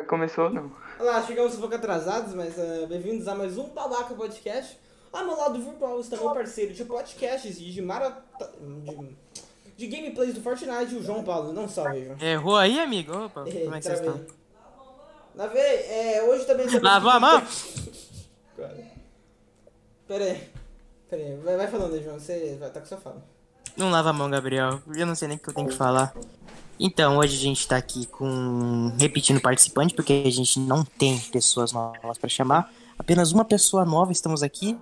Começou ou não? Olá, chegamos um pouco atrasados, mas eh, bem-vindos a mais um Babaca Podcast. Ao meu lado virtual está meu parceiro de podcasts e de marata... de, de gameplays do Fortnite, o João Paulo. Não salve, João. Errou aí, amigo? Opa, Errei, como é que vocês estão? Lavei, é, hoje também... Lavou a mão? Pera aí. Pera aí, vai, vai falando aí, João. Você vai estar com sua fala. Não lava a mão, Gabriel. Eu não sei nem o que eu tenho que falar. Então, hoje a gente tá aqui com. repetindo participante, porque a gente não tem pessoas novas pra chamar. Apenas uma pessoa nova estamos aqui.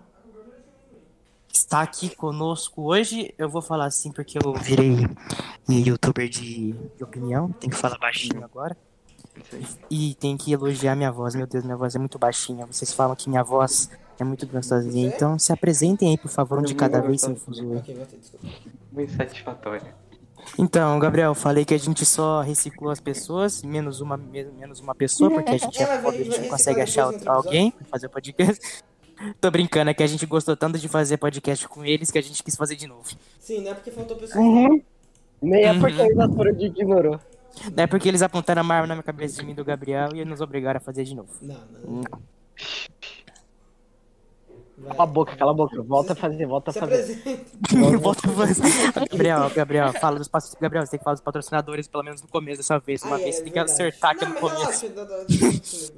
Está aqui conosco hoje. Eu vou falar assim porque eu virei youtuber de, de opinião. Tem que falar baixinho agora. E tem que elogiar minha voz. Meu Deus, minha voz é muito baixinha. Vocês falam que minha voz é muito gostosinha. Então se apresentem aí, por favor, um de cada vez, sem desculpa. Muito satisfatório. Então, Gabriel, falei que a gente só reciclou as pessoas, menos uma, me- menos uma pessoa, porque a gente é pobre, a gente não consegue achar alguém pra fazer podcast. Tô brincando, é que a gente gostou tanto de fazer podcast com eles que a gente quis fazer de novo. Sim, não é porque faltou pessoa. Uhum. Nem é Uhum. porque a risatura de ignorou. Não é porque eles apontaram uma arma na minha cabeça de mim e do Gabriel e nos obrigaram a fazer de novo. Não, não. não. Vai. Cala a boca, cala a boca. Volta a fazer, volta a fazer. Volta a fazer. Gabriel, Gabriel, fala dos Gabriel, você tem que falar dos patrocinadores pelo menos no começo dessa vez. Uma Ah, vez é, você tem que verdade. acertar aqui Não, no mas começo. relaxa.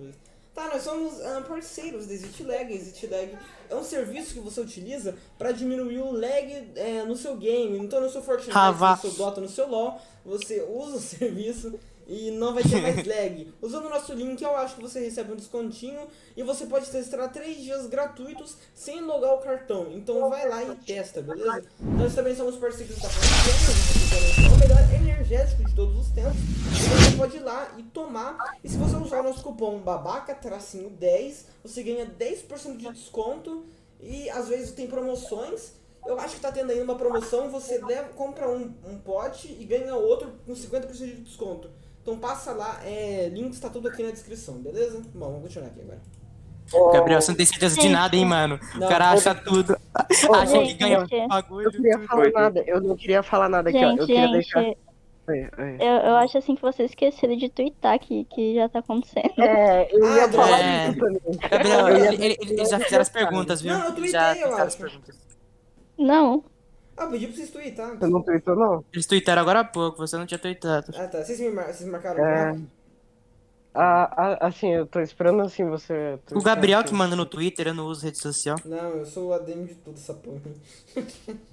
Tá, nós somos ah, parceiros da ExitLag. ExitLag é um serviço que você utiliza para diminuir o lag é, no seu game. Então, no seu Fortnite, Rava. no seu Dota, no seu LoL, você usa o serviço e não vai ter mais lag. Usando o nosso link, eu acho que você recebe um descontinho e você pode testar 3 dias gratuitos sem logar o cartão. Então, vai lá e testa, beleza? Nós também somos parceiros da o melhor energético de todos os tempos. Você pode ir lá e tomar. E se você usar o nosso cupom babaca-10, você ganha 10% de desconto. E às vezes tem promoções. Eu acho que tá tendo aí uma promoção, você compra um, um pote e ganha outro com 50% de desconto. Então passa lá, é, link está tudo aqui na descrição, beleza? Bom, vamos continuar aqui agora. Gabriel, você não tem certeza de nada, hein, mano? Não, o cara eu- acha tudo. Acha que gente, ganha gente. bagulho. Eu queria tudo. falar nada, eu não queria falar nada aqui, ó. Gente, Eu queria gente, deixar. Oi, oi. eu, eu acho assim que vocês esqueceram de twittar que, que já tá acontecendo. É, eu ia Ah, falar é. isso também. Gabriel, Eu ia- ele- ele- eles já fizeram as perguntas, viu? Não, eu Eles tuitei, já eu fizeram as acho. perguntas. Não. Ah, pedi pra vocês tweetar. Você não tweetou, não? Eles tuitaram agora há pouco, você não tinha tuitado. Ah, tá. Vocês, me mar... vocês marcaram É. já? Ah, ah, assim, eu tô esperando assim você. O Gabriel que manda no Twitter, eu não uso rede social. Não, eu sou o ADM de tudo, essa porra.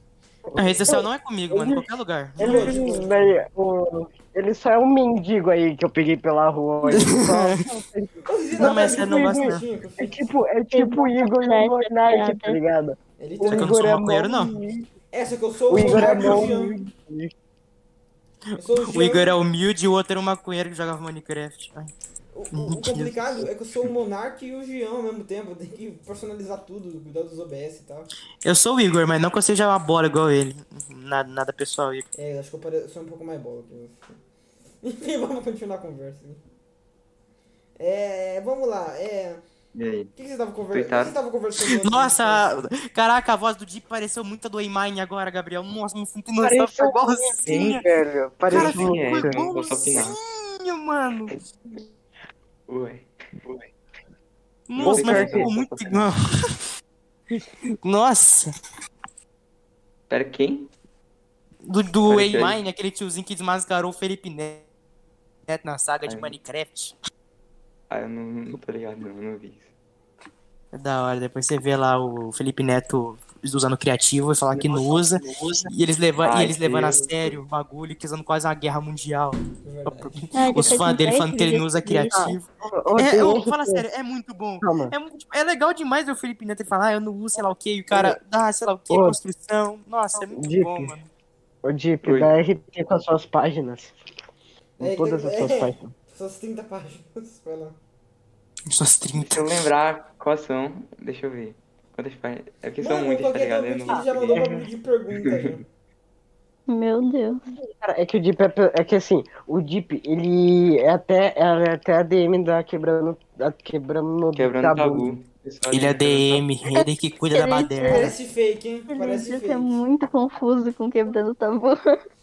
A rede social não é comigo, mano, em qualquer lugar. Ele, daí, o- ele só é um mendigo aí que eu peguei pela rua. Ele só- Não, mas você não gosta, é tipo, é tipo o Igor e o Monark, tá ligado? Ele O Só que eu não Igor sou é maconheiro, não. Essa que eu sou O Igor é Monark e o. Eu. Igor é humilde e o outro era um maconheiro que jogava Minecraft. Ai. O, o- o complicado é que eu sou o Monark e o Jean ao mesmo tempo. Eu tenho que personalizar tudo, cuidar dos OBS e tal. Eu sou o Igor, mas não que eu seja uma bola igual ele. Nada, nada pessoal, Igor. É, acho que eu pare- sou um pouco mais bola que você. Enfim, vamos continuar a conversa. É, vamos lá. É, E aí? o que, que você tava conversando? Conversando? antes? Nossa, caraca, a voz do Deep pareceu muito a do A-Mine agora, Gabriel. Nossa, me sinto noção, Pareceu foi igualzinha. velho. Cara, Parecia ficou é, muito. eu não posso opinar. igualzinho, mano. Ué. Nossa, Ô, mas ficou muito igual. Nossa. Pera, quem? Do, do. A-Mine, aquele tiozinho que desmascarou o Felipe Neto na saga de Ai. Minecraft. Ah, eu não, não tô ligado, não, eu não vi isso. É da hora, depois você vê lá o Felipe Neto usando criativo e falar que não usa. E eles, leva, e Ai, eles levando a sério o bagulho, que usando quase uma guerra mundial. É Os fãs dele falando que ele não usa criativo. É, que- fala sério, é muito bom. É, muito- é legal demais ver o Felipe Neto falar, ah, eu não uso sei lá o que, e o cara dá sei lá o que, construção. Nossa, é muito Deep. bom, mano. Ô, Deep, Oi. dá RT com as suas páginas. Com É, todas as suas é. páginas. Suas 30 páginas. Vai lá. Suas 30. Deixa eu lembrar quais são. Deixa eu ver. Quantas páginas? É porque são Mano, muitas, tá ligado? Eu não ele já vou mandou um bagulho de pergunta já. Meu Deus. Cara, é que o Deep é, é que assim, o Deep, ele é até, é até a DM da quebrando, da quebrando, Quebrando tabu. tabu. Ele é DM, ele que cuida da Ele- baderna. Parece fake, hein? Ele Parece devia fake. ser muito confuso com quebrando tabu.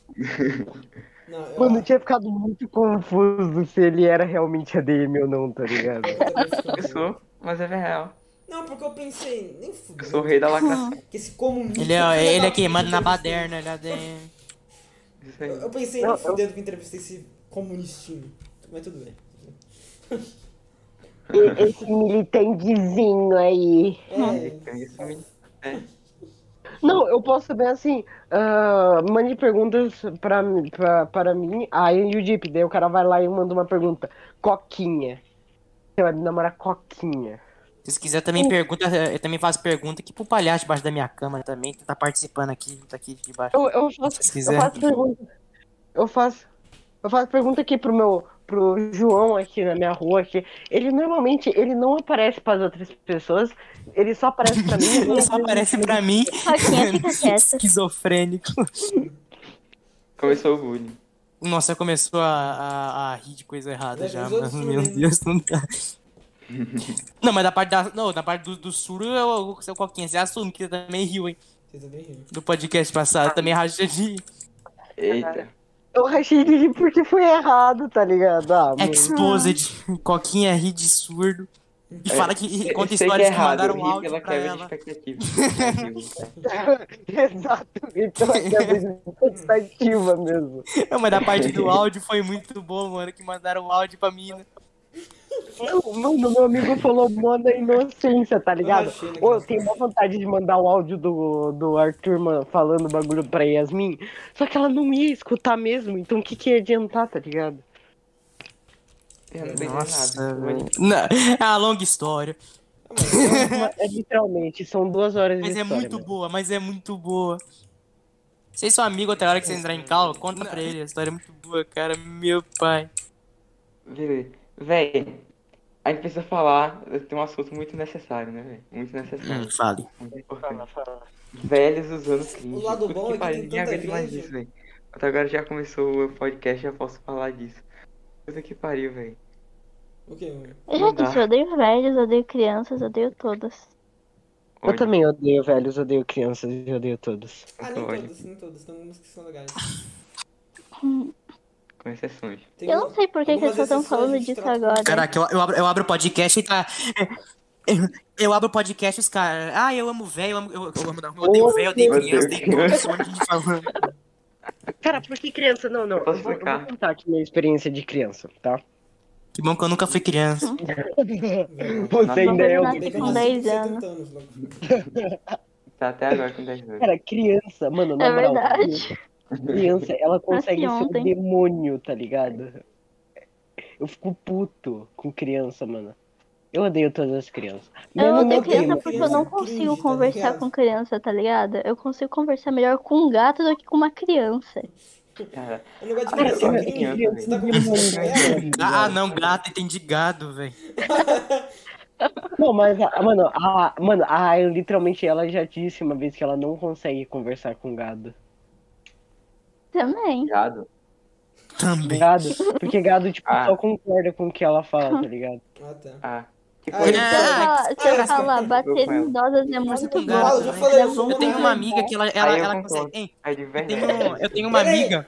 Não, eu, Mano, eu tinha ficado muito confuso se ele era realmente ADM ou não, tá ligado? eu Eu sou, mas é real. Não, porque eu pensei, nem Eu fudeu. sou o rei da lacração. Que esse comunista. Ele é, ele é manda na que eu baderna, ele é aí. Eu, eu pensei Não, nem fudendo que eu entrevistei esse comunistinho. Mas tudo bem. Esse militantezinho aí. É, é. Não, eu posso saber assim, ah, mande perguntas pra, mim- pra, para mim, aí o Jeep, daí o cara vai lá e manda uma pergunta. Coquinha. Você vai namorar Coquinha. Se quiser também pergunta, eu também faço pergunta aqui pro palhaço debaixo da minha cama também, que tá participando aqui, tá aqui debaixo. Eu, eu faço, Se eu quiser. faço pergunta. Eu faço. Eu faço pergunta aqui pro meu. Pro João aqui na minha rua aqui. Ele normalmente ele não aparece pras outras pessoas. Ele só aparece pra mim. Ele só aparece pra mim. Fica quieta. Esquizofrênico. Começou o bullying. Nossa, começou a, a, a rir de coisa errada Mas já, mano. Meu. Deus, não dá. Não, mas da parte da. Não, da parte do, do surdo, eu, seu Coquinha, você assume que você também riu, hein? Vocês também riram. Do podcast passado, também rachei de. Eita. Eu rachei de rir porque foi errado, tá ligado? Ah, mano. Exposed. Coquinha ri de surdo. E fala que. e conta histórias é que, errado, mandaram ri um áudio pela pra quebra de ela. expectativa. Exato, então é expectativa mesmo. Não, mas da parte do áudio foi muito bom, mano. Que mandaram um áudio pra mina. Não, Mano, meu amigo falou mó na inocência, tá ligado? Ô, eu tenho uma vontade de mandar o áudio do, do Arthur mano, falando bagulho pra Yasmin, só que ela não ia escutar mesmo, então o que que ia adiantar, tá ligado? Eu não entendi Nossa, nada. Não, É uma longa história. É, literalmente, são duas horas Mas de é história. muito mano. boa, mas é muito boa. Vocês são amigos até a hora que vocês entrarem em cal, conta pra ele. A história é muito boa, cara. Meu pai. Beleza. Véi, a gente precisa falar, tem um assunto muito necessário, né, véi? Muito necessário. Hum, fale. Muito importante. Velhos usando cringe. O lado Puta bom que é que pariu, tem ninguém tanta aguenta mais disso, velho. Até agora já começou o podcast, já posso falar disso. Puta que pariu, velho. O mano? Eu já Não dá. disse, eu odeio velhos, eu odeio crianças, eu odeio todas. Eu também odeio velhos, odeio crianças e odeio todos. Ah, nem todas, nem todas. Tem algumas que são legais. Com exceções. Tem Eu não sei por que, vocês estão falando a disso trata- agora. Caraca, eu, eu, abro, eu abro o podcast e tá. Eu, eu abro o podcast e os caras. Ah, eu amo velho, eu amo. Eu, eu amo não. Eu odeio velho, eu odeio Eu criança, odeio odeio todos. Um monte de gente falando. Cara, por que criança? Não, não. Eu Posso vou, eu vou contar aqui minha experiência de criança, tá? Que bom que eu nunca fui criança. Você ainda é um... Eu Com nasci 10 70 anos logo. Tá até agora com 10 anos. Cara, criança, mano, na É moral, verdade. Criança, ela consegue ser um demônio, tá ligado? Eu fico puto com criança, mano. Eu odeio todas as crianças. Eu odeio criança porque eu não consigo conversar com criança, tá ligado? Eu consigo conversar melhor com um gato do que com uma criança. Cara, Eu não gosto de Cara, criança eu é criança, tá com ela? Ah, não, gato, entendi gado, velho. Não, mas, a- mano, a, mano, a, literalmente ela já disse uma vez que ela não consegue conversar com gado. Também. gado. Também. Gado, porque gado, tipo, Ah. só concorda com o que ela fala, tá ligado? Ah, tá. Ah. Que Ah, coisa. eu- Se eu Ah, falar- ah, eu bater em idosas é muito bom. eu já né? falei, eu Eu tenho uma amiga que ela, ela, ela consegue. Aí eu tenho, eu tenho uma amiga.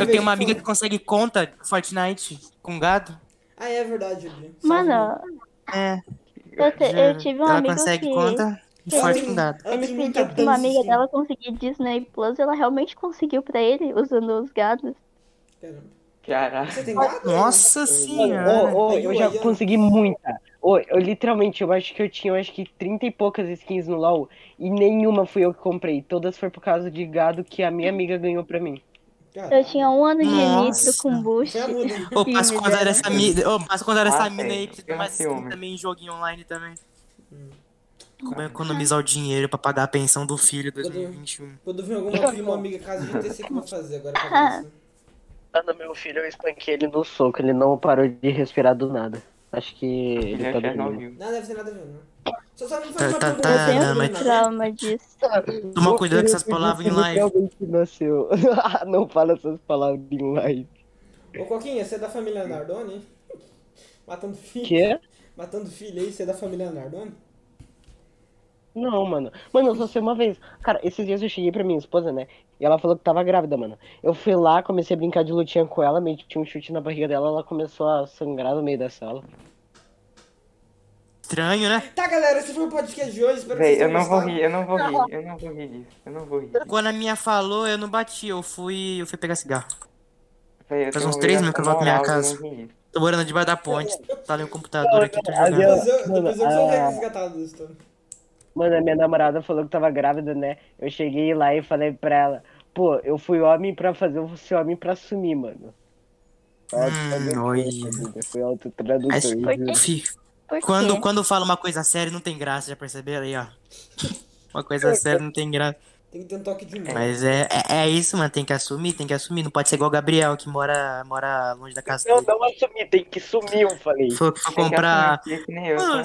Eu tenho uma amiga que consegue conta Fortnite com gado. Ah, é verdade. Mano, É. eu, te- eu tive um ela amigo consegue que conta e tem- com gado. Ela pra uma amiga dela conseguir Disney Plus, ela realmente conseguiu pra ele, usando os gados. Caramba. Caraca. Você tem gado? Nossa Ô, senhora. ô, Aí eu já consegui muita. Ô, eu literalmente, eu acho que eu tinha, eu acho que 30 e poucas skins no LoL e nenhuma fui eu que comprei. Todas foi por causa de gado que a minha amiga ganhou pra mim. Eu tinha um ano de Nossa. início com boost. Ô, Ih, passa conta deram. dessa mina. Ô, passa mina aí que tem Eu mais skin também em joguinho online também. Como economizar o dinheiro pra pagar a pensão do filho 2021. Quando vir alguma prima ou amiga casa ter, sei o que eu vou fazer agora pra isso. Mano, meu filho, eu espanquei ele no soco, ele não parou de respirar do nada. Acho que ele tá é dormindo. Não, deve ter nada a ver, não. Só não Tá- faz uma tá- tá, Eu tenho mas- trauma disso. Toma Meu cuidado com essas palavras em live. realmente nasceu. não fala essas palavras em live. Ô, Coquinha, você é da família Nardoni? Matando filho. Quê? Matando filho aí, você é da família Nardoni? Não, mano. Mano, eu só sei uma vez. Cara, esses dias eu cheguei pra minha esposa, né? E ela falou que tava grávida, mano. Eu fui lá, comecei a brincar de lutinha com ela, meio que tinha um chute na barriga dela, ela começou a sangrar no meio da sala. Estranho, né? Tá, galera, esse foi o podcast de hoje. Espero que Véi, eu não vou gostado. rir, eu não vou rir, eu não vou rir disso. Eu não vou rir. Quando a minha falou, eu não bati, eu fui. Eu fui pegar cigarro. Véi, Faz uns três minutos que eu volto pra minha casa. Tô morando debaixo da ponte. Tá ali um computador aqui, tô jogando. Depois eu, depois eu sou ah. resgatado disso. Mano, a minha namorada falou que tava grávida, né? Eu cheguei lá e falei pra ela, pô, eu fui homem pra fazer, eu vou ser homem pra assumir, mano. Hum, oi. Autotradutor. Quê? fi, Por quando, quando fala uma coisa séria, não tem graça, já perceberam aí, ó? Uma coisa séria não tem graça. Tem que ter um toque de humor. Mas é, é, é isso, mano. Tem que assumir, tem que assumir. Não pode ser igual o Gabriel, que mora, mora longe da casa Não, dele. não assumi, tem que sumir, eu falei. Foi, foi comprar. assumir que nem eu, Mano.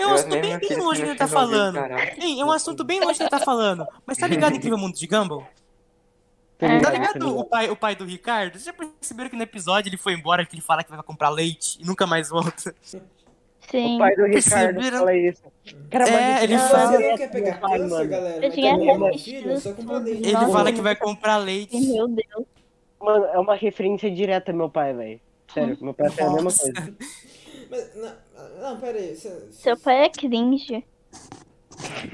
É um Eu assunto bem, bem longe do que ele tá falando. Hein, é um assunto bem longe do que ele tá falando. Mas tá ligado Incrível Mundo de Gumball? Tá É. Tá ligado, tá ligado o pai, o pai do Ricardo? Vocês já perceberam que no episódio ele foi embora, que ele fala que vai comprar leite e nunca mais volta? Sim. O pai do Ricardo Perceberam? fala isso. Cara, É, ele fala- você é quer pegar câncer, galera, Eu tinha é. Ele fala que vai comprar leite. Meu Deus. Mano, é uma referência direta meu pai, velho. Sério, meu pai faz a mesma coisa. Mas, não, não, pera aí. Você, Seu pai é cringe.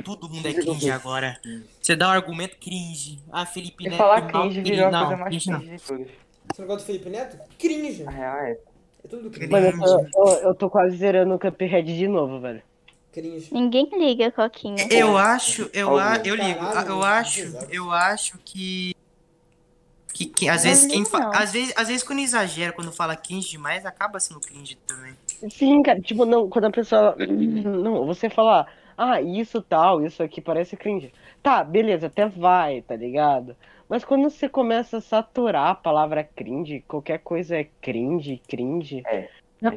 Todo mundo é cringe agora. Você dá um argumento cringe. Ah, Felipe E Neto. falar não, cringe virou a não, coisa mais cringe de todas. você não gosta do Felipe Neto? Cringe. Na real é. É tudo cringe. Mano, eu tô, eu, eu tô quase zerando o Cuphead de novo, velho. Cringe. Ninguém liga, Coquinha. Eu acho, eu, a, eu ligo, Caralho, eu acho, eu acho que. Que, que às vezes quem fa- às vezes, às vezes quando exagera, quando fala cringe demais, acaba sendo cringe também. Sim, cara, tipo, não, quando a pessoa. Não, você falar, ah, isso tal, isso aqui parece cringe. Tá, beleza, até vai, tá ligado? Mas quando você começa a saturar a palavra cringe, qualquer coisa é cringe, cringe. É.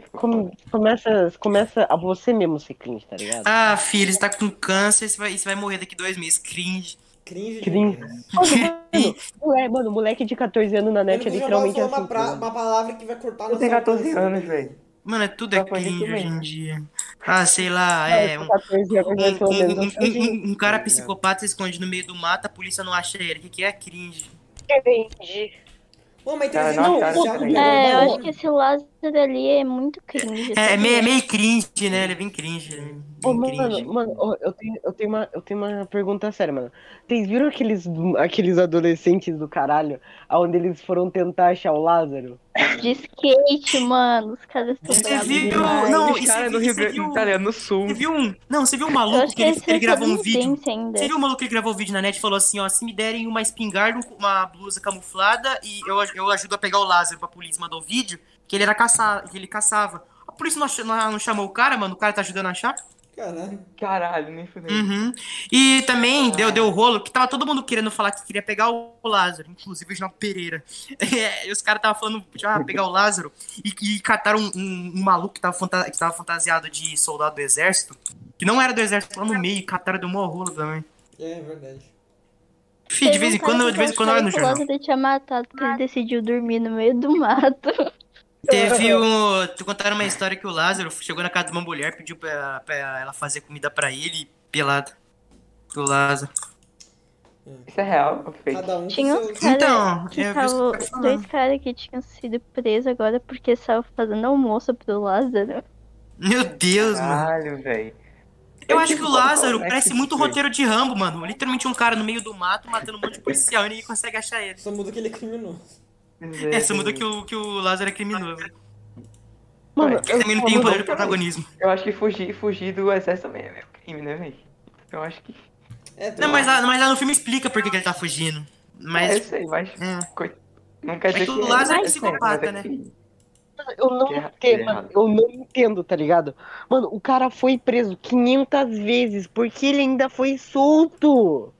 ficou come- começa, começa a você mesmo ser cringe, tá ligado? Ah, filho, você tá com câncer, você vai, você vai morrer daqui dois meses. Cringe. Cringe Cringe. Mano, moleque, mano, moleque de 14 anos na net é literalmente assim. uma, pra- tá uma palavra que vai cortar Eu tenho 14 alcance. anos, velho. Mano, é tudo é cringe hoje em dia. Ah, sei lá, é. Um, 14 anos, um- um- sou um- um- um cara psicopata se esconde no meio do mato, a polícia não acha ele. O que, que é cringe? cringe. Ô, mas Cara, inteligência não, não É, eu acho que esse Lázaro ali é muito cringe. É, é meio, é meio cringe, né? Ele é bem cringe. é bem Ô, cringe. mano, mano, ó, eu tenho, eu, tenho uma, eu tenho uma pergunta séria, mano. Vocês viram aqueles, aqueles adolescentes do caralho, onde eles foram tentar achar o Lázaro? De skate, mano. Os caras estão Você viu? demais. Não, Os do Rio Grande viu- Itália, no sul. Você viu um. Não, você viu um maluco que ele, ele gravou um vídeo. ainda. Você viu o maluco que ele gravou um vídeo na net e falou assim, ó, se me derem uma espingarda, uma blusa camuflada e eu, eu ajudo a pegar o Lázaro pra polícia, mandou o vídeo, que ele era caçar, que ele caçava. A polícia não, ach- não, não chamou o cara, mano, o cara tá ajudando a achar. Caralho. Caralho, nem fudeu. Uhum. E também deu, deu rolo que tava todo mundo querendo falar que queria pegar o Lázaro, inclusive o João Pereira. É, e os caras tava falando já pegar o Lázaro e, e cataram um, um- um maluco que tava, que tava fantasiado de soldado do exército, que não era do exército lá no meio, e cataram do mó rolo também. É verdade. Fih, de vez em quando, de vez em quando olha no que o jornal. Lázaro tinha matado porque ele decidiu dormir no meio do mato. Teve um. Tu contaram uma história que o Lázaro chegou na casa de uma mulher, pediu pra, pra ela fazer comida pra ele, pelado. O Lázaro. Isso é real? Cada um Tinha uns seus... caras Então, que eu caras falando. dois caras que tinham sido presos agora porque estavam fazendo almoço pro Lázaro. Meu Deus, mano. Caralho, velho. Eu acho que o Lázaro é parece muito foi? roteiro de Rambo, mano. Literalmente um cara no meio do mato matando um monte de policial e ninguém consegue achar ele. Só muda que ele é criminoso. É, só muda que o, que o Lázaro é criminoso. Mano, Ué, Ele também não tem o poder de protagonismo. Eu acho que fugir, fugir do exército também é meio crime, né, velho? Eu acho que. É, Não, mas lá, mas lá no filme explica por que, que ele tá fugindo. É, eu Mas. sei, mas. É. coi- Não quer Mas dizer o que. Lázaro é eu sei, psicopata, mas é né? eu não é- é entendo, mano, eu não entendo, tá ligado? Mano, o cara foi preso 500 vezes porque ele ainda foi solto.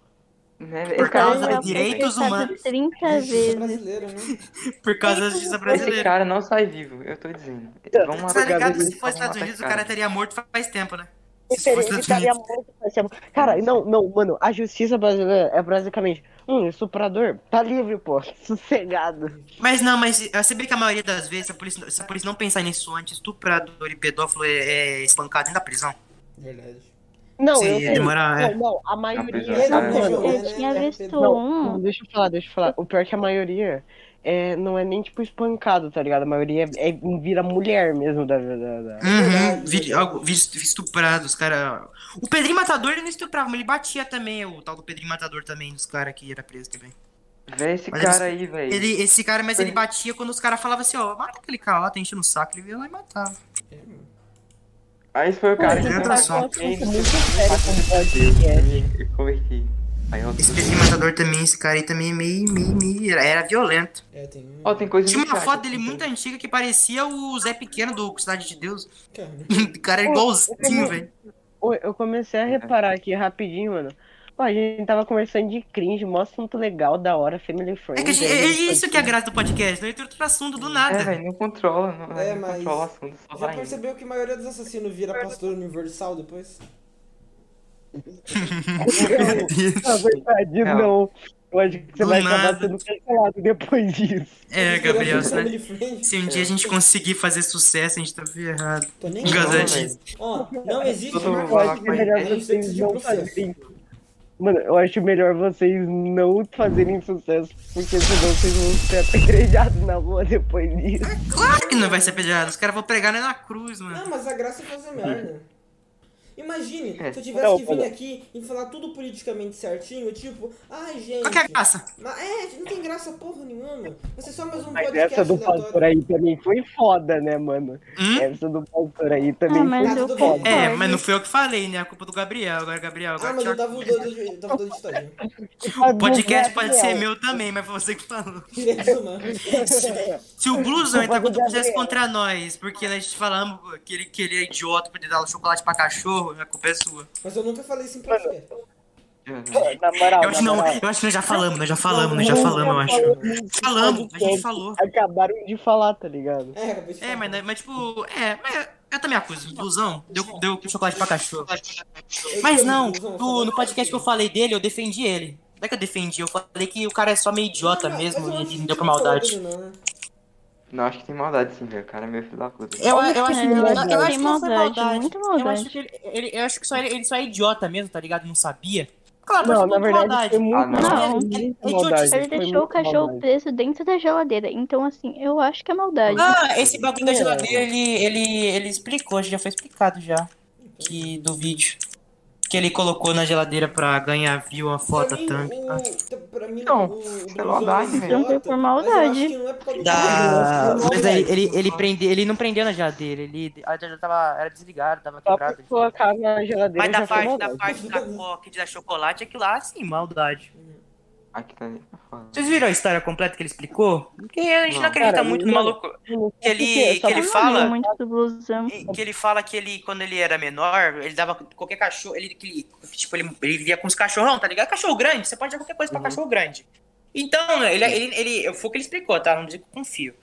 Né, Por esse cara causa não de direitos humanos. 30 Justiça vezes. brasileira, né? Por causa da justiça Esse brasileira. cara não sai vivo, eu tô dizendo. Vamos Você matar tá ligado ele, que se fosse vamos Estados Unidos, esse o cara teria morto faz tempo, né? Ele, Se fosse ele Estados estaria Unidos. muito parecendo- Cara, não, não, mano, a justiça brasileira é basicamente, hum, estuprador, tá livre, pô, sossegado. Mas não, mas você vê que a maioria das vezes, se a polícia, se a polícia não pensar nisso antes, estuprador e pedófilo é, é espancado dentro da prisão. Verdade. Não, Sim, eu demorar, é. Não, não, a maioria. Não mano, Eu tinha É, visto. Não, não, um. deixa eu falar, deixa eu falar. O pior é que a maioria é, não é nem tipo espancado, tá ligado? A maioria é, é- vira mulher mesmo da. da, da- Uhum, verdade, vi, verdade. algo- vi vi estuprado, os caras. O Pedrinho Matador ele não estuprava, mas ele batia também, o tal do Pedrinho Matador também, dos caras que era preso também. Vê esse Mas cara ele- aí, velho. Ele, esse cara, mas ele batia quando os caras falavam assim, ó, mata aquele cara lá, tá enchendo o saco, ele ia lá e matava. Aí esse foi o cara que entra só. converti. Eu Esse Matador também, esse cara aí também é meio, meio, meio, era, era violento. É, tem. Ó, tem coisa Tinha uma foto dele então. muito antiga que parecia o Zé Pequeno do Cidade de Deus. Cara, O cara era Pô, igualzinho, velho. Eu comecei a reparar aqui rapidinho, mano. Pô, a gente tava conversando de cringe, mó assunto legal, da hora, family É, friend. que gente- é isso que é a graça do podcast, não entra outro assunto do É, nada. velho, não controla, não, É, não mas- controla o assunto, só já vai indo. percebeu que a maioria dos assassinos vira pastor universal depois? Na verdade, Não. não. Eu acho que você Do vai acabar nada. sendo cancelado depois disso. É, Gabriel, friend? se um dia a gente conseguir fazer sucesso, a gente tá ferrado. Tô nem Por causa Não. Ó, não existe é de não processo. fazerem. Mano, eu acho melhor vocês não fazerem sucesso, porque senão vocês vão ser apedrejados na rua depois disso. Claro que não vai ser apedrejado, os caras vão pregar né, na cruz, mano. Não, mas a graça é fazer merda. Imagine É. se eu tivesse que vir aqui e falar tudo politicamente certinho, tipo, ai gente. Qual que é a graça? Mas é, não tem graça porra nenhuma. Ser só mais um Mas podcast essa do pastor aí também foi foda, né, mano? Hum? Essa do pastor aí também Ah, foi tudo bem. É, mas não foi eu que falei, né? A culpa do Gabriel. Agora, Gabriel, Ah, agora mas eu tava dando tava dando ditadinho. O podcast pode ser meu também, mas foi você que falou. Humano. Se o Blusão entrar Culpa do contra o nós, porque nós te falamos que ele, que ele é idiota por ter dado chocolate pra cachorro, a culpa é sua. Mas eu nunca falei isso em podcast. Na moral, Eu acho, não, moral. eu acho que nós já falamos, nós já falamos, nós já falamos, eu acho. Falamos, a gente falou. Acabaram de falar, tá ligado? É, acabei de É, mas, mas tipo, é, mas eu também acuso. Blusão deu, deu chocolate pra cachorro. Mas não, no, no podcast que eu falei dele, eu defendi ele. Não é que eu defendi, eu falei que o cara é só meio idiota mesmo e não deu falou maldade. Não, acho que tem maldade sim, velho. O cara é meio filho da puta. Eu, eu acho É, que eu eu acho acho que não foi maldade, maldade. muito Eu maldade. acho que ele, ele- eu acho que só ele, ele só é idiota mesmo, tá ligado? Não sabia. Claro, Não, mas na verdade maldade. foi muito Ah, não. Não. muito É maldade. idiotice. Ele deixou o cachorro maldade. preso dentro da geladeira. Então, assim, eu acho que é maldade. Ah, esse bagulho da É. geladeira, ele, ele, ele explicou, já foi explicado já. Que, do vídeo. Que ele colocou na geladeira pra ganhar view a foto, pra mim, thumb. o, pra mim, Não, o, é maldade, é velho. por maldade. não é por Da... Blusão. Mas aí, ele, ele, prende, ele não prendeu na geladeira, ele, a geladeira tava, era desligada, tava quebrada. por colocar na geladeira Mas da parte, da maldade. parte da coca e da chocolate, aquilo lá, sim, maldade. Aqui Vocês viram a história completa que ele explicou? Porque a gente não, Não. acredita Cara, muito no maluco. Não Que ele, que ele fala. Que ele fala que ele, quando ele era menor, ele dava qualquer cachorro. Ele, que ele, tipo, ele, ele via com os cachorrão, tá ligado? Cachorro grande, você pode dar qualquer coisa pra Uhum. cachorro grande. Então, ele, ele, ele. Foi o que ele explicou, tá? Não dizer que eu confio.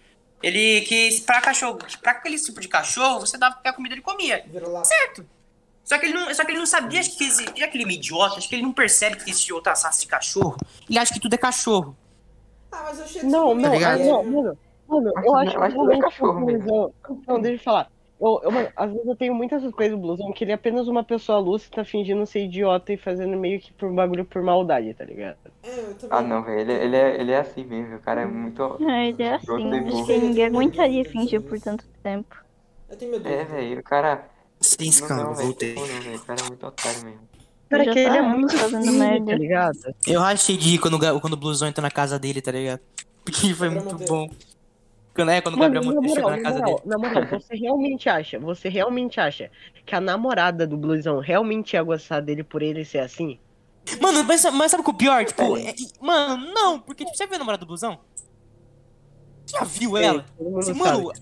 Ele que pra cachorro, pra aquele tipo de cachorro, você dava qualquer comida ele comia. Certo. Só que ele não, só que ele não sabia, que que ele é meio idiota, acho que ele não percebe que existe outra raça de cachorro. Ele acha que tudo é cachorro. Ah, mas eu achei que Não, você não, ligado? ah, não, mano. Mano, Acho eu que- acho eu que acho que é cachorro blusão. Não, deixa eu falar. Eu, eu, mano, às vezes eu tenho muita suspeita do blusão que ele é apenas uma pessoa lúcida fingindo ser idiota e fazendo meio que por bagulho por maldade, tá ligado? É. Ah, não, velho. Ele, ele, é, ele é assim mesmo. O cara é muito. É, ele é assim. Ninguém aguentaria fingir por tanto tempo. Eu tenho medo. É, velho. O cara. Sem Não, escândalo, não, voltei. Não, velho. O cara é muito otário mesmo. Cara, que ele tá é anos muito fazendo merda. tá ligado? Eu rachei de ir quando, quando o Blusão entrou na casa dele, tá ligado? Porque foi muito bom. Quando, é, quando o Gabriel Monteiro chegou na casa moral, dele. na moral, você realmente acha, você realmente acha que a namorada do blusão realmente ia gostar dele por ele ser assim? Mano, mas, mas sabe o que é o pior? Tipo, é- mano, não, porque tipo, você viu a namorada do Blusão? Já viu ela? Mano,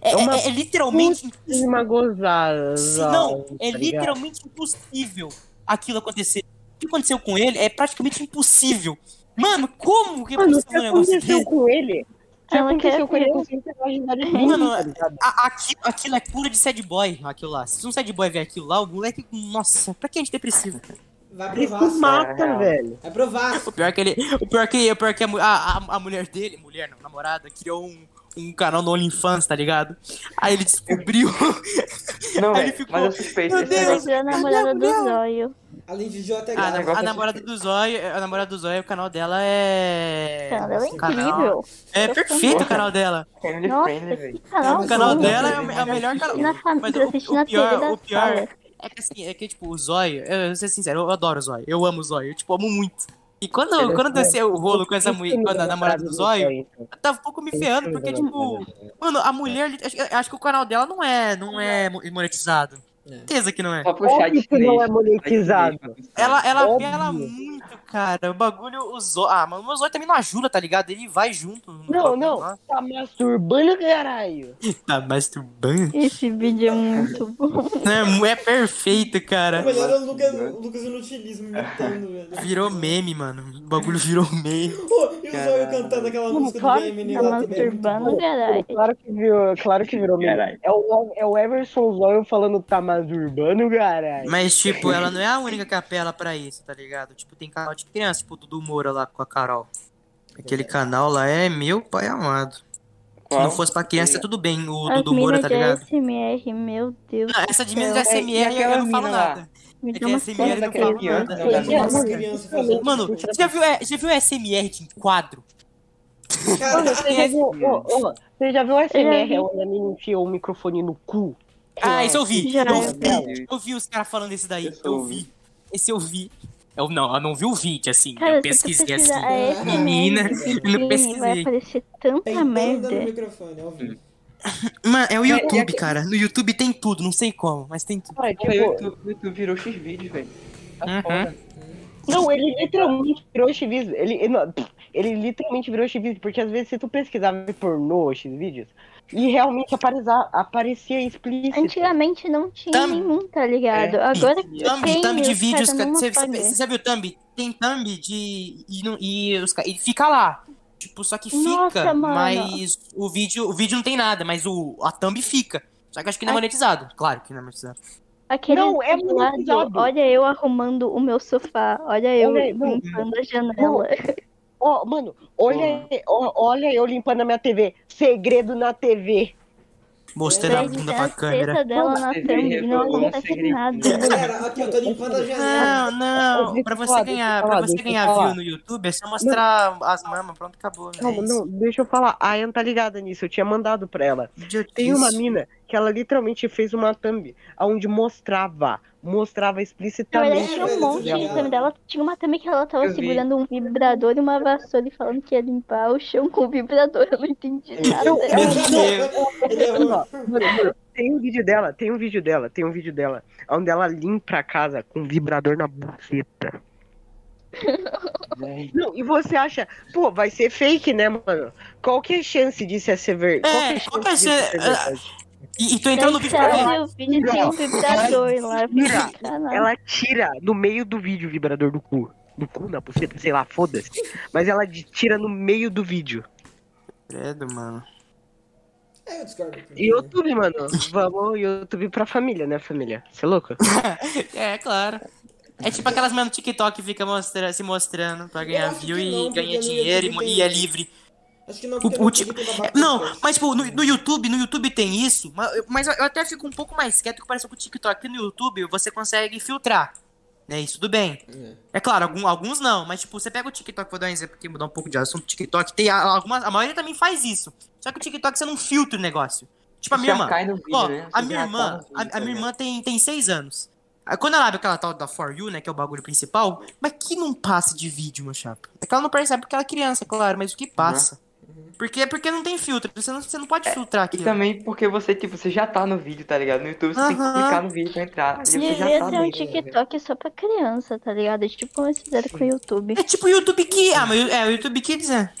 é, É é- é literalmente impossível. Gozada. Não, é tá literalmente impossível aquilo acontecer. O que aconteceu com ele é praticamente impossível. Mano, como que é Mano, um negócio aconteceu com ele? O que Ela aconteceu quer com ele? ele Mano, tá? A- aquilo, aquilo é cura de sad boy, aquilo lá. Se um sad boy ver aquilo lá, o moleque. Nossa, pra que a gente depressivo? Vai pro Vasco. mata, É, velho. Vai pro Vasco. O pior é que ele. O pior é que, o pior é que a, a, a mulher dele, mulher não, namorada, criou um, um canal no OnlyFans, tá ligado? Aí ele descobriu. Não, Aí ele ficou, mas eu suspeito. "Meu Deus, é a namorada do. Zóio. Além de JH. a, na- a é namorada do Zóio, a namorada do Zóio, o canal dela é. Cara, ela é incrível. É Eu perfeito o canal dela. Nossa, canal mas O canal dela é o, é o melhor canal. Mas o, pior, o pior é que assim, é que tipo, o Zóio, eu, eu vou ser sincero, eu adoro o Zóio. Eu amo o Zóio, eu tipo, amo muito. E quando, Ele é quando foda. desceu o rolo com essa mulher, com a namorada do Zóio, eu tava um pouco me ferrando, porque, tipo, mano, a mulher, acho, acho que o canal dela não é, não é monetizado. É. Certeza que não é. Só chat Óbvio que não é monetizado. Ela, ela Óbvio. muito, cara. O bagulho, o Zóio. Ah, mas o Zóio também não ajuda, tá ligado? Ele vai junto. no Não, não. lá. Tá masturbando, caralho. Tá masturbando. Esse vídeo é muito bom. É, é perfeito, O cara. melhor é o Lucas, o Lucas Inutilismo imitando, velho. Virou meme, mano. O bagulho virou meme. Pô, e o Zóio cantando aquela música do claro Tá lá também. é muito masturbando, caralho. Claro que virou, claro que virou meme. É o, é o Everson Zóio falando tá masturbando, caralho. Mas, tipo, ela não é a única que apela pra isso, tá ligado? Tipo, tem canal de criança, tipo o Dudu Moura lá com a Carol. Aquele canal lá é meu pai amado. Se não fosse pra criança, tudo bem, o As Dudu Moura, minas tá de ligado? ASMR, meu Deus. Não, essa de SMR É, e aquela eu não falo nada. Me É esse não criança, nada. Mano, você já viu, é, já viu SMR de quadro? Cara, Você já viu, ô, ô, você já viu o Eu SMR onde a menina enfiou o microfone no cu? Ah, isso eu vi. Eu eu vi, eu vi os caras falando esse daí. Esse Eu eu vi. Esse eu vi. Eu não, eu não vi o vídeo, assim. Cara, eu pesquisei pesquisar assim. ASMR Menina, eu não biquíni, vai pesquisei. aparecer tanta Tentando merda. no microfone, ao vivo. Mano, é o e YouTube, aquele- cara. No YouTube tem tudo, não sei como, mas tem tudo. Cara, Pô, o tipo, YouTube, YouTube virou X-Vídeos, velho. Tá Uhum. não, ele literalmente virou X-Vídeos. Ele, ele, ele literalmente virou X-Vídeos, porque às vezes se tu pesquisava pornô X-Vídeos, e realmente aparecia, aparecia explícito. Antigamente não tinha Thumb. nenhum, tá ligado? É. Agora Thumb, tem, thumb de os vídeos. cara. não Você, você viu thumb? Tem thumb de. E, não- e, os, e fica lá. Tipo, só que fica, Nossa, mano. mas o vídeo, o vídeo não tem nada, mas o, a thumb fica. Só que acho que não é monetizado. Claro que não é monetizado. Aquele Não, é monetizado. olha eu arrumando o meu sofá, olha eu não. limpando a janela. Ó, mano, olha, ó, olha eu limpando a minha TV. Segredo na TV. Mostrando a bunda pra a câmera. dela na e não acontece nada. Galera, aqui, eu tô limpando a janela. Não, não. Pra você falar, ganhar, pra falar, você ganhar view no YouTube, é só mostrar as mamas, pronto, acabou. Não, é isso. não, deixa eu falar. A Ian tá ligada nisso, eu tinha mandado pra ela. Tem uma mina que ela literalmente fez uma thumb onde mostrava, mostrava verdade, explicitamente. tinha velho, um monte de thumb dela. Tinha uma thumb que ela tava Eu vi. segurando um vibrador e uma vassoura e falando que ia limpar o chão com o vibrador. Eu não entendi nada. É mano, mano, tem um vídeo dela, tem um vídeo dela, tem um vídeo dela, onde ela limpa a casa com um vibrador na buceta. Não, e você acha, pô, vai ser fake, né, mano? Qual que é a chance disso é ser ver... Qual que é a chance E, e tô entrando no vídeo pra ver. tem um vibrador lá. Tira. Ela tira no meio do vídeo o vibrador do cu. Do cu, na buceta, sei lá, foda-se. Mas ela tira no meio do vídeo. Credo, mano. É, eu discordo. E YouTube, mano, vamos YouTube pra família, né, família? Você é louco? É, claro. É tipo aquelas mano TikTok que fica mostra, se mostrando pra ganhar view e ganha dinheiro e, e é livre. Acho que não, O- o no ti- YouTube tem babado Não, mas tipo, no, no YouTube, no YouTube tem isso, mas, mas eu até fico um pouco mais quieto que parece com o TikTok. Porque no YouTube você consegue filtrar. Né, isso tudo bem. É. É claro, algum- alguns não, mas tipo, você pega o TikTok, vou dar um exemplo aqui, mudar um pouco de assunto, TikTok, tem a- algumas, a maioria também faz isso. Só que o TikTok você não filtra o negócio. Tipo, a minha irmã. vídeo, Ó, né? a minha irmã, vídeo, a, a minha irmã tem, tem seis anos. Aí Quando ela abre aquela tal da For You, né, que é o bagulho principal, mas que não passa de vídeo, meu chapa? É que ela não percebe porque ela é criança, claro, mas o que passa? Porque, porque não tem filtro, você não, você não pode filtrar E aquilo. também porque você, tipo, você já tá no vídeo, tá ligado? No YouTube você tem que clicar no vídeo pra entrar. E você já tá ter no um né? TikTok só pra criança, tá ligado? Tipo como eles fizeram com o YouTube. É tipo o YouTube Kids. Ah, mas é, o YouTube Kids é.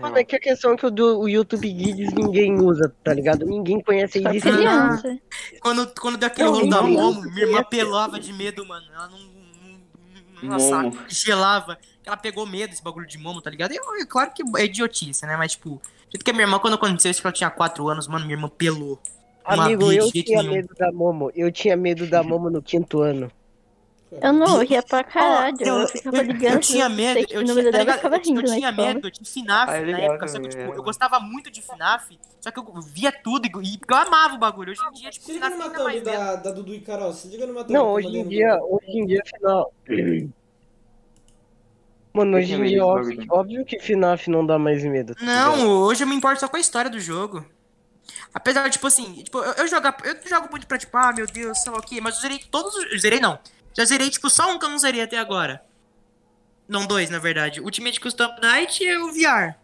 Mano, é que a questão é que o, do, o YouTube Kids ninguém usa, tá ligado? Ninguém conhece isso. criança. Quando, quando deu aquele Não, rolo da não, Momo, não. minha irmã pelava de medo, mano. Ela não. não, não gelava. Ela pegou medo desse bagulho de Momo, tá ligado? E, é claro que é idiotice, né? Mas, tipo, jeito que a minha irmã, quando aconteceu isso, que ela tinha 4 anos, mano, minha irmã pelou. Uma Amigo, eu tinha nenhum. medo da Momo. Eu tinha medo da Momo no quinto ano. Eu não ria pra caralho. eu, Eu ficava eu- ligando. eu tinha medo, eu tinha, tá ligado? ficava Eu, tipo, rindo eu na tinha medo, eu tinha FNAF Ah, é na época, só que tipo, eu gostava muito de FNAF, só que eu via tudo e, e eu amava o bagulho. Hoje em dia, tipo, Se liga FNAF numa thumb da, da Dudu e Carol. Se liga numa thumb Não, hoje em dia, hoje em dia, final. Mano, hoje em dia, óbvio, óbvio que FNAF não dá mais medo. tá ligado? Não, hoje eu me importo só com a história do jogo. Apesar, tipo assim, tipo, eu, eu, jogar, eu jogo muito pra, tipo, ah, meu Deus, sei lá o quê, mas eu zerei todos os. eu Zerei não. Já zerei, tipo, só um que eu não zerei até agora. Não, dois, na verdade. Ultimate Custom Night e o VR.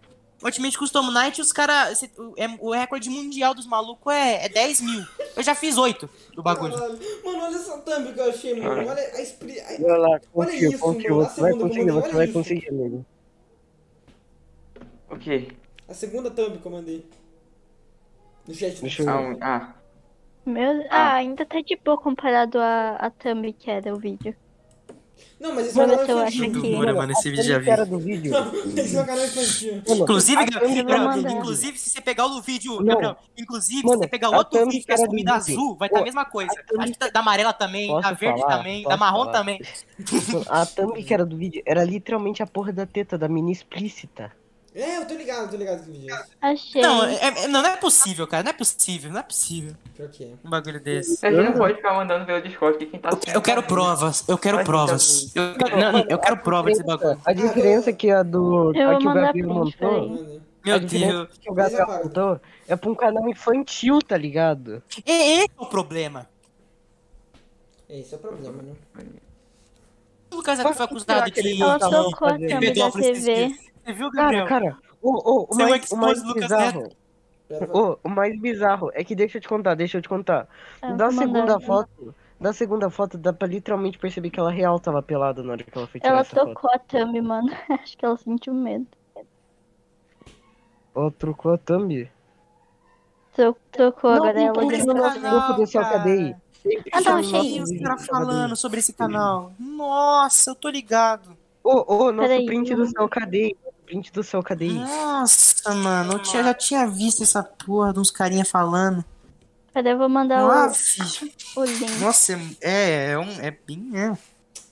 Ultimate Custom Night, os caras. É, o recorde mundial dos malucos é, é 10 mil. Eu já fiz 8 do bagulho. Caralho. Mano, olha essa thumb que eu achei, mano. Olha a expri... a- Vai lá, Olha confia, isso, confia. mano, a Você vai segunda conseguir, você olha vai isso. conseguir, amigo. O quê? A segunda thumb que eu mandei. No chat. Deixa eu Ah, ah, Meu... Ah, ainda tá de boa comparado a, a thumb que era o vídeo. Não, mas esse Vou é um canal se eu acho infantil. Demora, mano, esse vídeo já vi. do vídeo. É um canal infantil. Mano, Inclusive, Gabriel, inclusive, se você pegar o vídeo, Não. Gabriel, inclusive, se Mano, você pegar outro vídeo que é comida vídeo. azul, vai estar Ô, a mesma coisa. a thumb- Acho que tá da amarela também, Posso da verde falar? também, da marrom falar? também. A thumb que era do vídeo era literalmente a porra da teta da mina explícita. É, eu tô ligado, eu tô ligado que vídeo é esse. Achei. Não, é, é- não, não é possível, cara. Não é possível, não é possível Pior que é. um bagulho desse. a gente não pode ficar mandando pelo Discord que quem tá Eu, eu quero provas, eu quero provas. Eu, quero- não, eu quero provas desse bagulho. A diferença que a do. Eu a vou que o Gabriel montou. Meu Deus. que o Gabriel montou é pra um canal infantil, tá ligado? É esse o problema. Esse é o problema, né? O Lucas aqui foi acusado de Tá pedófilo TV. Você viu, Cara, Gabriel? cara, o, o, o, Você é mais, o bizarro. O, o mais bizarro é que deixa eu te contar, deixa eu te contar. Ah, da segunda mandar. foto, da segunda foto dá pra literalmente perceber que ela real tava pelada na hora que ela foi tirar Ela essa foto. trocou a thumb, mano. Acho que ela sentiu medo. Ela trocou a thumb. Tro- Trocou, Não, agora ela print Esse no disse- nosso grupo do cara. Tem print Ah, não, achei isso. Cadei. falando sobre esse canal. Nossa, eu tô ligado. Ô, ô, nosso Peraí, print do Céu Print do Céu Cadei. Nossa, mano, eu tinha, já tinha visto essa porra de uns carinha falando. Peraí, eu vou mandar Ah, o, o link. Nossa, é, é, um, é bem, é,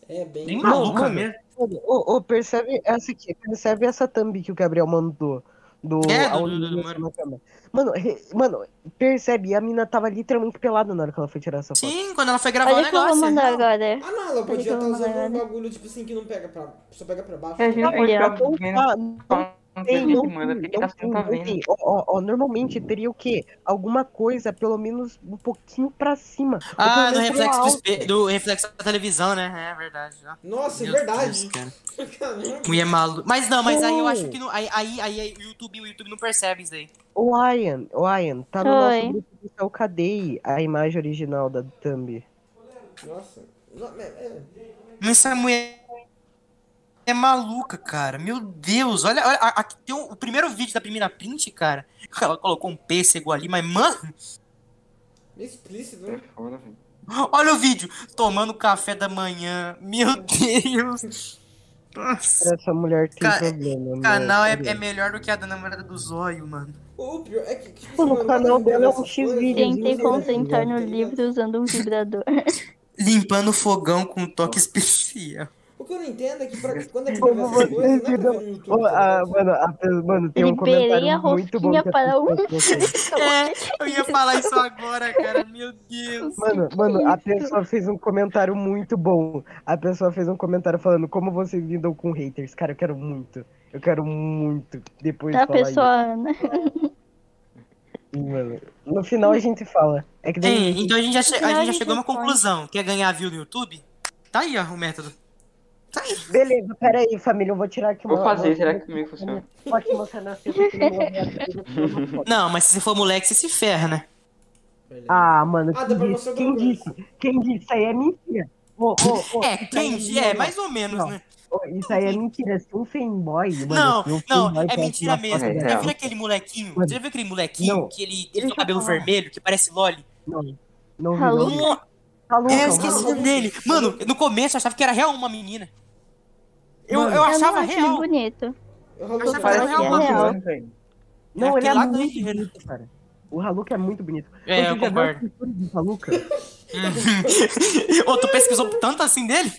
É bem. bem maluca mesmo. Ô, ô, percebe essa aqui, percebe essa thumb que o Gabriel mandou. Do, É, do- do- do- câmera. Mano, re- mano, percebe, a mina tava literalmente pelada na hora que ela foi tirar essa foto. Sim, quando ela foi gravar o Olha o que eu vou negócio. mandar é. agora. Ah, não, ela podia estar vou usando um bagulho tipo assim que não pega pra. Só pega pra baixo. É, a gente não Não, tá, não falando tem, manda, tem, quem não assistindo tá tem, não vendo. tem. Ó, ó, ó, normalmente teria o quê? Alguma coisa, pelo menos um pouquinho pra cima. Ah, do reflexo do, do reflexo da televisão, né? É verdade. já. Nossa, é Meu verdade. Deus. Mulher maluca. Mas não, mas aí eu acho que não, aí, aí, aí, aí o YouTube, o YouTube não percebe isso aí. O Ian, o Ian, tá no Oi. nosso grupo do Céu Cadei a imagem original da thumb. Nossa. Não, é, é. Essa mulher é maluca, cara. Meu Deus, olha, olha aqui tem o, o primeiro vídeo da primeira print, cara. Ela colocou um pêssego ali, mas mano, Meio explícito, É né? velho. olha o vídeo, tomando café da manhã. Meu Deus. Nossa, Essa mulher tem Ca- problema. o canal é, é melhor do que a da namorada do Zóio, mano. O pior é que. Tipo, Mano, o mano, canal dela é um eu Tentei concentrar no livro usando um vibrador. Limpando o fogão com um toque especial. O que eu não entendo é que pra, quando é pra ver essas coisas, não é pra viram- ver no YouTube. Tá ah, mano, a mano, tem um Liberei comentário muito bom para um. fez. É, eu ia falar isso agora, cara. Meu Deus. Mano, mano, a pessoa fez um comentário muito bom. A pessoa fez um comentário falando como vocês lidam com haters. Cara, eu quero muito. Eu quero muito depois A falar pessoa, né? isso, mano. No final a gente fala. É que daí. Ei, então a gente já, che- a gente já chegou a uma conclusão. Quer ganhar view no YouTube? Tá aí, ó, o método. Beleza, pera aí, família. Eu vou tirar aqui uma. Vou fazer, uma- será que comigo funciona? Pode mostrar na que não. Não, mas se você for moleque, você se ferra, né? Beleza. Ah, mano, Ah, quem disse? Quem disse? Quem disse? Isso aí é mentira. Ô, ô, ô, É, quem aí é, não, mais ou menos, não. né? Isso aí é mentira. Se um fanboy. Mano, Não, um não, fanboy é mentira mesmo. É Já viu aquele molequinho? Mano, Você já viu aquele molequinho não. que ele, tem o cabelo falar. vermelho, que parece Loli? Não, não vi, Alô? não. No- Tá louco, É, eu esqueci o nome dele. Mano, no começo eu achava que era real uma menina. Eu, Mano, eu Eu achava ele real. bonito. Eu Eu achava é real. real. mano, velho. Não, ele é muito bonito, cara. O Haluk é muito bonito. É, eu concordo. do? Ô, tu pesquisou tanto assim dele?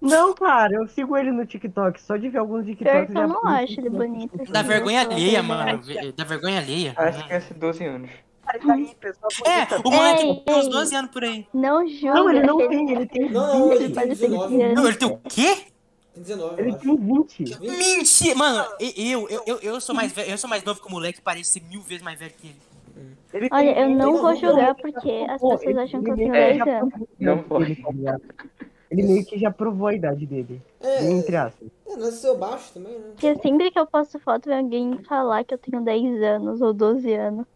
Não, cara, eu sigo ele no TikTok. Só de ver alguns TikToks. eu não acho ele bonito. Dá assim, vergonha eu alheia, mano. Dá vergonha alheia. Acho que é 12 anos. É, o moleque Ei, tem uns ei. 12 anos por aí. Não julga. Não, ele não tem, ele tem Não, não, ele 20. tem 19. Não, ele tem o quê? Tem 19, eu Ele tem 20. Mentira! Mano, eu, eu, eu, eu sou mais velho, eu sou mais novo que o moleque, parece ser mil vezes mais velho que ele. Ele Olha, tem eu não 20. vou julgar porque as pessoas ele- acham que eu tenho meio 10 que já anos. Não pode. tá? Ele meio que já provou a idade dele. É, Entre aspas. é, nasceu baixo também, né? Porque sempre que eu posto foto, vem alguém falar que eu tenho 10 anos ou 12 anos.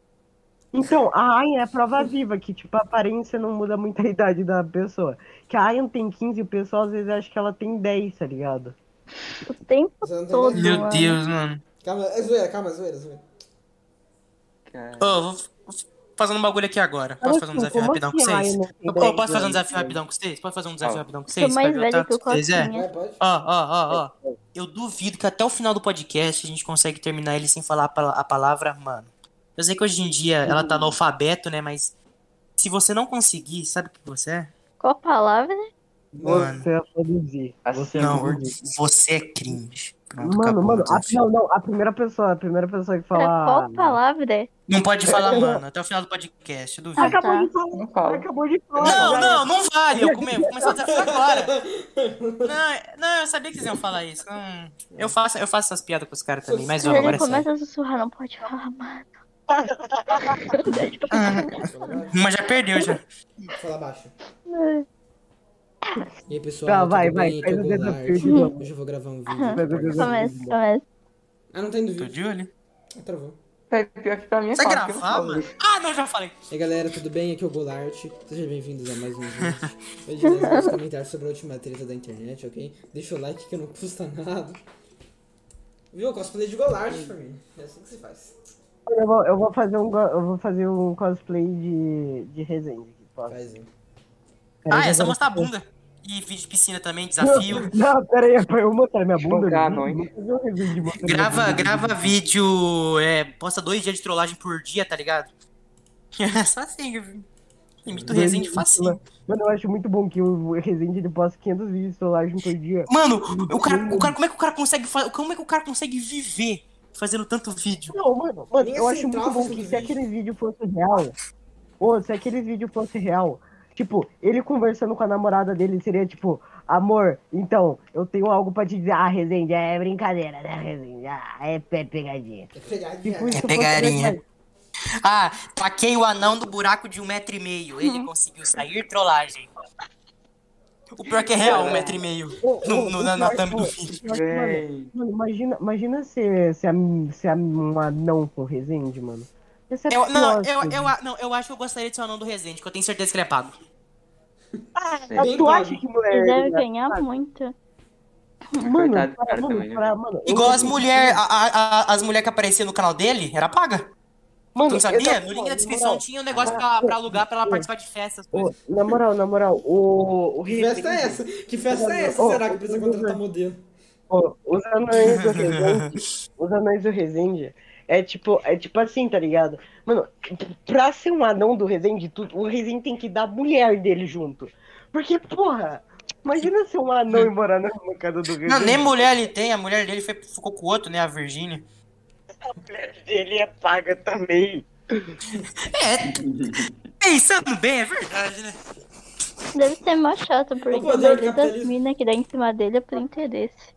Então, a Ayan é prova viva, que, tipo, a aparência não muda muito a idade da pessoa. Que a Ayan tem 15 e o pessoal às vezes acha que ela tem 10, tá ligado? O tempo todo. Meu mano. Deus, mano. Calma, é zoeira, calma, é zoeira, é zoeira. Ô, vou vou fazer um bagulho aqui agora. Posso fazer um Assim, desafio como rapidão com assim vocês? Eu, 10 eu posso fazer um desafio rapidão com vocês? Posso fazer um desafio rapidão com vocês? Sou mais juntar que o? Coquinha. Ó, ó, ó, ó. Eu duvido que até o final do podcast a gente consegue terminar ele sem falar a palavra mano. Eu sei que hoje em dia ela tá no alfabeto, né? Mas se você não conseguir, sabe o que você é? Qual palavra? Mano. Você é produzir. Você é Não, produzir. você é cringe. Pronto, Mano, acabou mano, a, desafio. não, não, a primeira pessoa, a primeira pessoa que falar. qual palavra? Não pode falar mano até o final do podcast, eu duvido. Ah, Acabou tá. de falar. Não fala. Acabou de falar. Não, não, não vale. Eu come, vou começar o desafio agora. Não, não, eu sabia que vocês iam falar isso. Não, eu, faço, eu faço essas piadas com os caras também, mas ó, agora ele é começa a sussurrar, não pode falar, mano. Mas já perdeu, já. Fala baixo. E aí, pessoal, Tá, vai, bem? vai, é faz o desafio. Hoje eu vou gravar um vídeo. Começa, começa. Ah, não tá indo Tô vídeo. de olho. Ah, travou. É, pior que pra mim é Você gravar, mano? Ah, não, já falei. E aí, galera, tudo bem? Aqui é o Golart. Sejam bem-vindos a mais um vídeo. Hoje nós vamos comentar sobre a última treta da internet, ok? Deixa o like que não custa nada. Viu? Cosplay de Golart, família. É assim que se faz. Eu vou, eu vou fazer um, eu vou fazer um cosplay de, de Resende. aqui, posso? Faz, hein? Ah, é só mostrar a bunda. E vídeo de piscina também, desafio. Não, pera aí, pra eu mostrar minha bunda. Mostrando minha Grava, bunda. grava vídeo, é, posta dois dias de trollagem por dia, tá ligado? É só assim, eu imito o Resende facinho. Mano, eu acho muito bom que o Resende ele posta 500 vídeos de trollagem por dia. Mano, o cara, o cara, como é que o cara consegue como é que o cara consegue viver fazendo tanto vídeo? Não, mano, mano, eu assim acho muito troca bom que se aquele vídeo fosse real, ou se aquele vídeo fosse real, tipo, ele conversando com a namorada dele seria tipo, amor, então, eu tenho algo pra te dizer. Ah, Resende, é brincadeira, né, Resende? Ah, é pe- pegadinha. É pegadinha. Tipo, isso fosse pegadinha. Ah, taquei o anão do buraco de um metro e meio. Ele conseguiu sair trollagem. O pior que é real, um metro e meio. Ô, No, no, o na, na pior- thumb do vídeo. o mano, imagina, imagina se, se, a, se a um anão com Resende, mano. Essa é Eu, não, eu, eu, não, eu acho que eu gostaria de ser o anão do Resende, que eu tenho certeza que ele é pago. Ah, Bem tu acha que mulher... Ele deve né? ganhar muito. Mano, cara mano, né? mano, Igual as mulheres, as mulheres que apareciam no canal dele, era paga. Mano, Tu não sabia? No link da na descrição moral, tinha um negócio pra, pra alugar pra ela participar de festas. ô, na moral, na moral, o, o Que festa é essa? Que festa é essa? Ô, Será que precisa contratar modelo? Ô, os anões do Resende, os anões do Resende, é tipo, é tipo assim, tá ligado? Mano, pra ser um anão do Resende, tu, o Resende tem que dar a mulher dele junto. Porque, porra, imagina ser um anão e morar na na casa do Resende. Não, nem mulher ele tem, a mulher dele foi, ficou com o outro, né? A Virgínia. A mulher dele é paga também. É, pensando bem, é verdade, né? Deve ser mó chato, porque O a maioria das minas que dá em cima dele é por interesse.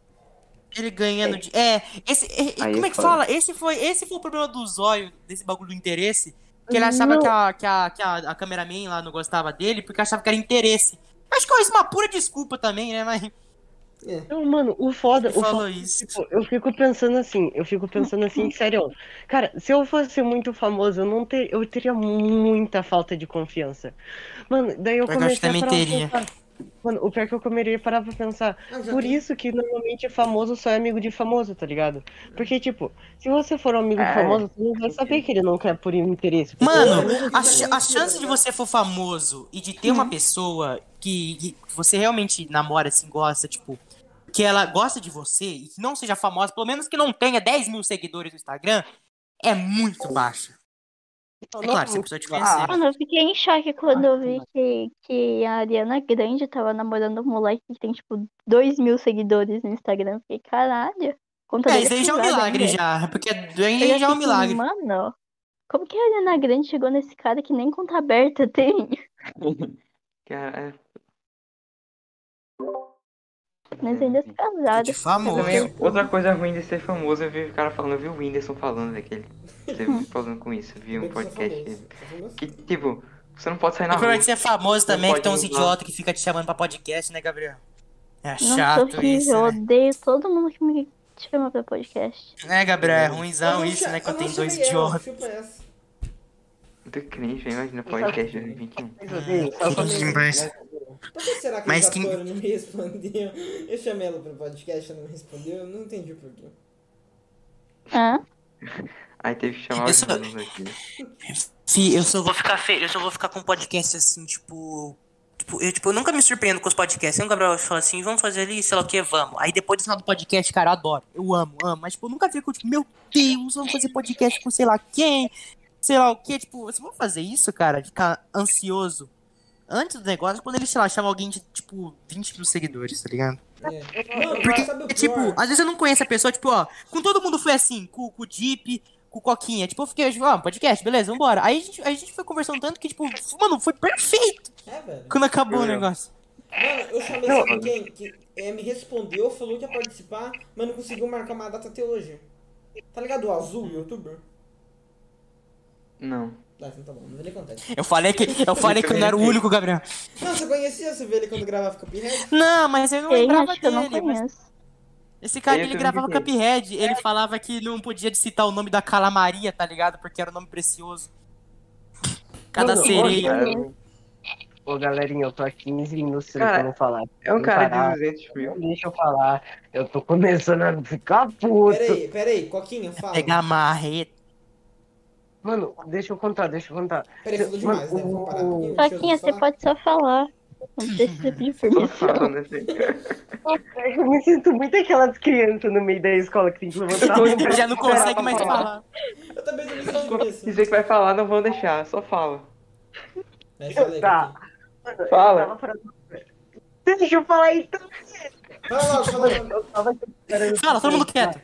Ele ganhando de. É, esse. é, Aí como é que foda. fala? Esse foi, esse foi o problema do zóio, desse bagulho do interesse. Que ele achava Não. que, a, que, a, que a, a cameraman lá não gostava dele, porque achava que era interesse. Acho que é uma pura desculpa também, né? Mas É. Não, mano, o foda, ele o falou foda, isso. tipo, eu fico pensando assim, eu fico pensando assim, sério, cara, se eu fosse muito famoso, eu não ter, eu teria muita falta de confiança. Mano, daí eu eu comecei a teria. pensar. Mano, o pior que eu comeria parar pra pensar. Por isso que normalmente famoso só é amigo de famoso, tá ligado? Porque, tipo, se você for um amigo de É. famoso, você não vai saber que ele não quer por interesse. Mano, a, ch- a chance de você for famoso e de ter uma pessoa que, que você realmente namora, assim, gosta, tipo, que ela gosta de você e que não seja famosa, pelo menos que não tenha 10 mil seguidores no Instagram, é muito baixa. É claro, você precisa te conhecer. Mano, eu fiquei em choque quando eu vi que, que a Ariana Grande tava namorando um moleque que tem, tipo, 2 mil seguidores no Instagram. Fiquei, caralho. Conta É, isso aí já é um milagre ainda. já. Porque aí já é um milagre. Mano, como que a Ariana Grande chegou nesse cara que nem conta aberta tem? Cara, é, Mas ainda é De casada. famoso. também, outra coisa ruim de ser famoso, eu vi o cara falando, eu vi o Whindersson falando daquele. Teve problema com isso, eu vi um que eu podcast famoso. Eu famoso. Que, tipo, você não pode sair na é rua. que você é famoso Não também, que tem uns idiotas que ficam te chamando pra podcast, né, Gabriel? É Nossa, chato horrível. isso, Eu né? odeio todo mundo que me chama pra podcast. Né, Gabriel? É Eu ruimzão não isso, né? eu Quando não tem dois ela, idiotas. Muito cringe, imagina podcast de 2021. Que demais. Por que será que Mas a quem- atora não me respondeu? Eu chamei ela pro podcast, ela não me respondeu, eu não entendi por quê. Hã? Aí teve que chamar Eu os meninos aqui. Fih, eu só vou ficar feio, eu só vou ficar com podcast assim, tipo. Tipo eu, tipo, eu nunca me surpreendo com os podcasts. O Gabriel fala assim, vamos fazer ali, sei lá o que, vamos. Aí depois do final do podcast, cara, eu adoro. Eu amo, amo. Mas, tipo, eu nunca fico, tipo, meu Deus, vamos fazer podcast com sei lá quem, sei lá o que. Tipo, vocês vão fazer isso, cara? de Ficar ansioso antes do negócio, quando ele, sei lá, chama alguém de, tipo, 20 mil seguidores, tá ligado? É. Mano, Porque, sabe o tipo, às vezes eu não conheço a pessoa, tipo, ó, com todo mundo foi assim, com, com o Jeep, com o Coquinha. Tipo, eu fiquei, tipo, ó, podcast, beleza, vambora. Aí a gente, a gente foi conversando tanto que, tipo, mano, foi perfeito É, velho. quando acabou o negócio. Mano, eu chamei Não. sabe quem? Que é, me respondeu, falou que ia participar, mas não conseguiu marcar uma data até hoje. Tá ligado? O azul, youtuber? Não. Ah, então tá bom, não vê nem acontece. Eu falei que, eu falei que eu não era o único, Gabriel. Não, você conhecia, você vê ele quando gravava Cuphead? Não, mas eu não lembrava que eu não dele. Mas conheço. esse cara, ele gravava não Cuphead, ele falava que não podia citar o nome da Calamaria, tá ligado? Porque era um nome precioso. Cada Mano, sereia. Ô, galerinha, eu tô há 15 minutos Cara, tentando falar. é um Não cara parar. de 200 mil. Não deixa eu falar. Eu tô começando a ficar puto. Pera aí, pera aí, Coquinha, fala. Pegar a marreta. Mano, deixa eu contar, deixa eu contar. Pera aí, falou demais, né? Vamos parar um eu Faquinha, você falar. pode só falar. Não precisa pedir permissão. assim. Eu me sinto muito aquelas crianças no meio da escola que tem que levantar pra Já não consegue mais falar. Eu também tô me sentindo assim. Dizer que vai falar, não vão deixar, só fala. Aí, Tá. Mano, eu Fala. falando- Deixa eu falar então. Fala fala. Eu Fala, todo mundo quieto.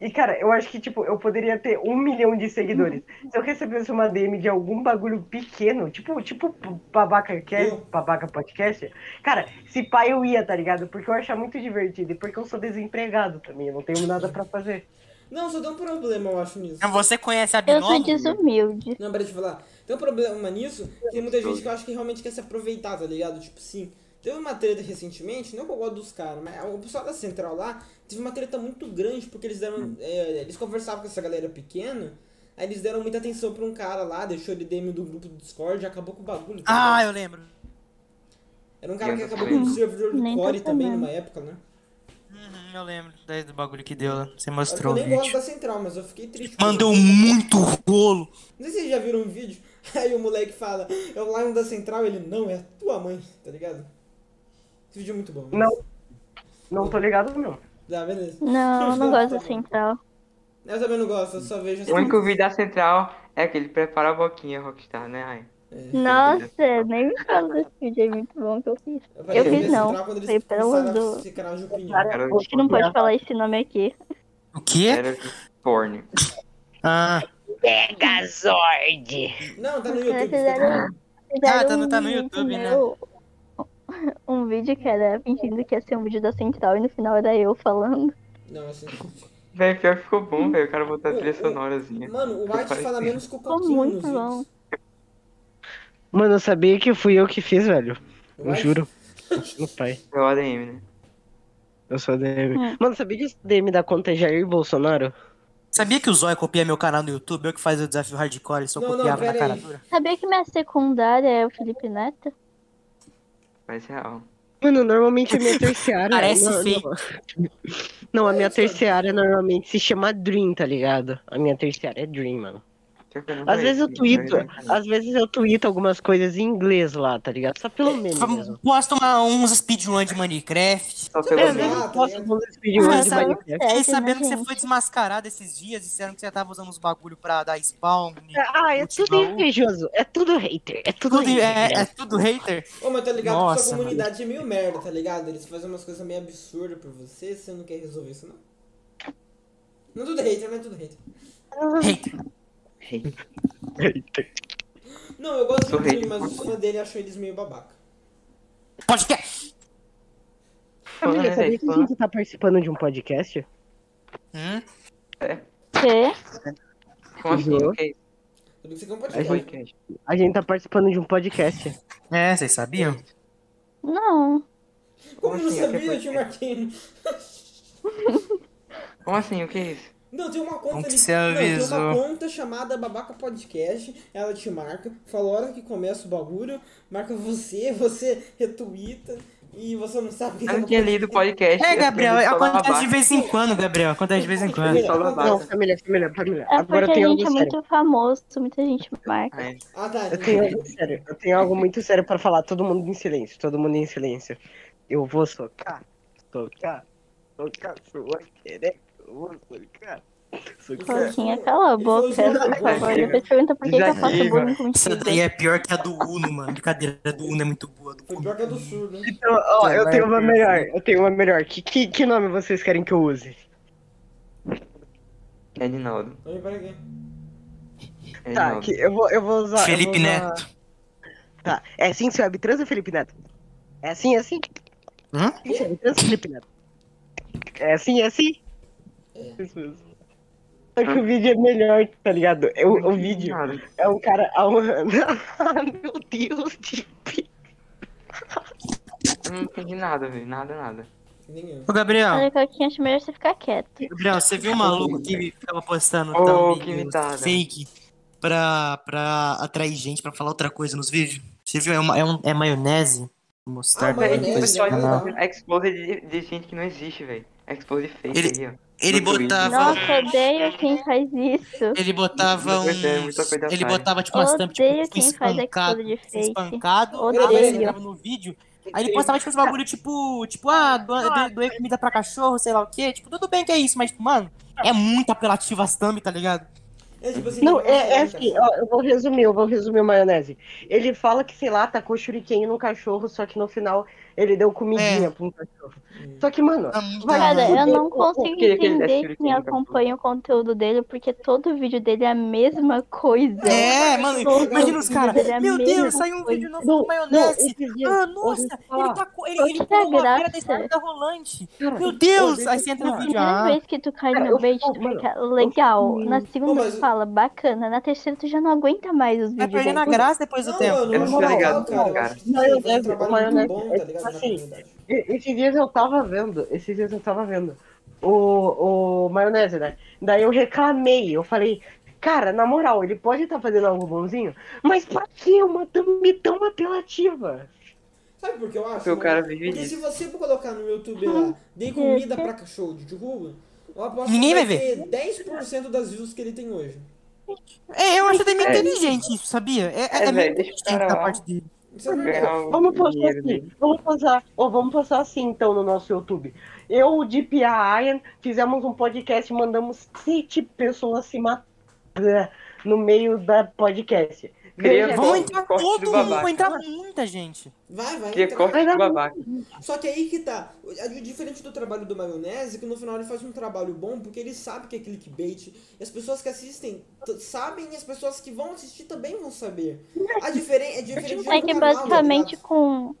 E, cara, eu acho que, tipo, eu poderia ter um milhão de seguidores. Se eu recebesse uma DM de algum bagulho pequeno, tipo, tipo babaca, cast, Eu? babaca podcast, cara, se pai eu ia, tá ligado? Porque eu acho muito divertido. E porque eu sou desempregado também, eu não tenho nada pra fazer. Não, só tem um problema, eu acho, nisso. Você conhece a Eu sou Binômio? desumilde. Não, peraí, deixa eu falar. Tem um problema nisso, que tem muita gente que eu acho que realmente quer se aproveitar, tá ligado? Tipo assim, teve uma treta recentemente, não que eu gosto dos caras, mas o pessoal da Central lá teve uma treta muito grande, porque eles deram. é, eles conversavam com essa galera pequena, aí eles deram muita atenção pra um cara lá, deixou ele DM do grupo do Discord e acabou com o bagulho. tá Ah, eu lembro. Era um cara que Eu acabou com o servidor do Core também numa época, né? Uhum, eu lembro daí do bagulho que deu lá. Você Eu mostrou o nem gosto da Central, mas eu fiquei triste. com Mandou muito rolo. Não sei se vocês já viram um vídeo, aí o moleque fala, é o Lion da Central, ele, não, é a tua mãe, tá ligado? Esse vídeo é muito bom. Não. Não tô ligado, não. Tá, beleza. Não, eu não gosto da central. Eu também não gosto, eu só vejo O único vídeo da central é que ele prepara a boquinha, Rockstar, né? Ai. Nossa, nem me fala desse vídeo aí, muito bom que eu fiz. Eu fiz não. Foi pelo do... Acho que não pode falar esse nome aqui. O quê? Era porn. Ah, Não, tá no YouTube. fizeram, Ah, tá fizeram no- tá no YouTube, vídeo né? Um vídeo que era fingindo que ia ser um vídeo da central e no final era eu falando. Não, assim. Véi, pior que ficou bom, velho. O cara botou a trilha sonorazinha. Mano, o White fala menos que o Ficou muito nos bom. vídeos. Mano, eu sabia que fui eu que fiz, velho. O Eu White- juro. No pai. É o ADM, né? Eu sou DM. Hum. Mano, sabia que esse DM da conta é Jair Bolsonaro? sabia que o Zóio copia meu canal no YouTube? Eu que faz o desafio hardcore, ele só Não, não, copiava na pera cara aí. dura. Sabia que minha secundária é o Felipe Neto? Parece real. Mano, normalmente a minha terciária. Parece não. Não. Não, a minha terciária normalmente se chama Dream, tá ligado? A minha terciária é Dream, mano. Às vezes eu tweeto, é às vezes eu tweeto algumas coisas em inglês lá, tá ligado? Só pelo menos. Posta uma, uns speedrun de Minecraft. Só pelo É, menos. tá posso ligado? fazer esse vídeo Ah, de Minecraft. Fiquei né, sabendo que você foi desmascarado esses dias, disseram que você tava usando os bagulho pra dar spawn. Ah, é tudo invejoso. É tudo hater. É tudo, Tudo, hater. é, é tudo hater. Ô, mas tá ligado que Nossa, sua comunidade é meio merda, tá ligado? Eles fazem umas coisas meio absurdas por você, você não quer resolver isso, não? Não é tudo hater, não é tudo hater. Hater. Não, eu gosto do hater. mas os fãs dele acham eles meio babaca. Podcast. Família, sabia que a gente tá participando de um podcast? Hum? Quê? Como assim? O que é isso? A podcast. Podcast. A gente tá participando de um podcast. É, vocês sabiam? Não. Como Como não assim? O é sabia, podcast? marquei. Como assim? O que é isso? Não, tem uma conta ali. você Não, tem uma conta chamada Babaca Podcast. Ela te marca, fala a hora que começa o bagulho, marca você, você retuita e você não sabe o que Eu não tinha lido podcast. É, Gabriel, acontece de vez em quando, Gabriel. Acontece de vez em quando. Babaca. Não, família, família, família. É Agora eu tenho gente é algo sério. muito famoso, muita gente marca. É. Ah, tá. Eu tenho algo sério. Eu tenho algo muito sério pra falar. Todo mundo em silêncio. Todo mundo em silêncio. Eu vou socar. Socar. Socar sua querer. Eu. Coquinha, cala a boca, por favor. Depois pergunta por que, que eu faço bullying Essa contigo. daí é pior que a do Uno, mano. Brincadeira, a do Uno é muito boa. Do Uno. pior que a do Sul, né? Então, ó, eu tenho uma melhor. Eu tenho uma melhor. Que, que, que nome vocês querem que eu use? Edinaldo. Aqui. Tá, que eu vou, eu vou usar. eu Felipe vou usar- Neto. Tá. É assim que você web trans ou Felipe Neto? É assim, é assim? Hum? Neto? É assim, é assim? É. Isso mesmo. Só que o vídeo é melhor, tá ligado? É O, o vídeo é um cara. É um... Ah, meu Deus, de Eu não entendi nada, velho. Nada, nada. Ô, Gabriel, Olha, Coquinha, acho melhor você ficar quieto. Gabriel, você viu o maluco que ficava postando Ô, thumbnail fake pra, pra atrair gente pra falar outra coisa nos vídeos? Você viu? É, uma, é, um, é maionese? Mostrar Ah, é legal. expose de, de gente que não existe, velho. Expose fake Ele- aí, ó. Ele no Twitter. botava. Nossa, odeio quem faz isso. Ele botava um. coisa Ele faz. botava tipo umas thumb, tipo, quem faz espancado. expose de fake. Espancado. Odeio. Ele no vídeo. Aí ele postava tipo uns bagulho, tipo, tipo, ah, doe, doe- doei comida pra cachorro, sei lá o quê. Tipo, tudo bem que é isso, mas, tipo, mano, é muito apelativo as thumb, tá ligado? É tipo assim. Não, é, uma é assim, ó, eu vou resumir, eu vou resumir o maionese. Ele fala que, sei lá, tacou shuriken no cachorro, só que no final ele deu comidinha É. pra um cachorro. Só que, mano, É Vai, Cara, eu não consigo desse entender quem acompanha o conteúdo dele, porque todo vídeo dele é a mesma coisa. É, mano, imagina os caras. é Meu Deus, saiu um coisa. vídeo novo com maionese. Ah, nossa, te ele tacou, ele, ele é a uma graça? pedra da rolante. Cara, Meu Deus, aí você entra no vídeo, Primeira ah, vez que tu cai Cara, no bait, fico- tu fica legal. Na segunda tu fala, bacana. Na terceira tu já não aguenta mais os vai vídeos perdendo a graça depois do tempo. Eu na não tô ligado, cara, eu cara. acho que Maionese, é tá assim. E- Esses dias eu tava vendo, esses dias eu tava vendo o, o maionese, né? Daí eu reclamei, eu falei, cara, na moral, ele pode estar fazendo algo bonzinho, mas pra que uma thumb tão apelativa? Sabe por que eu acho? Porque o cara vive Porque se você for colocar no YouTube lá, dei comida pra cachorro de rua, eu aposto Ninguém que vai vai ter 10% das views que ele tem hoje. É, eu acho até meio É. inteligente isso, sabia? É, é, É, é é assim, dele. Vamos postar, ou vamos postar assim então no nosso YouTube. Eu, o Deep e a Ian fizemos um podcast, mandamos sete pessoas se matar no meio da podcast. Corte- Vamos entrar todo mundo, babaca. vai entrar muita gente. Vai, vai. Que entrar. corte do babaca. Só que aí que tá. O diferente do trabalho do Maionese, que no final ele faz um trabalho bom porque ele sabe que é clickbait. E as pessoas que assistem sabem e as pessoas que vão assistir também vão saber. A diferen é diferente de É que tá basicamente com,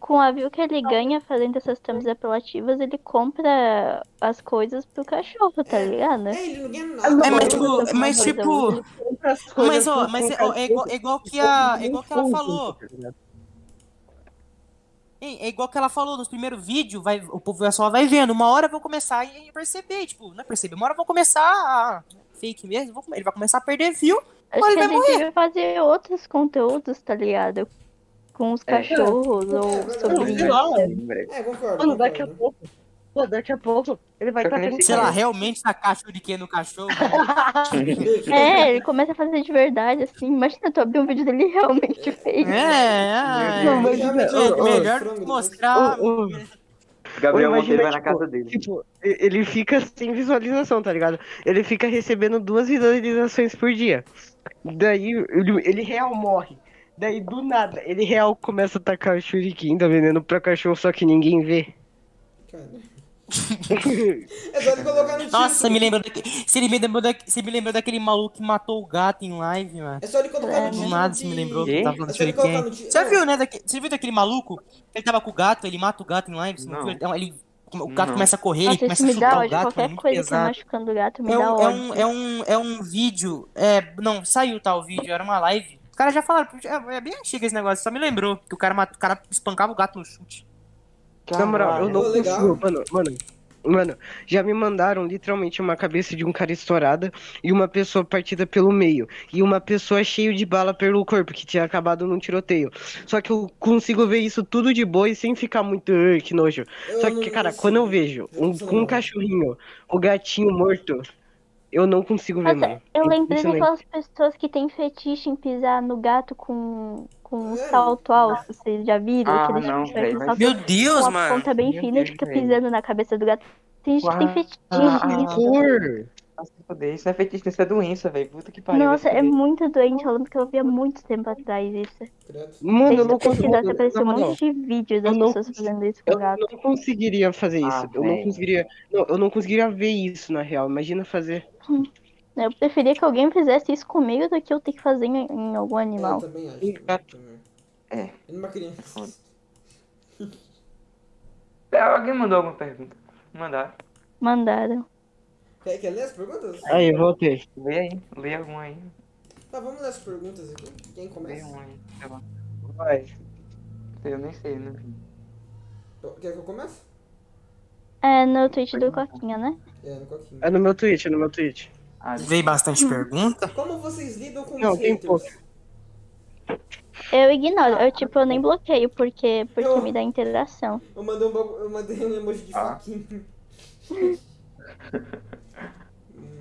com a view que ele ganha fazendo essas thumbs apelativas, ele compra as coisas pro cachorro, tá É. ligado? É, ele não ganha nada. É, mas tipo, mas tipo. Mas, ó, mas é, é igual, é igual que a. É igual que ela falou. É é igual que ela falou nos primeiros vídeos, vai, o povo só vai vendo. Uma hora eu vou começar a perceber, tipo, não é perceber, uma hora eu vou começar a. Fake mesmo, vou- ele vai começar a perder view. Acho Ele que vai ele morrer. devia fazer outros conteúdos, tá ligado? Com os É. cachorros É, ou sobre Sei lá, Em breve. É, concordo. Mano, daqui a pouco. Pô, daqui a pouco ele vai estar que nesse Sei lá, realmente tacar shuriken no cachorro. É, ele começa a fazer de verdade, assim. Imagina tu abrir um vídeo dele realmente feio. É, é, Não, é. mas- melhor frango depois. mostrar. Ô, ô. Gabriel Ou imagina, Monteiro vai na tipo, casa dele. Tipo, ele fica sem visualização, tá ligado? Ele fica recebendo duas visualizações por dia. Daí ele, ele real morre. Daí do nada, ele real começa a atacar o shuriken, tá vendendo pra cachorro, só que ninguém vê. Cara. É só ele colocar no título. Nossa, me lembrou daquele. Você me lembrou, da... você me lembrou daquele maluco que matou o gato em live, mano. É só ele colocar no Do título. nada você que- me lembrou que tava falando É ele Shuriken. no. Você viu, né? Daque... Você viu daquele maluco? Ele tava com o gato, ele mata o gato em live, não? Então, ele... O gato Não. começa a correr, ele Nossa, começa isso a me dá chutar o gato, é Qualquer muito coisa que pesado. machucando o gato me É dá um, é, ódio. um, é, um, é um vídeo. É, não, saiu tal vídeo, era uma live. Os caras já falaram, é, é bem antigo esse negócio, só me lembrou que o cara, mat- o cara espancava o gato no chute. Na moral, eu não consigo, mano, mano. Mano, já me mandaram literalmente uma cabeça de um cara estourada e uma pessoa partida pelo meio. E uma pessoa cheia de bala pelo corpo, que tinha acabado num tiroteio. Só que eu consigo ver isso tudo de boa e sem ficar muito, "Ai, que nojo. Eu Só que, cara, consigo. quando eu vejo Eu um, um cachorrinho, o gatinho morto, eu não consigo ver, Nossa, mano. eu lembrei Impressionante. daquelas pessoas que têm fetiche em pisar no gato com, com um É. salto alto, vocês já viram? Ah, não, velho, mas- Meu Deus, com a mano. ponta bem Meu fina e fica pisando na cabeça do gato. Tem gente que tem fetiche Ah, isso não é feitiço, isso é doença, velho. Puta que pariu. Nossa, é muito doente. Eu lembro que eu vi há muito tempo atrás isso. Mano, eu não eu consigo. apareceu um monte de vídeos das eu não pessoas fazendo isso com Eu gato. não conseguiria fazer isso. Ah, eu não conseguiria. Não, eu não conseguiria ver isso na real. Imagina fazer. Eu preferia que alguém fizesse isso comigo do que eu ter que fazer em, em algum Eu animal. também acho. Gato. É. E numa criança. Alguém mandou alguma pergunta? Mandar. Mandaram. Quer, quer ler as perguntas? Aí, voltei. Lê aí. Lê alguma aí. Tá, vamos ler as perguntas aqui. Quem Lê começa? uma aí. sei lá. Vai. Eu nem sei, não vi. Quer que eu comece? É no tweet do Coquinha, né? É, no coquinho. É no meu tweet, é no meu tweet. Ah, Veio bastante pergunta. Como vocês lidam com Não, os tem haters? pouco. Eu ignoro. Eu, tipo, eu nem bloqueio porque, porque Eu- me dá interação. Eu mandei um, eu mandei um emoji de Ah. faquinha.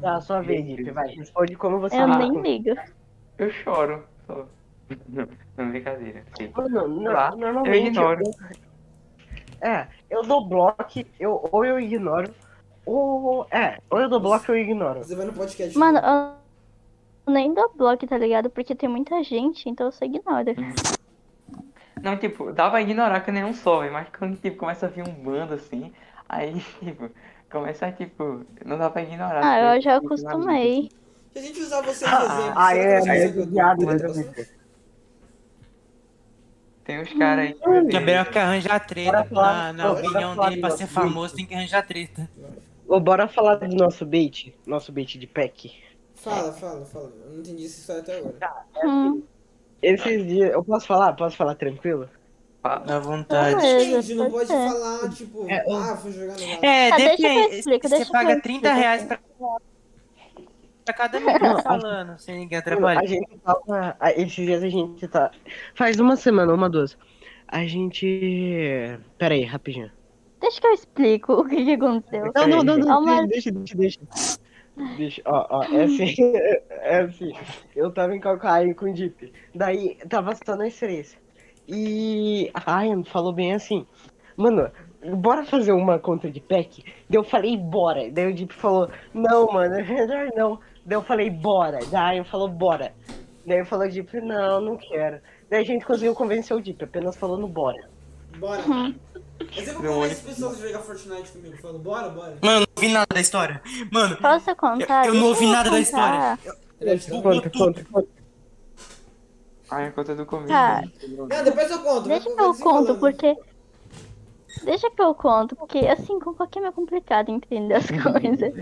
Tá, sua vez, Jeep. Vai, responde como você Eu Ah. nem ligo. Eu choro. Só. Não, brincadeira. Sim. Mano, no- Lá, normalmente. eu ignoro. É, eu dou bloco, eu, ou eu ignoro, ou. É, ou eu dou bloco ou eu ignoro. Você vai no podcast. Mano, eu nem dou bloco, tá ligado? Porque tem muita gente, então eu só ignoro. Não, tipo, dá pra ignorar que nem um só. Mas quando, tipo, começa a vir um bando assim, aí, tipo, começa, tipo, não dá pra ignorar. Ah, eu porque, já tipo, acostumei. Se a gente usar você de Ah, exemplo, ah, será é, que você é, consegue é viado, bastante? Tem uns caras aí. O Gabriel quer arranjar treta. Falar- Na, na opinião dele, pra ser famoso, tem que arranjar treta. Ô, bora falar do nosso bait, nosso bait de pack. Fala, fala, fala. Eu não entendi essa história até agora. Hum, Esses dias, eu posso falar? Posso falar tranquilo? Dá vontade. Beleza, Depende, não pode ser. falar, tipo, É, eu- ah, fui jogar no lado. É, Ah, deixa que eu depende. explico, Você deixa que eu paga 30 explico. reais pra, pra cada minuto falando, sem ninguém atrapalhar. A gente tava. Esses dias a gente tá. Faz uma semana, uma, duas. A gente. Pera aí, rapidinho. deixa que eu explico o que, que aconteceu. Não, não, não, É não. uma- Deixa, deixa, deixa. Deixa, ó, ó, é assim, é assim, eu tava em Calcaia com o Jeep, daí tava só nós três, e a Ryan falou bem assim, mano, bora fazer uma conta de pack? Daí eu falei, bora, daí o Jeep falou, não, mano, é melhor não, daí eu falei, bora, daí a Ryan falou, bora, daí eu falou, Jeep, não, não quero, daí a gente conseguiu convencer o Jeep, apenas falando, bora. Bora. Uhum. Sempre Não, como olha- as pessoas jogam Fortnite comigo, falando, bora, bora. Mano, não ouvi nada da história. Mano, Posso contar? Eu- eu não ouvi nada da contar. Ele é de Conta, conta, conta. Ai, a conta do comigo. Tá. né? Não, depois eu conto. Deixa que eu conto, porque. Deixa que eu conto, porque assim, com qualquer é meio complicado entender as coisas.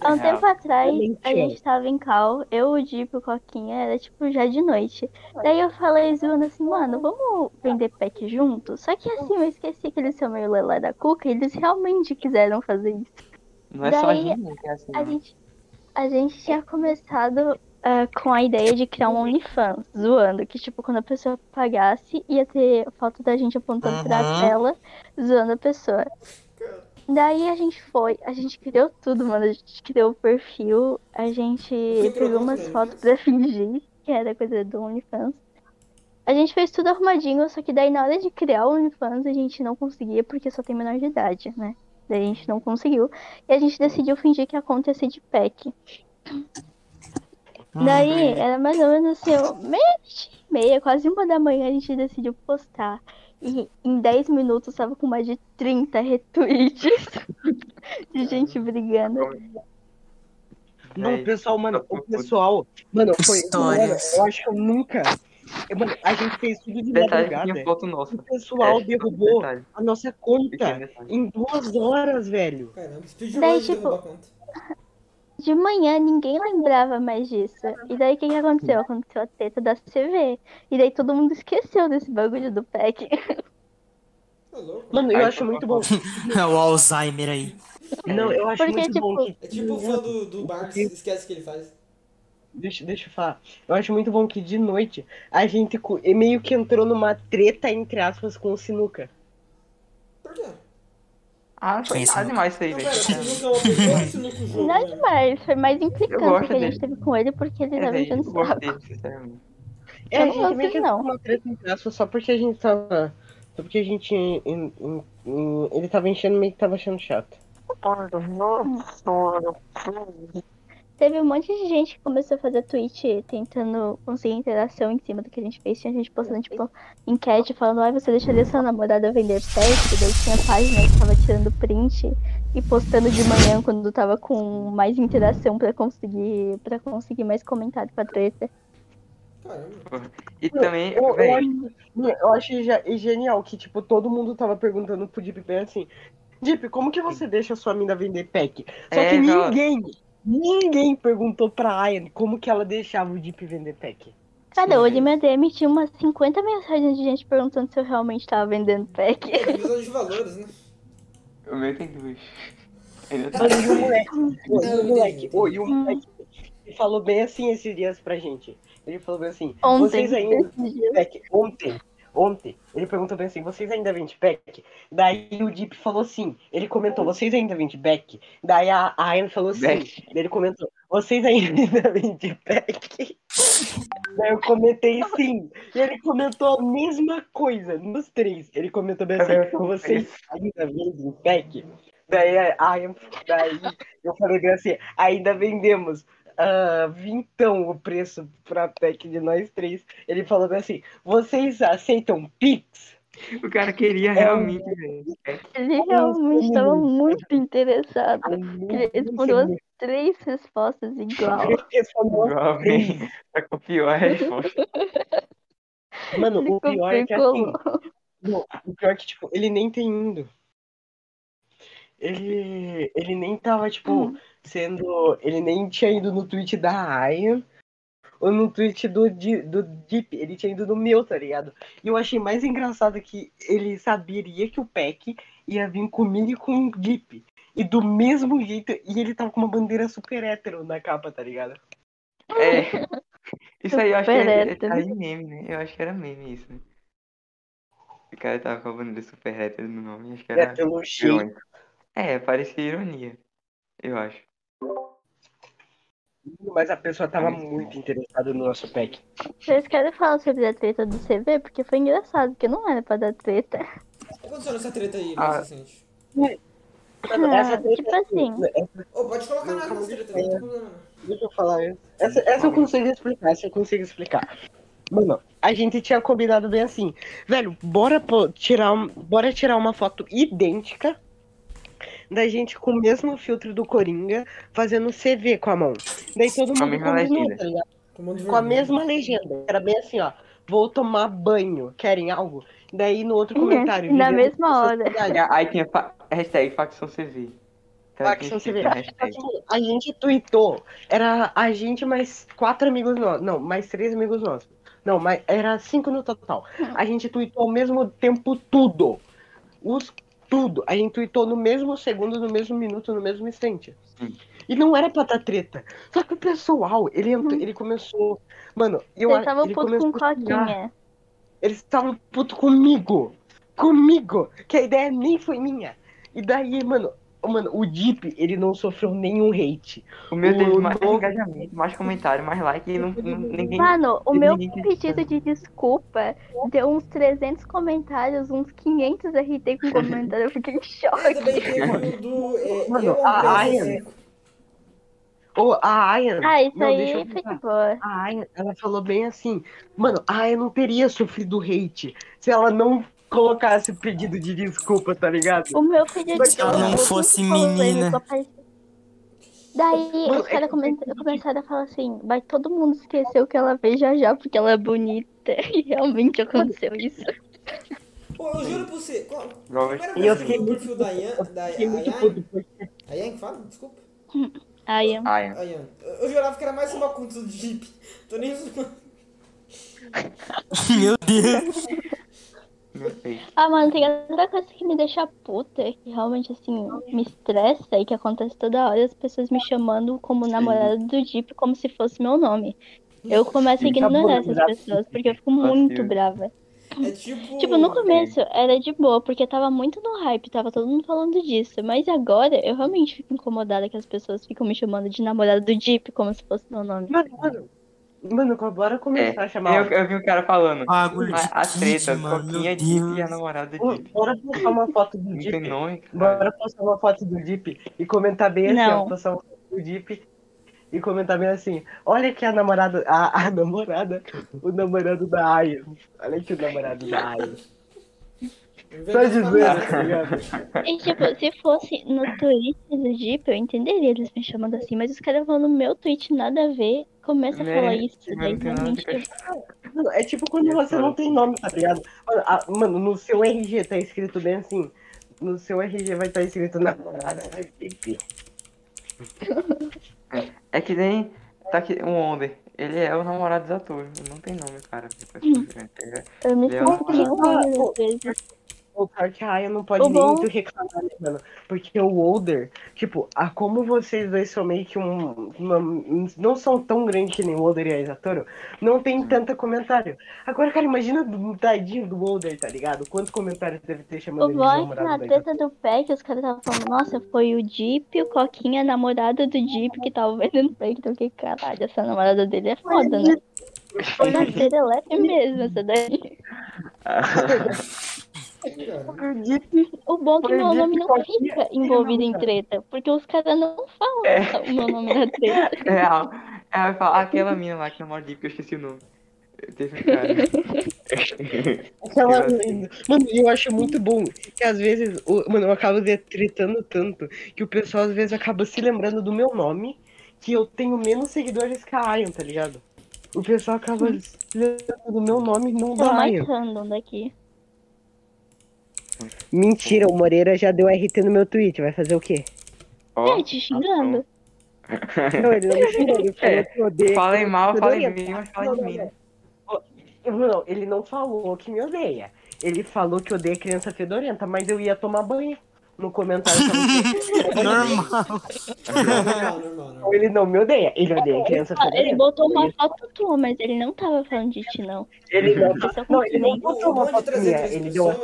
Há um tempo atrás, a gente tava em cal, eu, o Jeep e o Coquinha, era tipo já de noite. Daí eu falei zoando assim, mano, vamos vender pack junto? Só que assim, eu esqueci que eles são meio lelé da cuca e eles realmente quiseram fazer isso. Não é só a Daí, gente que é assim. A não. gente, a gente tinha começado ah, com a ideia de criar um OnlyFans, zoando, que tipo, quando a pessoa pagasse, ia ter foto da gente apontando pra Uhum. tela, zoando a pessoa. Daí a gente foi, a gente criou tudo, mano. A gente criou o perfil, a gente pegou umas fotos pra fingir que era coisa do OnlyFans. A gente fez tudo arrumadinho, só que daí na hora de criar o OnlyFans a gente não conseguia porque só tem menor de idade, né? Daí a gente não conseguiu. E a gente decidiu fingir que a conta ia ser de Daí era mais ou menos assim, meia, meia, quase uma da manhã a gente decidiu postar. E em 10 minutos tava com mais de 30 retweets de gente brigando. Não, pessoal, mano, Tá o pessoal, mano, foi. Histórias. Mano, eu acho que eu nunca. eu- Mano, a gente fez tudo de Detalhe madrugada. tinha foto nossa. O pessoal É, derrubou detalhe, a nossa conta em duas horas, velho. Caramba, speedrun tipo, derrubar a conta. De manhã ninguém lembrava mais disso. E daí o que, que aconteceu? Aconteceu a treta da CV. E daí todo mundo esqueceu desse bagulho do pack. Tá louco? Mano, eu acho por muito bom. o Alzheimer aí. Não, eu acho Porque, muito bom tipo, que. É tipo o fã do, do Barks, esquece o que ele faz. Deixa, deixa eu falar. Eu acho muito bom que de noite a gente meio que entrou numa treta, entre aspas, com o Sinuca. Por quê? Ah, foi nada demais isso aí, Não, velho. é uma é né? demais, foi mais gosto que a gente teve com ele porque ele É, tava enchendo eu o saco. É, Eu a não gente gosto meio que dele, não. numa treta, aspas, só porque a gente tava. Só porque a gente. em- em- em- ele tava enchendo, meio que tava achando chato. Teve um monte de gente que começou a fazer tweet tentando conseguir interação em cima do que a gente fez. Tinha gente postando, tipo, enquete falando, ai, você deixaria sua namorada vender sexo? Daí tinha página que tava tirando print e postando de manhã quando tava com mais interação pra conseguir, pra conseguir mais comentário pra treta. Caramba. E também, Eu, eu, eu acho ge- genial que, tipo, todo mundo tava perguntando pro Deep bem assim. Deep, como que você deixa sua mina vender pack? Só É, que não. ninguém, ninguém perguntou pra Ayan como que ela deixava o Deep vender pack. Cara, hoje minha DM tinha umas 50 mensagens de gente perguntando se eu realmente tava vendendo pack. É divisão de valores, né? o meu tem duas. Ele tá- e o moleque, o, Eu o moleque, o, e o moleque ele falou bem assim esses dias pra gente. Ele falou bem assim, Ontem. vocês ainda pack ontem. Ontem, ele perguntou bem assim, vocês ainda vendem pack? Daí o Deep falou sim. Ele comentou, vocês ainda vendem pack? Daí a Ayan falou sim. Daí ele comentou, vocês ainda vendem pack? Daí eu comentei sim. E ele comentou a mesma coisa nos três. Ele comentou bem assim, vocês ainda vendem pack? Daí, a Ayan- daí eu falei assim, ainda vendemos. Ah, vintão o preço pra pack de nós três. Ele falou bem assim: vocês aceitam Pix? O cara queria realmente, velho. Ele realmente estava muito interessado. Ele respondeu as três respostas igual. respondeu Igual, velho. Pra copiar a resposta. Mano, Ele o pior é que assim, não, o pior é que, tipo, ele nem tem indo. Ele, ele nem tava, tipo, Hum. Sendo. Ele nem tinha ido no tweet da Aya ou no tweet do, do Deep. Ele tinha ido no meu, tá ligado? E eu achei mais engraçado que ele saberia que o Peck ia vir comigo e com o Deep. E do mesmo jeito, e ele tava com uma bandeira super hétero na capa, tá ligado? É. Isso aí eu acho que Super é, é, hétero. tá em meme, né? Eu acho que era meme isso, né? O cara tava com a bandeira super hétero no nome, acho que É era irônico. É, parecia ironia. Eu acho. Mas a pessoa tava muito interessada no nosso pack. Vocês querem falar sobre a treta do CV? Porque foi engraçado, porque não era pra dar treta. O que aconteceu nessa treta aí, Ah. mais recente? Ah, essa treta, tipo assim. essa- Ô, pode colocar na nessa treta aí, não tem problema. não. deixa eu falar. Essa, essa eu consigo explicar, essa eu consigo explicar. Mano, a gente tinha combinado bem assim. Velho, bora pô, tirar, um- bora tirar uma foto idêntica da gente com o mesmo filtro do Coringa, fazendo CV com a mão. Daí todo Com a mundo mesma combinou, legenda. tá ligado? Com a mesma legenda. Era bem assim, ó. Vou tomar banho. Querem algo? Daí no outro Uhum, comentário. na mesma hora. Aí tinha fa... hashtag facção CV. Facção CV. A gente tweetou. Era a gente mais quatro amigos nossos. Não, mais três amigos nossos. Não, mas era cinco no total. A gente tweetou ao mesmo tempo tudo. Os tudo. A gente tweetou no mesmo segundo, no mesmo minuto, no mesmo instante. Sim. E não era pra dar treta. Só que o pessoal, ele, entrou, ele começou. Mano, eu Vocês a- estavam ele puto começou com coquinha. Eles estavam puto comigo. Comigo. Que a ideia nem foi minha. E daí, mano, Mano, o Deep, ele não sofreu nenhum hate. O meu teve mais novo- engajamento, mais comentário, mais like e não, não- ninguém. Mano, o meu pedido de desculpa deu uns 300 comentários, uns 500 RT com comentário. Eu fiquei em choque. do. É, Mano, a Ayan- PS5. Ô, a Ayan. Ah, isso não, deixa aí eu foi de boa. A Ayan, ela falou bem assim, mano, a Ayan não teria sofrido hate se ela não colocasse o pedido de desculpa, tá ligado? O meu pedido Mas de se ela desculpa não fosse menina. Daí Mano, os é caras come- começaram a falar assim, vai todo mundo esquecer o que ela fez já já, porque ela é bonita. E realmente aconteceu isso. Pô, eu juro pra você. Qual, a E eu fiquei do muito- perfil da Ayan? Da porque Ayan que fala? Desculpa. Aí, Ayan. Ayan. Eu, eu jurava que era mais uma conta do Jeep. Tô nem zoando. Meu Deus. Ah, mano, tem outra coisa que me deixa puta, que realmente, assim, me estressa e que acontece toda hora, as pessoas me chamando como namorada do Jeep como se fosse meu nome. Eu começo a Fica ignorar essas pessoas, porque eu fico muito brava. É tipo. Tipo, no começo era de boa, porque tava muito no hype, tava todo mundo falando disso. Mas agora eu realmente fico incomodada que as pessoas ficam me chamando de namorada do Jeep como se fosse meu nome. Mano, mano, mano, bora começar a É, chamar. eu, eu vi um cara falando. De A, a treta. Coquinha Deep e a namorada Deep. Bora postar uma foto do Deep. Bora postar uma foto do Deep e comentar bem assim, Não. ó. Postar uma foto do Deep e comentar bem assim. Olha que a namorada. A, a namorada. O namorado da Aya. Olha que o namorado da Aya. Só dizendo, tá ligado? E tipo, se fosse no tweet do Jeep, eu entenderia eles me chamando assim, mas os caras vão no meu tweet nada a ver, começa a Né? falar isso. Daí não tem nada a realmente eu- Mano, É tipo quando você não tem nome, tá ligado? Mano, a- Mano, no seu RG tá escrito bem assim. No seu RG vai estar escrito namorada da Deep. É que nem tá aqui o Wonder. Ele é o namorado dos atores. Não tem nome, cara. Hum. Ele é- eu me Legal. sinto que nem um homem às vezes. O pior que a Aya não pode O nem bom- muito reclamar, né, mano? Porque o Older, tipo, a como vocês dois são meio que um. uma- não são tão grandes que nem o Older e a Isatoro, não tem tanta comentário. Agora, cara, imagina o tadinho do Older, tá ligado? Quantos comentários deve ter chamando O ele de que namorado na da treta do PEC, os caras estavam falando, nossa, foi o Jeep, o Coquinha, a namorada do Jeep que tava vendendo PEC. Então eu fiquei, caralho, essa namorada dele é foda, né? Foi na serelepe mesmo, essa daí. Cara, O bom é que meu nome não fica envolvido em treta, porque os caras não falam o meu nome na treta. É real. Ela vai falar, aquela mina lá que namora Deep, que eu esqueci o nome. Teve um cara. aquela. Engraçado. Mano, eu acho muito bom que às vezes, o- mano, eu acabo de- tretando tanto que o pessoal às vezes acaba se lembrando do meu nome, que eu tenho menos seguidores que a Ayan, tá ligado? O pessoal acaba se lembrando do meu nome e não Sou da mais Ayan. random daqui. Mentira, o Moreira já deu RT no meu tweet, vai fazer o quê? Ó, É, te xingando. Não, ele não me xingou, ele falou É, que. Falem mal, falem mas falem de mim. Não, ele não falou que me odeia. Ele falou que odeia criança fedorenta, mas eu ia tomar banho no comentário. Normal. normal, normal, normal. Ele não me odeia, ele odeia criança Ele fedorenta. botou uma foto tua, mas ele não tava falando de ti, não. Ele não, não, ele não botou uma foto trazer minha, três ele deu uma...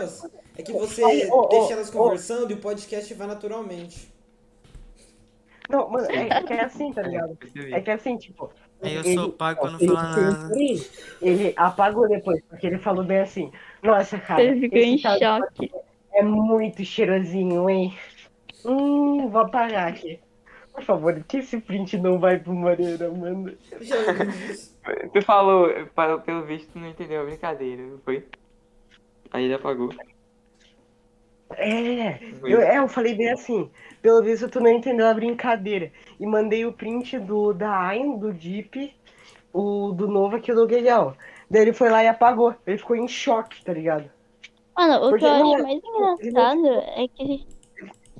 é que você ô, deixa elas ô. conversando e o podcast vai naturalmente. Não, mano, é que é assim, tá ligado? É que assim, tipo... Aí eu ele- sou pago pra não ele- falar nada. ele- Ele apagou depois, porque ele falou bem assim, nossa, cara, Ele ficou em choque. É muito cheirosinho, hein? Hum, vou apagar aqui. Por favor, que esse print não vai pro Moreira, mano. Tu falou, pelo visto, tu não entendeu a brincadeira, não foi? Aí ele apagou. É, eu, é, eu falei bem assim, pelo visto tu não entendeu a brincadeira. E mandei o print do da Ayn, do Deep, o do novo aqui do Guilherme. Daí ele foi lá e apagou. Ele ficou em choque, tá ligado? Mano, o Porque que eu não acho é- mais não- engraçado é que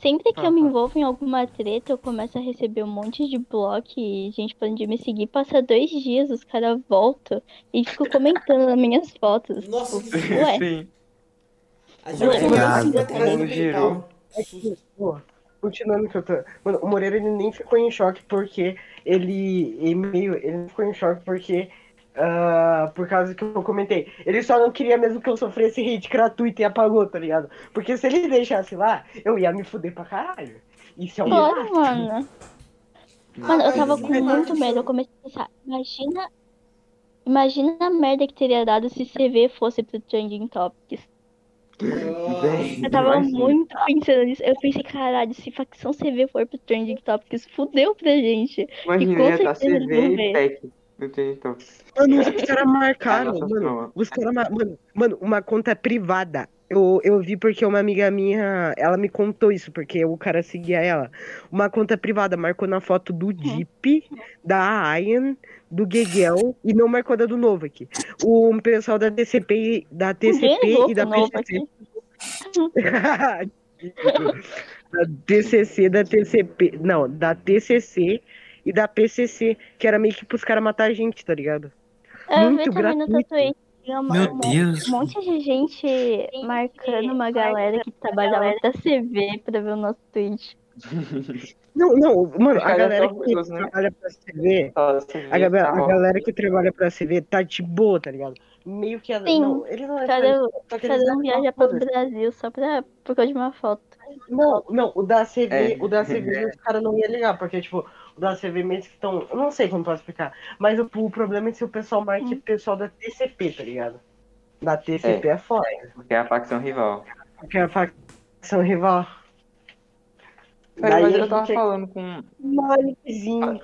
sempre que eu me Aham. envolvo em alguma treta, eu começo a receber um monte de bloco e gente falando de me seguir. Passa dois dias, os caras voltam e ficam comentando nas minhas fotos. Nossa, Tipo, que Ué, Sim. A gente vai Ué, cobrar nada. 50 reais no. Pô, continuando que eu tô. Mano, o Moreira ele nem ficou em choque porque ele, ele meio. Ele não ficou em choque porque ah, por causa que eu comentei. Ele só não queria mesmo que eu sofresse hate gratuito e apagou, tá ligado? Porque se ele deixasse lá, eu ia me fuder pra caralho. Isso é um Claro, mano. Mano, eu tava com muito medo. Eu comecei a pensar, imagina. Imagina a merda que teria dado se CV fosse pro Trending Topics. Ah, Eu tava Imagina. muito pensando nisso. Eu pensei, caralho, se facção CV for pro Trending Topics, fudeu pra gente. Imagina, com ia estar certeza eles CV e. No Twitter. Mano, os caras marcaram, Nossa, mano. Os caras, ma- mano, mano, uma conta privada. Eu, eu vi porque uma amiga minha, ela me contou isso, porque o cara seguia ela. Uma conta privada, marcou na foto do Jeep, da Ian, do Gueguel e não marcou da do Novo aqui. O pessoal da TCP, da TCP ligou e da PCC. da TCC, da TCP, não, da TCC e da PCC, que era meio que pros caras matar a gente, tá ligado? Eu Muito vi também no gratuito. Uma- Meu um Deus. um monte de gente marcando uma galera que trabalhava pra CV pra ver o nosso tweet. Não, não, mano, a galera que trabalha pra CV, a, galera, a galera que trabalha pra CV tá de boa, tá ligado? Meio que. a- Sim, não, eles não é Cada, eles cada um levam viaja pro. Brasil só pra, por causa de uma foto. Não, não, o da CV, É. o da CV os caras não iam ligar, porque, tipo, da CV mesmo que estão. Eu não sei como posso explicar, mas o, o problema é se o pessoal marque o pessoal da TCP, tá ligado? Da TCP é, foda, Porque é a facção rival. porque é a facção rival. Mas, Daí mas eu tava é falando com Maliquezinho.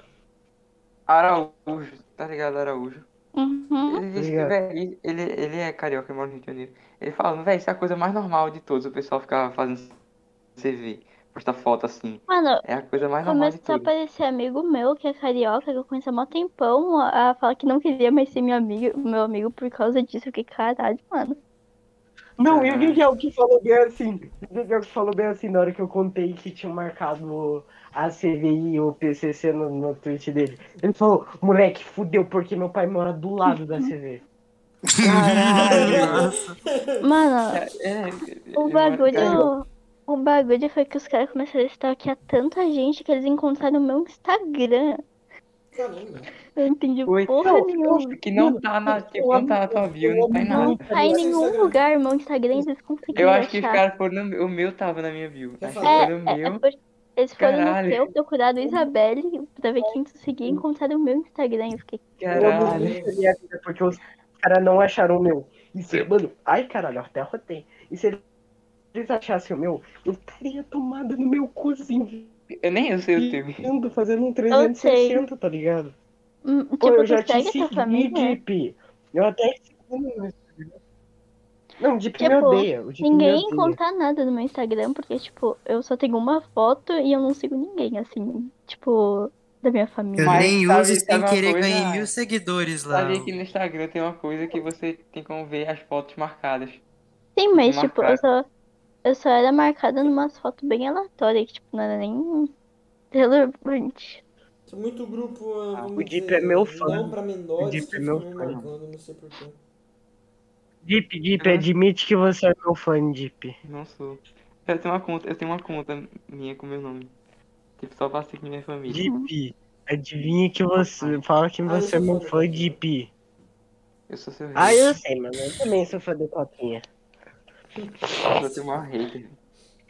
Araújo, tá ligado, Araújo? Uhum. Ele disse que, velho, ele, ele é carioca e mora no Rio de Janeiro. Ele falando, velho, isso é a coisa mais normal de todos, o pessoal ficar fazendo CV, postar foto assim. Mano, É a coisa mais normal começou a aparecer amigo meu que é carioca, que eu conheço há mó tempão, a falar que não queria mais ser meu amigo, meu amigo por causa disso. Eu fiquei, caralho, mano. Não, e o. Miguel que falou bem assim. O Miguel que falou bem assim na hora que eu contei que tinha marcado a CVI e o PCC no, no tweet dele. Ele falou, moleque, fudeu, porque meu pai mora do lado da CV. Caralho! Mano, É, o ele bagulho. O bagulho foi que os caras começaram a stalkear tanta gente que eles encontraram o meu Instagram. caramba. Eu não entendi Oi. porra Não, nenhuma. Que não tá na, tipo, não tá na tua bio, não tá em Não nada. tá em nenhum lugar, meu Instagram, eles conseguiram Eu acho que os achar. caras foram no meu. O meu tava na minha bio. Já Acho que falei. foi no É, é, é meu. por- eles foram Caralho. no seu, procuraram Isabelle pra ver quem tu seguia e encontraram o meu Instagram. Eu fiquei, Caralho. Eu porque os caras não acharam o meu. E se, mano, ai caralho, eu até rotei. E se eles achassem o meu, eu estaria tomada no meu cozinho, Eu nem eu sei o teu. vendo, fazendo um 360, tá ligado? hum, Pô, tipo, eu tu já te segui, família? Deep. Eu até te segui no Instagram. Não, o Deep me Tipo, odeia. O Deep me Ninguém odeia. conta nada no meu Instagram, porque, tipo, eu só tenho uma foto e eu não sigo ninguém, assim, tipo, da minha Eu família. Mas nem sabe- uso sabe sem querer coisa? ganhei mil seguidores lá. Sabia que no Instagram tem uma coisa que você tem como ver as fotos marcadas. Sim, mas, tipo, eu só, eu só era marcada numas fotos bem aleatórias, que, tipo, não era nem relevante. Tem muito grupo, ah, vamos o Deep dizer, é meu fã. não pra menores O Deep é meu fã. me marcando, não sei porquê. Deep, Deep, admite que você é meu fã, Deep. Não sou. Eu tenho uma conta, eu tenho uma conta minha com meu nome. Tipo, só pra seguir minha família. Deep, adivinha que você. Fala que Ah, você é meu fã Deep. Eu sou seu Ah, hater. eu sei, mano. Eu também sou fã do Coquinha. Eu sou uma hater.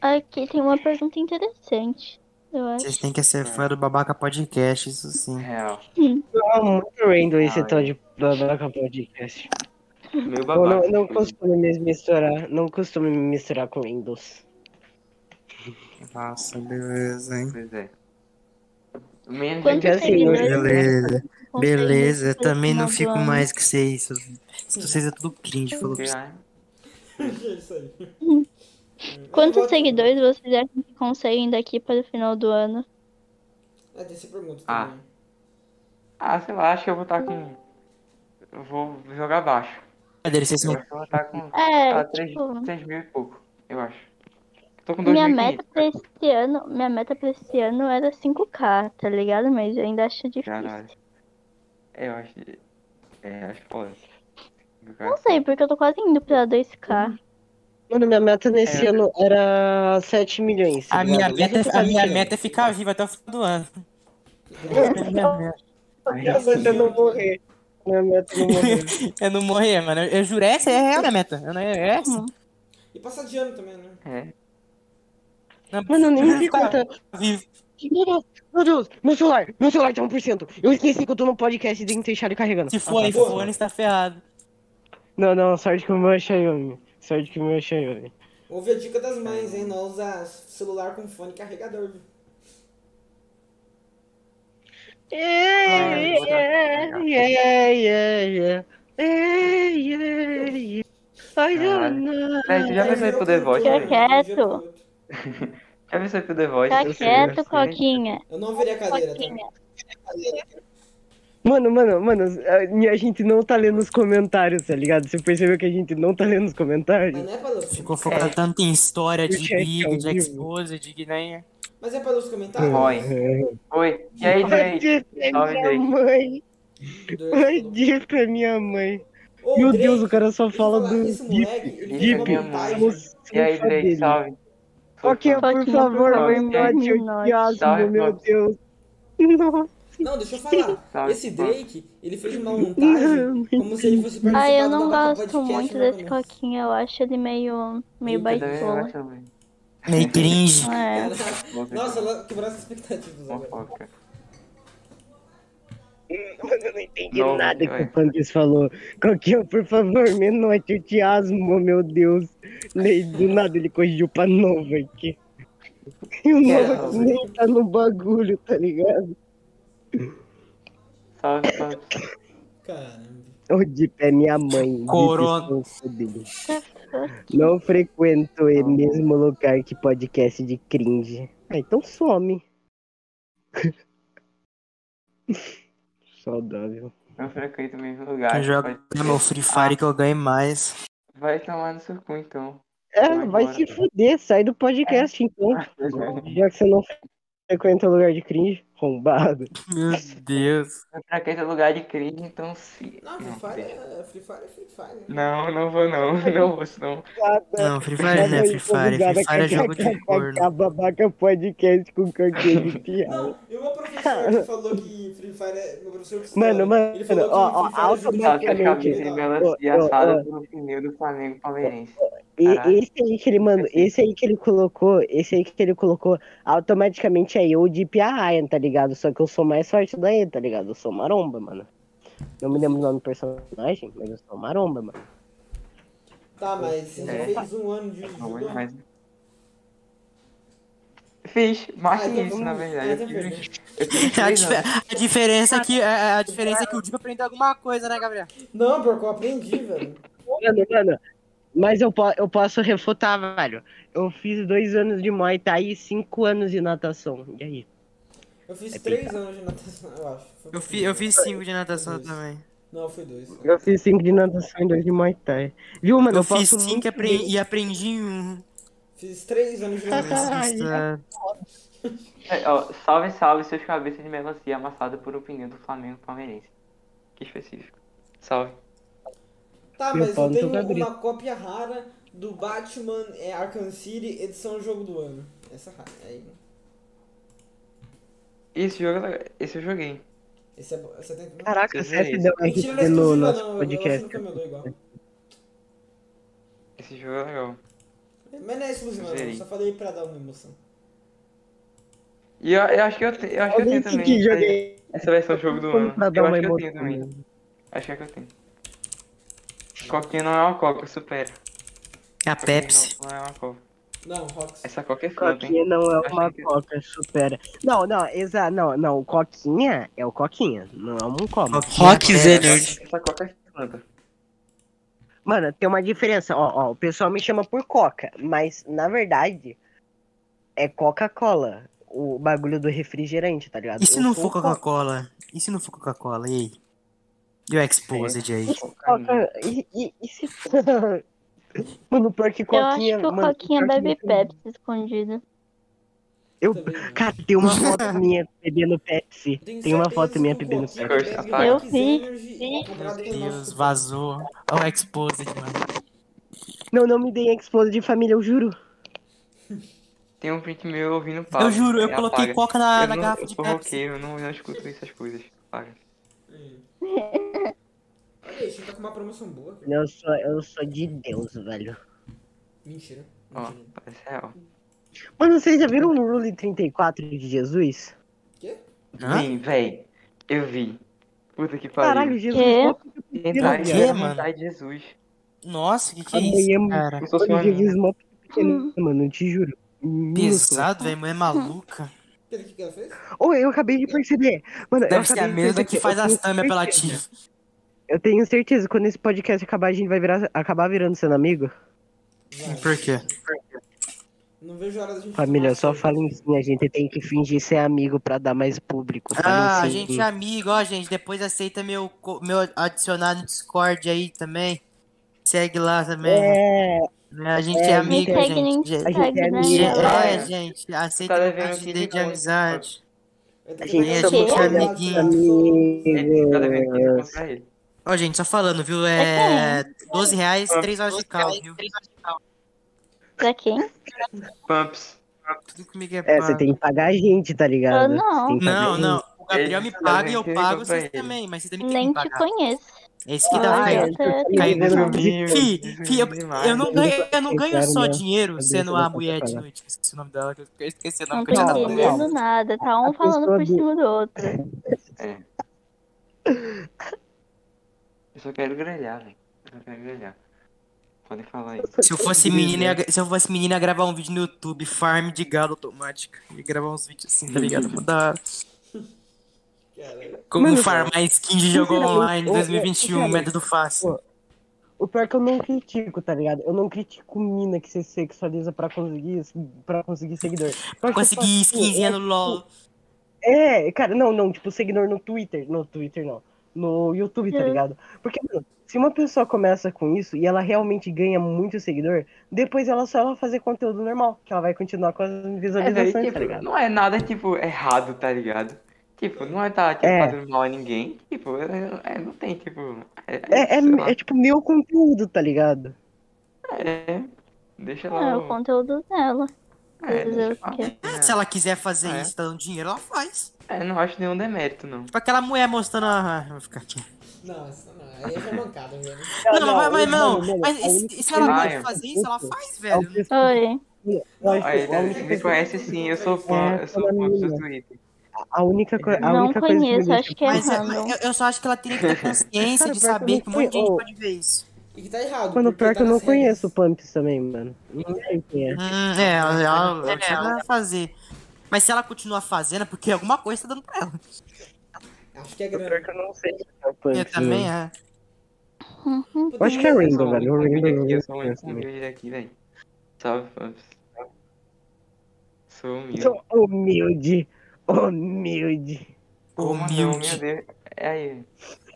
Aqui tem uma pergunta interessante, eu acho. Vocês têm que ser fã do Babaca Podcast, isso sim. Real. Eu amo muito random esse tal de Babaca Podcast. Meu Eu babaca. não, não foi. costumo me misturar. Não costumo me misturar com Windows. Nossa, beleza, hein? Pois é. Quantos assim, Beleza, beleza. Eu também não fico mais que vocês. Vocês é tudo cringe, falou pra você. Ah, é isso aí. Quantos voto- seguidores vocês acham que conseguem daqui para o final do ano? É, essa pergunta Ah. também. Ah, sei lá, acho que eu vou estar com. Eu vou jogar baixo. Cadê vocês Eu não acho que eu vou estar com. É, Ah, 3, tipo, mil e pouco, eu acho. Tô com minha 2.500. meta pra esse ano, minha meta pra esse ano era 5k, tá ligado? Mas eu ainda acho difícil. Caralho. É, eu acho. É, acho foda. Não sei, porque eu tô quase indo pra 2k. Mano, minha meta nesse É. ano era 7 milhões. tá A minha, meta, tô a minha meta é ficar vivo até o final do ano. chegando. Você não morrer. Minha meta não morreu. Eu não morrer, mano. Eu, juro, essa é a real minha meta. Eu não, é essa. E passar de ano também, né? É. Não, Mano, eu nem vi tá quanto. vivo. Meu Deus, meu Deus, meu celular, meu celular tá 1%. Eu esqueci que eu tô no podcast e tenho que deixar ele carregando. Se for Ah, tá. iPhone, está ferrado. Não, não, sorte que o meu é Xiaomi. Sorte que o meu é Xiaomi. Ouve a dica das mães, hein? Não usar celular com fone carregador, viu? Yeah, yeah, yeah, yeah, yeah, yeah, yeah. I don't know. Tu já pensou em ir pro The Voice? Fica quieto. Já pensou em ir pro The Voice? Fica quieto. Coquinha. Eu não virei a cadeira, tá? Mano, mano, mano, a a gente não tá lendo os comentários, tá ligado? Você percebeu que a gente não tá lendo os comentários? Mas não é pra ler os Ficou focado tanto em história de briga, ao de expose, de nem. Mas é pra ler os comentários? Oi. Oi. E aí, Drake? é Salve, Drake. mãe. Diff é minha mãe. Ô, Meu Drake, Deus, o cara só fala falar, do Esse moleque, fez é mãe. E aí, Drake, salve. Coquinha, por favor, fiasco, Salve, meu. Deus. Nossa. Não, deixa eu falar. Salve, Esse Fox. Drake, ele fez uma montagem como se ele fosse participar Ah, eu não gosto muito desse começo. Coquinha. Eu acho ele meio, meio baitola. Meio cringe. É. Nossa, ela quebrou as expectativas agora. Mano, eu não entendi Não, nada que o Panques falou. Coquinha, por favor, me note o tiasmo, meu Deus. Nem do nada ele corrigiu pra nova aqui. E o É, novo nem tá no bagulho, tá ligado? Salve, salve. Caramba. O Dip é minha mãe. Corona. Não frequento o mesmo lugar que podcast de cringe. Ah, então some. Saudável. Não frequento o mesmo lugar. Quem joga Pode- é meu Free Fire que eu ganho mais. Vai tomar no seu cu, então. É, Vai vai embora. se fuder, sai do podcast então. Já que você não frequenta lugar de cringe, rombado. Meu Deus. Não frequenta lugar de cringe, então se. Não, Free Fire é Free Fire, é Free Fire. Não, não vou não. Não vou não. Não, Free Fire não é Free Fire. Free Fire é jogo de corno. Babaca podcast com coquinha de piada. Não, e o meu professor que falou que Free Fire é. Meu professor que Mano, mano, ele falou que ó, ó, Free Fire é jogo de a automaticamente- corno, de legal. melancia Ó, ó, assada ó. um pneu do Flamengo palmeirense. E esse aí que ele mandou, esse aí que ele colocou, esse aí que ele colocou, automaticamente é eu de Ryan, tá ligado? Só que eu sou mais forte daí, tá ligado? Eu sou maromba, mano. Não me lembro o nome do personagem, mas eu sou maromba, mano. Tá, mas você já É. fez um ano de judô? Fiz, mais Ah, que então isso, na verdade. Eu então fiz, perdeu. eu fiz A, três dife- anos. a diferença é que a, a diferença é que o Dico aprendeu alguma coisa, né, Gabriel? Não, porque eu aprendi, velho. Mano, mano, mas eu, po- eu posso refutar, velho. Eu fiz dois anos de Muay Thai e cinco anos de natação. E aí? Eu fiz É três picado. anos de natação, eu acho. Foi Eu, fi, eu fiz cinco de natação Dois. também. Não, foi dois. Eu fiz cinco de natação e dois de Muay Thai. Viu, mano? Eu, Eu, fiz cinco muito e e aprendi um. Fiz três anos de natação. É, ó, salve, salve seus cabeças de melancia amassada por um pneu do Flamengo palmeirense. Que específico. Salve. Tá, Meu mas eu tenho uma cópia rara do Batman é, Arkham City, edição jogo do ano. Essa rara. Aí, Esse jogo, é legal. esse eu joguei. esse é esse é tem- Caraca, você vê deu um Mentira, não é no exclusiva, nosso não. Eu, eu podcast. que eu igual. Esse jogo é legal. Mas não é exclusiva, não. Eu só falei pra dar uma emoção. E eu, eu acho que eu, te, eu acho que eu tenho também. que essa- joguei. Essa versão jogo do ano. Eu uma acho que eu tenho também. Acho que é que eu tenho. Coquinha não é uma coca, supera. É a Coquinha Pepsi. Não, não é uma coca. Não, Rox. Essa coca é foda, hein? Coquinha não é Acho uma que- coca, supera. Não, não, exa, não, não, o Coquinha é o Coquinha, não é um copo. Rocks Essa, essa coca é foda. Mano, tem uma diferença, ó, ó, o pessoal me chama por Coca, mas na verdade é Coca-Cola, o bagulho do refrigerante, tá ligado? E se Eu não for Coca-Cola? E se não for Coca-Cola? E aí? E o Exposed aí? Coca, e, e, e se... Mano, pior que Eu Coquinha... acho que o mano, Coquinha que bebe Pepsi escondido. Eu, cara, tem uma foto minha bebendo Pepsi, tem uma foto minha bebendo Pepsi. Eu vi, Meu Deus, vazou. Olha o Exposed, mano. Não, não me dei exposa de família, eu juro. Tem um print meu ouvindo papo. Eu juro, eu coloquei apaga. Coca na, eu na não, garrafa eu de Pepsi. eu não, não escuto essas coisas. Apaga. Peixe, tá com uma promoção boa. cara. Eu sou, eu sou de Deus, velho. Mentira. Ó, Mentira. parece real. Mano, vocês já viram o Rule 34 de Jesus? Quê? Hã? Sim, véi. Eu vi. Puta que pariu. Caralho, Jesus. Mó Entrar em era mano? de Jesus. Nossa, que que é isso, cara? Fosse uma Jesus mó pequeno, mano, eu te juro. Pesado, velho, mulher maluca. O que, que ela fez? Ô, eu acabei de perceber. Mano, eu Deve ser acabei a mesma que faz eu as tenho thumb certeza. Eu tenho certeza que quando esse podcast acabar, a gente vai virar, acabar virando sendo amigo. Vai. Por quê? Não vejo a hora da gente Família, só falo assim, a gente tem que fingir ser amigo pra dar mais público. Ah, a assim. gente é amigo, ó, gente. Depois aceita meu, meu adicionar no Discord aí também. Segue lá também. É, A gente é, É, amigo, no gente. A gente é Instagram. amigo. ela- É, gente, aceita a gente 15 de amizade. A gente é gente amiguinho. cara. Ele tá devendo 15 amigos. pontos pra ele. Ó, gente, só falando, viu? É 12 reais, 3 horas de cal, viu? Pra quem? Pumps. Tudo comigo é É, você tem que pagar a gente, tá ligado? Eu não. Não, não. gente. O Gabriel me paga e eu pago vocês também, mas vocês também tem Nem que te pagar. conheço. É isso que dá tá- Caindo tá Fi, fi, eu, eu não ganho, eu não ganho só dinheiro sendo a mulher de noite. Esqueci o nome dela, que eu esqueci o nome Não que eu tinha tô entendendo nada. Tá um falando por cima do outro. Eu só quero grelhar, velho. Eu só quero grelhar. Podem falar aí. Se eu fosse menina, ia- se eu fosse menina, ia gravar um vídeo no YouTube, farm de gado automática. Ia gravar uns vídeos assim, tá ligado? Mudar como Mano, farmar skin de jogo online ô, ô, 2021, sinceramente, método fácil. O pior é que eu não critico, tá ligado? Eu não critico mina que se sexualiza pra conseguir, pra conseguir seguidor. Acho Conseguir skinzinha é, no LOL. É, cara, não, não, tipo, seguidor no Twitter. No Twitter, não. No YouTube, tá É. ligado? Porque, mano, se uma pessoa começa com isso e ela realmente ganha muito seguidor, depois ela só ela fazer conteúdo normal, que ela vai continuar com as É, visualizações, tá tipo, ligado? não é nada, tipo, errado, tá ligado? Tipo, não é tá, tipo, É. fazendo mal a ninguém. Tipo, é, é, não tem, tipo... É, É, é, é tipo meu conteúdo, tá ligado? É, deixa É lá. o conteúdo dela. É, lá. quê? Se ela quiser fazer É. isso, dando dinheiro, ela faz. É, não acho nenhum demérito, não. Tipo aquela mulher mostrando a. ah, Vou ficar aqui. Não, isso não. Aí é mancada, velho. Não, mas, mas não. mano, Mas se, ela coisa- pode fazer isso, ela faz, É velho. Oi. eu acho Aí, que a única me coisa- conhece sim, eu sou fã, É, eu sou fã do seu Twitter. A única, co- a Não única coisa conheço, que me acho que é Mas eu, eu- eu só acho que ela teria que ter consciência Cara, de saber não que um monte de gente fui- pode ver isso. E que tá errado. Mano, pior que tá eu não conheço o Pumps também, mano. Não sei quem é. Hum, é, ela, ela, ela vai fazer. Mas se ela continuar fazendo, é porque alguma coisa tá dando pra ela. Acho que é Pior grana. que eu não sei quem é o Pumps. Eu também, é. Uhum. Eu acho que é Rainbow, velho. O Rainbow humilde aqui, eu sou também. humilde aqui, velho. Salve, Pumps. Sou humilde. Sou humilde. Humilde. Humilde. Deus. É aí.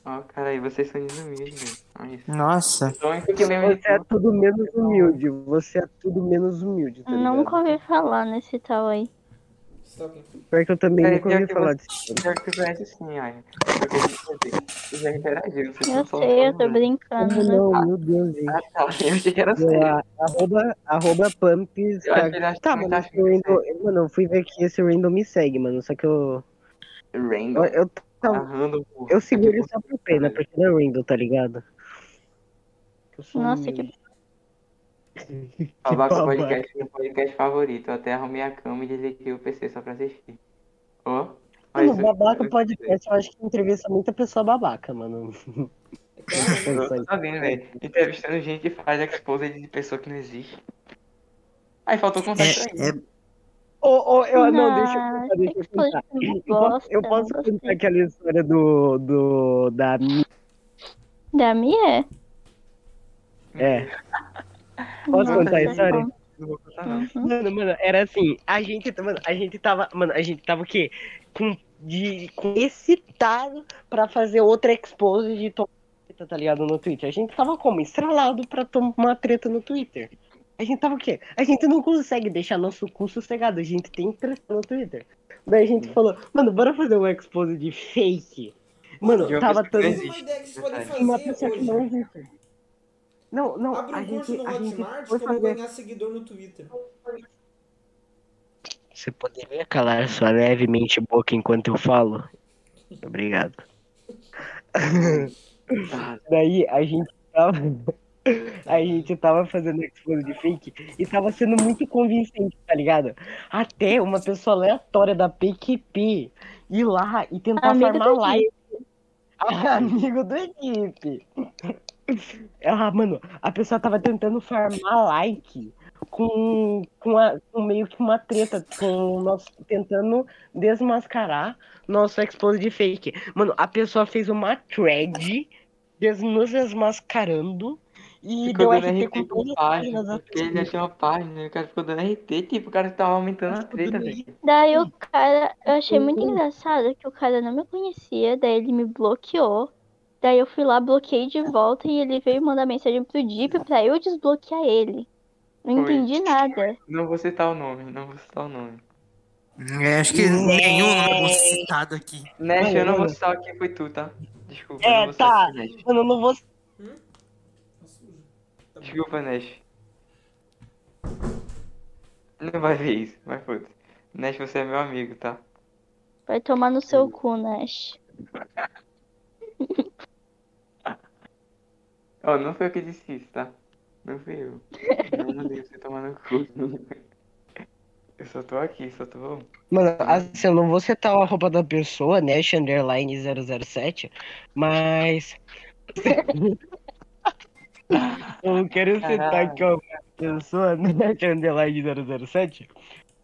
Ó, cara, aí vocês são desumildes, isso. Nossa. Você é tudo. menos humilde. Você é tudo menos humilde, tá? Nunca ouvi falar nesse tal aí. Pior que eu também Cara, nunca ouvi falar você- disso. Pior que você conhece sim, você já interagiu. Eu sei, eu só tô né? brincando. Como né? não? Meu Deus, gente. Ah, tá. Eu achei que era Eu, sério. arroba, arroba Pumps. Eu Tá, que mano, ele Rainbow, mano, eu fui ver que esse Rainbow me segue, mano. Só que eu. Random. Eu, eu, tava- Narrando o- eu sigo ele tipo, só por pena, porque ele é Rainbow, tá ligado? Eu sou Nossa, humilde. Babaca babaca. podcast, meu podcast favorito. Eu até arrumei a cama e desliguei o PC só pra assistir. Ó. olha Mano, isso. babaca podcast, eu acho que entrevista muita pessoa babaca, mano. É né? Eu tô sabendo, velho. Entrevistando gente que faz expose de pessoa que não existe. Aí faltou contar isso aí. É, é, Ô, ô, eu, não, Ah, deixa eu contar, deixa eu contar. Eu posso, eu posso não gostei. contar aquela história do, do, da Mi- Da minha? É. Posso contar a Nossa, história? Não vou contar, não. Uhum. Mano, mano, era assim, a gente, mano, a gente tava, mano, a gente tava o quê? Com, de, com excitado pra fazer outra expose de tomar treta, tá ligado, no Twitter. A gente tava como? Estrelado pra tomar treta no Twitter. A gente tava o quê? A gente não consegue deixar nosso cu sossegado, a gente tem que treta no Twitter. Daí a gente falou, mano, bora fazer uma expose de fake. Mano, uma tava todo... não Uma ideia que vocês podem Verdade. Uma fazer pessoa que não existe. Não, não, Abre a um curso gente, no a gente Hotmart como fazer... ganhar seguidor no Twitter. Você poderia calar sua levemente boca enquanto eu falo? Obrigado. Daí a gente tava. A gente tava fazendo expose de fake e tava sendo muito convincente, tá ligado? Até uma pessoa aleatória da PQP ir lá e tentar Amigo farmar do like. Amigo do equipe. Ah, mano, a pessoa tava tentando farmar like com, com, a- com meio que uma treta, com nós tentando desmascarar nosso expose de fake. Mano, a pessoa fez uma thread des- nos desmascarando e ficou deu RT RT com todas as página, páginas porque ele achou uma página, e o cara ficou dando RT, tipo, o cara tava aumentando a treta, velho. Daí o cara, eu achei muito engraçado que o cara não me conhecia, daí ele me bloqueou. Daí eu fui lá, bloqueei de volta e ele veio mandar mensagem pro Deep pra eu desbloquear ele. Não Foi. entendi nada. Não vou citar o nome, não vou citar o nome. É, acho que nenhum nome é citado aqui. Nash, eu não vou citar quem foi tu, tá? Desculpa, É, não vou tá. citar eu não vou. Sujo. Tá. Desculpa, Nash. Não vai ver isso, mas foda-se. Nash, você é meu amigo, tá? Vai tomar no seu cu, Nash. Ó, não foi eu que disse isso, tá? Não fui eu. Não mandei você tomar no cu. Eu só tô aqui, só tô. Mano, assim, eu não vou citar a roupa da pessoa, Nash Underline 007, mas. Eu quero citar Caralho. aqui, ó, a pessoa, Nash Underline 007.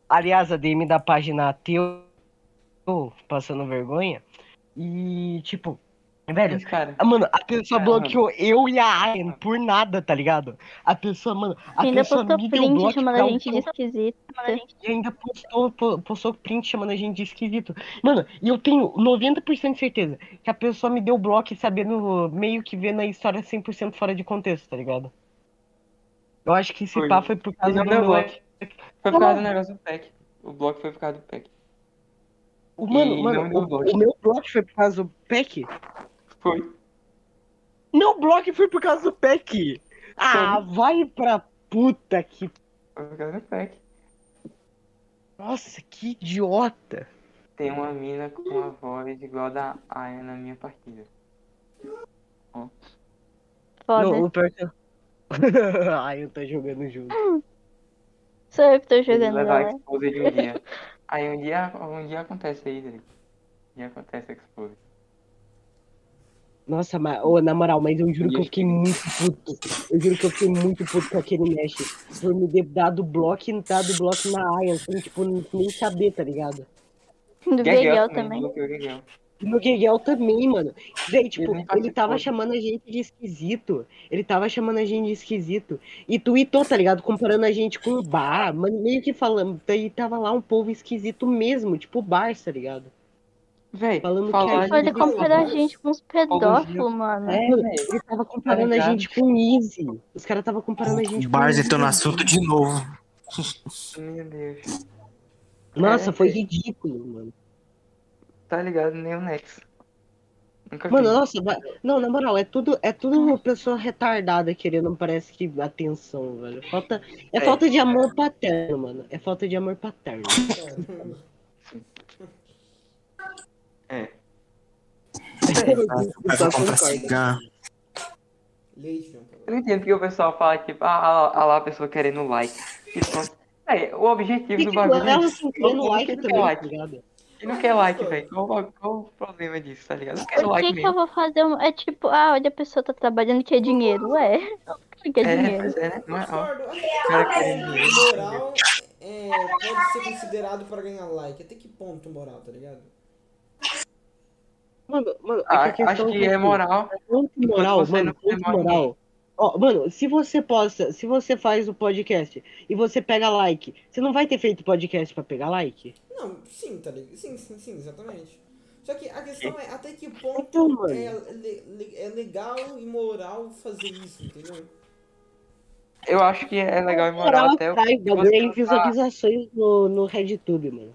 Aliás, a DM da página Teu passando vergonha. E, tipo, velho, cara. ah, Mano, a pessoa Ah, bloqueou eu e a Ayan por nada, tá ligado? A pessoa, mano, a ainda pessoa postou me deu print bloco chamando a um gente de esquisito. e ainda postou, po- postou print chamando a gente de esquisito. Mano, e eu tenho 90% de certeza que a pessoa me deu bloco sabendo, meio que vendo a história 100% fora de contexto, tá ligado? Eu acho que esse Foi. pá foi por causa do meu... bloco. Foi por causa do negócio do pack. O bloco foi por causa do pack. O, mano, E mano, o, bloco. o meu bloco foi por causa do pack? Foi. Meu bloco foi por causa do pack! Ah, vai pra puta que... Foi por causa do pack. Nossa, que idiota! Tem uma mina com uma voz igual a da Aya na minha partida. Foda. Não, o pior que... Ai, eu tô jogando junto. Sou eu que tô jogando, levar a galera. expose de um dia. Aí um dia, um dia acontece aí, Drake. Um dia acontece a expose. Nossa, mas, ô, na moral, mas eu juro que eu fiquei muito puto. Eu juro que eu fiquei muito puto com aquele Nash. Por me ter dado bloco e dado bloco na Aya, sem, tipo, nem saber, tá ligado? Do Gegel também. E no Gegel também, mano. Daí, tipo, ele participou. tava chamando a gente de esquisito. Ele tava chamando a gente de esquisito. E tweetou, tá ligado? Comparando a gente com o Bar. Mano, meio que falando. Daí tava lá um povo esquisito mesmo, tipo o Bar, tá ligado? Véi, Falando que gente- comparou a gente com uns pedófilos, mano. É, ele tava comparando a gente com Easy. Os caras tava comparando a gente com Bars Easy. no assunto de novo. Meu Deus. Nossa, É, foi é. ridículo, mano. Tá ligado? Nem o Nex. Nunca Mano, vi. nossa, não, na moral, é tudo, é tudo uma pessoa retardada querendo, parece que atenção, velho. Falta, é, É. falta de amor paterno, mano. É falta de amor paterno. É. Vai comprar cigarro. Leite. Eu não entendo porque o pessoal fala, tipo, ah, ah, ah lá a pessoa querendo like. Tipo, é, o objetivo E, do bagulho ela é inclina no todo mundo like que não também, quer tá like. ligado? E não quer like, velho. Qual, o- qual o problema disso, tá ligado? Não quero like que, que eu mesmo. vou fazer um. É tipo, ah, olha, a pessoa tá trabalhando que é dinheiro. Ué, o que é É, dinheiro? pois é, né? Não é, ó. Cara querendo dinheiro. moral é, pode ser considerado para ganhar like. Até que ponto moral, tá ligado? Mano, mano, é Ah, que a questão acho que é é moral. Ponto moral, você mano, ponto demora moral. Ó, mano, se você posta, se você faz o podcast e você pega like, você não vai ter feito podcast pra pegar like? Não, sim, tá ligado? Sim, sim, sim, exatamente. Só que a questão é até que ponto Então, é, é legal e moral fazer isso, entendeu? Eu acho que é legal e moral Moral até o atrás, é não tá- visualizações no, no RedTube, mano.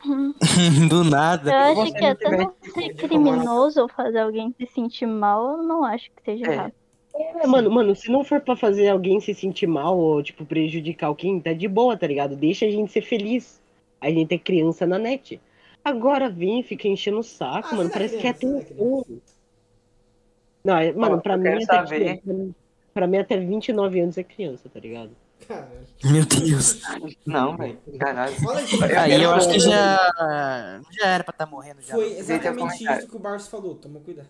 Do nada. Eu acho que até não tiver, ser tipo, criminoso fazer alguém se sentir mal, eu não acho que seja É. errado. É, mano, mano, se não for pra fazer alguém se sentir mal ou, tipo, prejudicar alguém, tá de boa, tá ligado? Deixa a gente ser feliz. A gente é criança na net. Agora vem e fica enchendo o saco, Ah, mano. Parece é que é atenção. Não, é- mano, pra mim, até pra mim até 29 anos é criança, tá ligado? Caralho. Meu Deus. Não, velho. Caralho. Aí eu acho que já. Já era pra estar morrendo já. Foi exatamente isso que o Barça falou. Toma cuidado.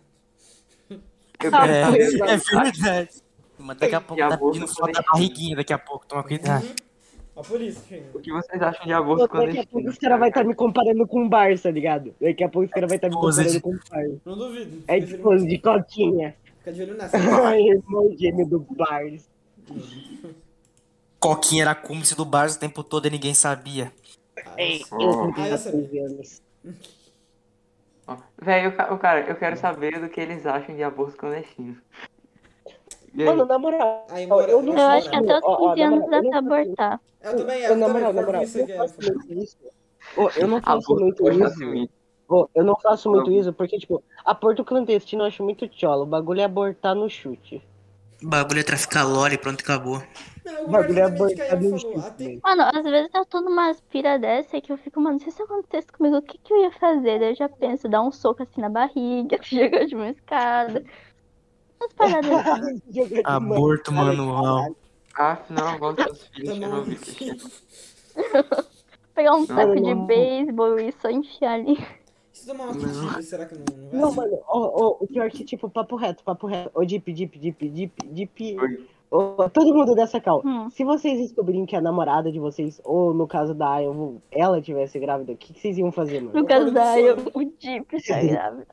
Eu É, é verdade. Mas daqui a pouco tá aborto pedindo foto da barriguinha daqui a pouco, toma cuidado. Uhum. Isso, filho. O que vocês acham de Pô, aborto daqui a pouco os caras vão estar me comparando com o Barça, tá ligado? Daqui a pouco os caras vão estar me Esposa comparando de- com o Barça. Não duvido. É de olho- de coquinha. Fica de olho nessa. Ai, irmão gêmeo do Barça. Coquinha era cúmplice do Barça o tempo todo e ninguém sabia. Ei, eu Ah, tenho eu sabia. 14 anos. Ó, Velho, o ca- o cara, eu quero saber do que eles acham de aborto clandestino. Mano, na moral, Aí, mora- eu não Eu acho que faço- até os ó, ó, 15 na anos moral, dá pra abortar. Eu também, Eu, eu na também moral, na moral, isso eu não faço muito isso. Eu não faço Aborto muito isso. eu não faço muito isso porque, tipo, aborto clandestino eu acho muito tchola. O bagulho é abortar no chute. O bagulho é traficar lore e pronto, acabou. Não, o bagulho é falou. Até velho. Mano, às vezes eu tô numa aspira dessa que eu fico, mano, se isso acontecesse comigo, o que, que eu ia fazer? Daí eu já penso, dar um soco assim na barriga, jogar de uma escada. Umas paradas assim. Aborto mano, manual. Ah, não, volta seus filhos, Tá eu não bom. vi isso. Pegar um taco de não. beisebol e só enfiar ali. Se tomar uma quitida, será que não, não vai? Não, mano, ó, ó, o pior que, tipo, papo reto, papo reto. Ô, Deep, Deep, Deep, Deep, Deep. Todo mundo dessa cal. Hum. Se vocês descobrirem que a namorada de vocês, ou no caso da Aya, ela tivesse grávida, o que, que vocês iam fazer, mano? No caso da você. o Jeep tá grávida.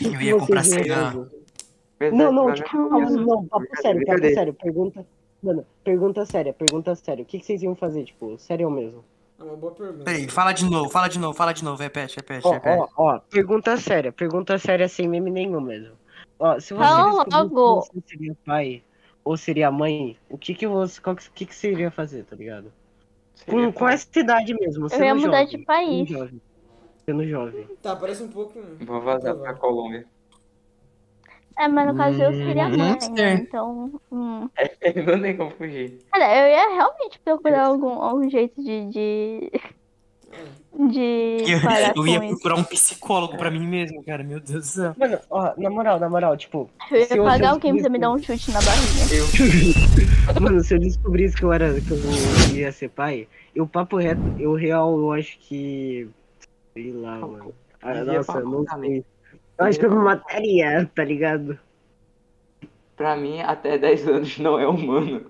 Eu ia comprar Vocês? Verdade, Não, não, tipo, isso. não, papo sério, papo sério, pergunta. Mano, pergunta séria, pergunta séria. O que, que vocês iam fazer, tipo, sério mesmo? É uma boa pergunta. Peraí, fala de novo, fala de novo, fala de novo, repete, repete, Ó, repete. ó, ó, pergunta séria, pergunta séria sem meme nenhum mesmo. Ó, se você descobrisse logo. você seria pai ou seria mãe, o que que você, qual que, que que você iria fazer, tá ligado? Seria Com, com essa idade mesmo, Eu sendo ia mudar jovem, de país. Sendo jovem. Sendo jovem. Tá, parece um pouco. Vou vazar pra Colômbia. É, mas no caso eu seria Hum, mãe, né? Então. Hum. não tem como fugir. Olha, eu ia realmente procurar algum, algum jeito de. de... de Eu, parar eu ia procurar um psicólogo pra mim mesmo, cara, meu Deus do céu. Mano, ó, na moral, na moral, tipo, Eu ia se eu pagar alguém pra descobrisse- me dar um chute na barriga. mano, se eu descobrisse que eu era, que eu ia ser pai, eu papo reto, eu real, eu acho que, sei lá, mano. Ah, nossa, eu não sei. Eu acho que eu me mataria, tá ligado? Pra mim, até 10 anos não é humano.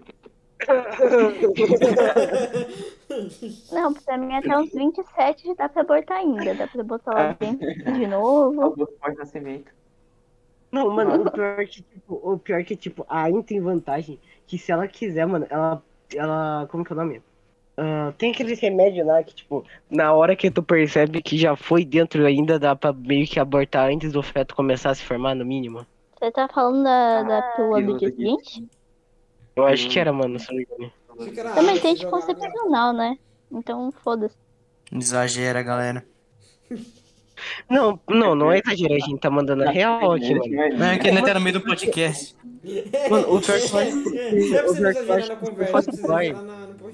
Não, pra mim até uns 27 já dá pra abortar ainda. Dá pra botar lá dentro de novo. Não, mano, o pior que, tipo, o pior que, tipo, a Ayn tem vantagem que se ela quiser, mano, ela, ela, como que é o nome? Ah, tem aquele remédio lá que, tipo, na hora que tu percebe que já foi dentro ainda, dá pra meio que abortar antes do feto começar a se formar, no mínimo. Você tá falando da, da pílula do dia seguinte? Eu acho que era, mano, se não me engano. Fica na Também tem água. anticoncepcional, né? Então foda-se. Exagera, galera. Não, não, não é exagero, a gente tá mandando a real aqui, mano. Não é que ele tá no meio do podcast. Mano, o pior que É, é o pior eu pai-.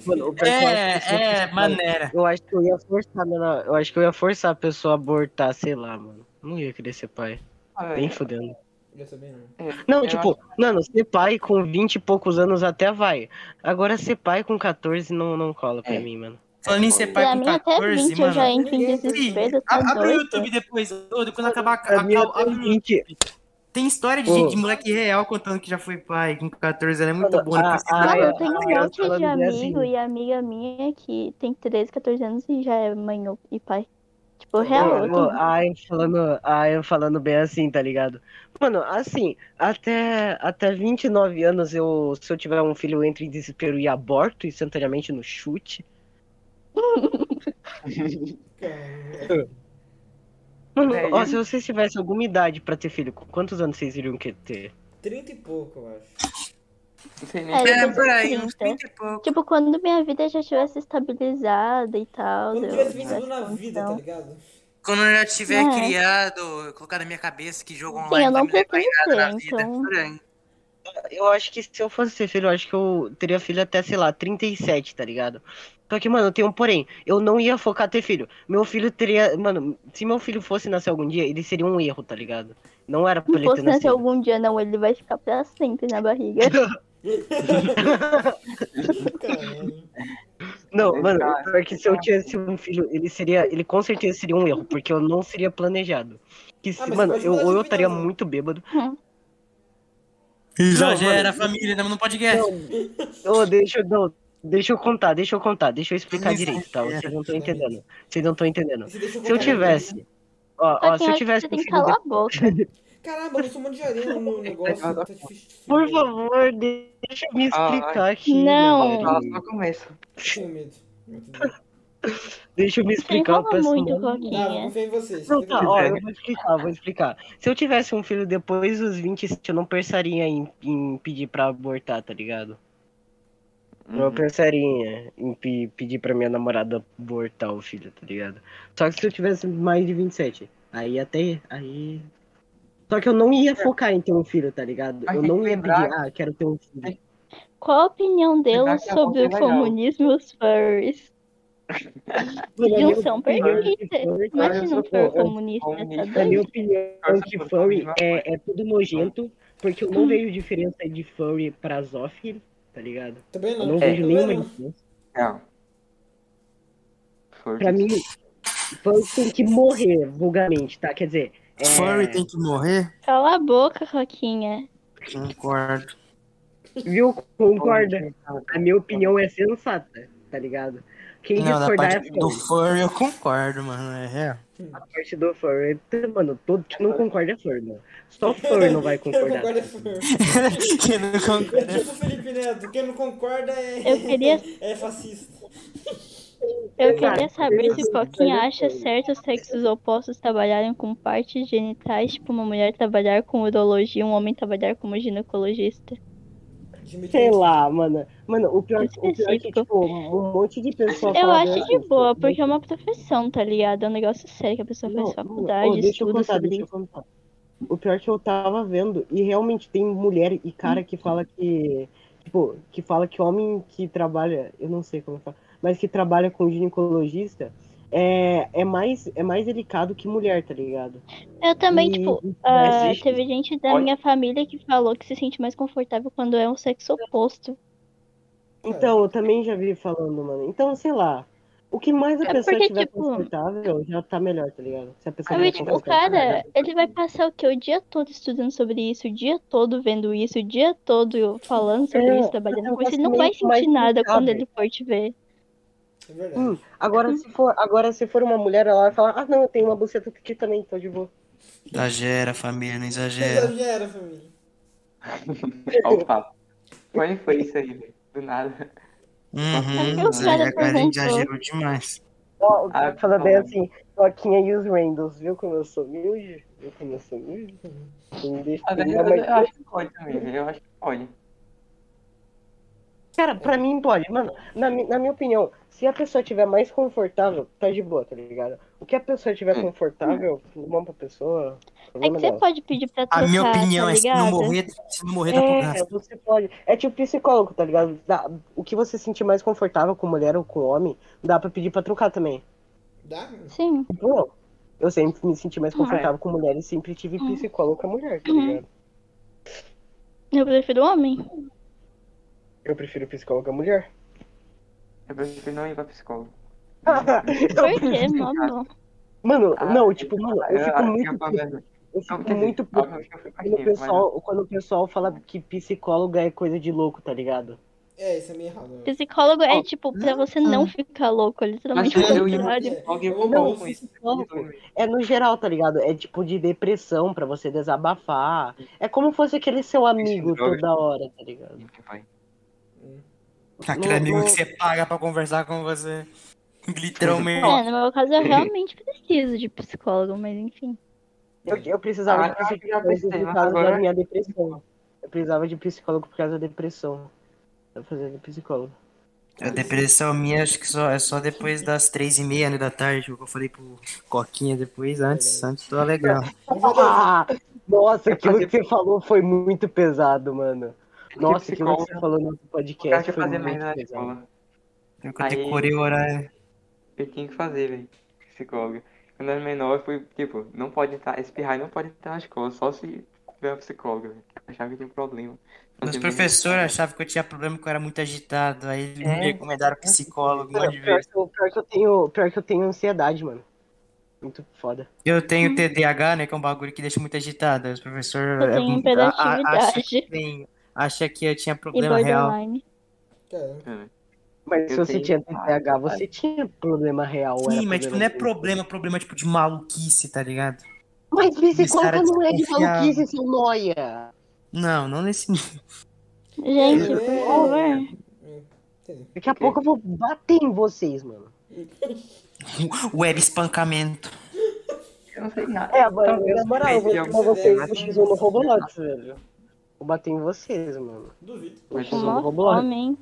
Mano, pior que É, é, maneira. Eu acho que eu ia forçar, mano, eu acho que eu ia forçar a pessoa a abortar, sei lá, mano. Não ia querer ser pai. Ah, velho, Bem fudendo. Eu também não. é, Não, eu tipo, acho- mano, ser pai com 20 e poucos anos até vai. Agora ser pai com 14 não, não cola pra É. mim, mano. Falando em ser pai Pra com mim até 14, 20 eu já mano. entro em Ninguém- desespero, A- tá Abre o. YouTube depois, ô, quando acabar. Abre o 20. Tem história de gente, de moleque real contando que já foi pai com 14 anos. É muito Mano, bom. não a- precisa- a- Mano, Ai, eu tenho um monte de amigo assim. e amiga minha que tem 13, 14 anos e já é mãe e pai. Tipo, real, eu. Ai, falando, ai, falando bem assim, tá ligado? Mano, assim, até, até 29 anos, eu, se eu tiver um filho, eu entro em desespero e aborto instantaneamente no chute. Mano, Velho. ó, se vocês tivessem alguma idade pra ter filho, quantos anos vocês iriam querer ter? 30 e pouco, eu acho. Não sei nem É, eu É, por aí, uns 30. 30 e pouco. Tipo, quando minha vida já tivesse estabilizada e tal. Quando eu tivesse vencido na vida, tá ligado? Quando eu já tiver É. criado, colocar na minha cabeça que jogo Sim, online eu vai não levar pretendo nada na ter, vida. então. Por aí. Eu acho que se eu fosse ter filho, eu acho que eu teria filho até, sei lá, 37, tá ligado? Só que, mano, tem um porém. Eu não ia focar ter filho. Meu filho teria. Mano, se meu filho fosse nascer algum dia, ele seria um erro, tá ligado? Não era pra Se ele ter fosse nascer algum dia, não, ele vai ficar pra sempre na barriga. Não, mano, tá- pior que se eu tivesse um filho, ele seria. Ele com certeza seria um erro, porque eu não seria planejado. Que se, Ah, mano, pode eu, ou eu estaria né? muito bêbado. Exagera, família, estamos no podcast. Ô, deixa eu. Não, deixa eu contar, deixa eu contar, deixa eu explicar direito, tá? é. Vocês não estão entendendo. Vocês não estão entendendo. Deixa Se eu contar, tivesse. Ó, ó, se eu tivesse um tem que filho. calar a boca. Caramba, eu sou um monte de areia no negócio. Tá difícil. Por favor, deixa eu me Ah, explicar aqui. Não. só começo. Tenho medo. Deixa eu me explicar, peço muito, Coquinha. confiar em vocês. Não, tá, ó, eu vou explicar, vou explicar. Se eu tivesse um filho depois dos 27, eu não pensaria em, em pedir pra abortar, tá ligado? Não Uhum. pensaria em pe- pedir pra minha namorada abortar o filho, tá ligado? Só que se eu tivesse mais de 27, aí até. Aí. Só que eu não ia focar em ter um filho, tá ligado? Mas Eu não ia pedir, ah, quero ter um filho. Qual a opinião deles a sobre o boca é comunismo e os furries? Mano, a minha Junção opinião perfeita. é que furry- Imagina um sou furry comunista, tá. Na minha opinião, é que furry mesma é, é tudo nojento, porque eu não vejo diferença de furry pra zófilo, tá ligado? Também Eu não. não É. vejo nenhuma não. diferença. Não. Pra mim, furry tem que morrer, vulgarmente, tá? Quer dizer, é... Furry tem que morrer? Cala a boca, Coquinha. Concordo. viu? Concorda? A minha opinião é sensata, tá ligado? Quem Não, discordar é parte do furry. furry eu concordo, mano. É real. A parte do furry, mano, todo que não concorda é furry, mano. Só furry não vai Quem não concordar. concorda é fur. Quem não É concorda. tipo o Felipe Neto. Quem não concorda é, Eu queria, é fascista. Eu queria saber se Isso, Coquinha isso. acha certo os sexos opostos trabalharem com partes genitais, tipo uma mulher trabalhar com urologia, um homem trabalhar como ginecologista. Sei lá, mano. Mano, o pior, o pior é que, tipo, um monte de pessoa Eu acho dessa, de boa, tipo, porque é uma profissão, tá ligado? É um negócio sério que a pessoa Não, faz não, faculdade, ô, deixa eu estuda contar, sobre deixa eu isso. contar. O pior é que eu tava vendo, e realmente tem mulher e cara que fala que. Tipo, que fala que homem que trabalha, eu não sei como fala, mas que trabalha com ginecologista é, é, mais, é mais delicado que mulher, tá ligado? Eu também, E- tipo, existe- teve gente da Olha. minha família que falou que se sente mais confortável quando é um sexo oposto. Então, eu também já vi falando, mano. Então, sei lá. O que mais a É pessoa porque, tiver tipo- confortável, já tá melhor, tá ligado? Se a pessoa tiver tipo, o cara, ele vai passar o quê? O dia todo estudando sobre isso, o dia todo vendo isso, o dia todo falando sobre É, isso, trabalhando é com isso. Ele não vai sentir nada quando ele for te ver. É verdade. Hum, agora, se for, agora, se for uma mulher, ela vai falar, ah, não, eu tenho uma buceta aqui também, tô de boa. Exagera, família, não exagera. Exagera, família. Olha o papo. Quando foi isso aí, velho? Do nada. Uhum, cara exagera, cara, perguntou. exagerou demais. Ó, o cara Ah, fala bem assim, Toquinha e os Randalls, viu como eu sou humilde? Viu como eu sou humilde? Deixa A eu mais- acho que pode também. Eu acho que pode. Cara, pra mim pode, mano, na, na minha opinião, se a pessoa tiver mais confortável, tá de boa, tá ligado? O que a pessoa tiver Hum. confortável, bom pra pessoa, É que você dela. pode pedir pra A trocar, minha opinião tá é se não morrer, se não morrer É, gasto. você pode. É tipo psicólogo, tá ligado? Dá- o que você sentir mais confortável com mulher ou com homem, dá pra pedir pra trocar também. Dá? Sim. Pô, eu sempre me senti mais é. confortável com mulher e sempre tive Uhum. psicólogo com a mulher, tá Uhum. ligado? Eu prefiro homem. Eu prefiro psicólogo com a mulher. Eu prefiro não ir pra psicólogo. Por quê, mano? Mano, Ah, não, tipo, mano, eu fico muito eu. Eu fico dizer, muito puto eu quando o mas pessoal, quando o pessoal fala que psicólogo é coisa de louco, tá ligado? É, isso é meio errado. né? Psicólogo é tipo pra você não ficar louco, é Mas literalmente o eu ia no contrário. psicólogo e eu Não, concordo com isso. psicólogo é no geral, tá ligado? É tipo de depressão pra você desabafar. É como fosse aquele seu amigo toda hora, tá ligado? Aquele Não, amigo não- que você paga pra conversar com você. Literalmente. É, no meu caso eu realmente preciso de psicólogo, mas enfim. Eu, eu precisava Ah, de psicólogo pensei, por causa agora- da minha depressão. Eu precisava de psicólogo por causa da depressão. Eu fazia de psicólogo. A depressão minha acho que só, é só depois das três e meia né, da tarde, que eu falei pro Coquinha depois, antes, antes tô legal. Ah, nossa, aquilo que você falou foi muito pesado, mano. Nossa, que você falou no O cara podcast foi fazer merda na escola. Eu eu decorei o horário. Eu tinha que fazer, velho. Psicóloga. Quando eu era menor, eu fui, tipo, não pode entrar, espirrar e não pode entrar na escola, só se tiver uma psicóloga, velho. Achava que tinha um problema. Não tinha professores achavam que eu tinha problema que eu era muito agitado. Aí eles me É. recomendaram psicólogo de Pior que, eu, pior, que eu tenho, pior que eu tenho ansiedade, mano. Muito foda. Eu tenho TDAH, né? Que é um bagulho que deixa muito agitado. Os professores Eu tenho é, a- a- acha hiperatividade que, eu tinha e problema real. borderline. Cara, Mas Eu se você tenho- tinha TDAH, você tinha problema real. Sim, mas tipo, não é problema problema, problema tipo de maluquice, tá ligado? Mas cara não é de maluquice, seu noia. Não, não nesse nível. Gente, É. por favor. entendeu? Daqui a pouco eu vou bater em vocês, mano. Web espancamento. Eu não sei nada. É, mano, na moral, eu vou vocês isso no X1 no Roblox, velho. Vou bater em vocês, mano. Duvido. Mas X1 no Uma Roblox. fome, hein?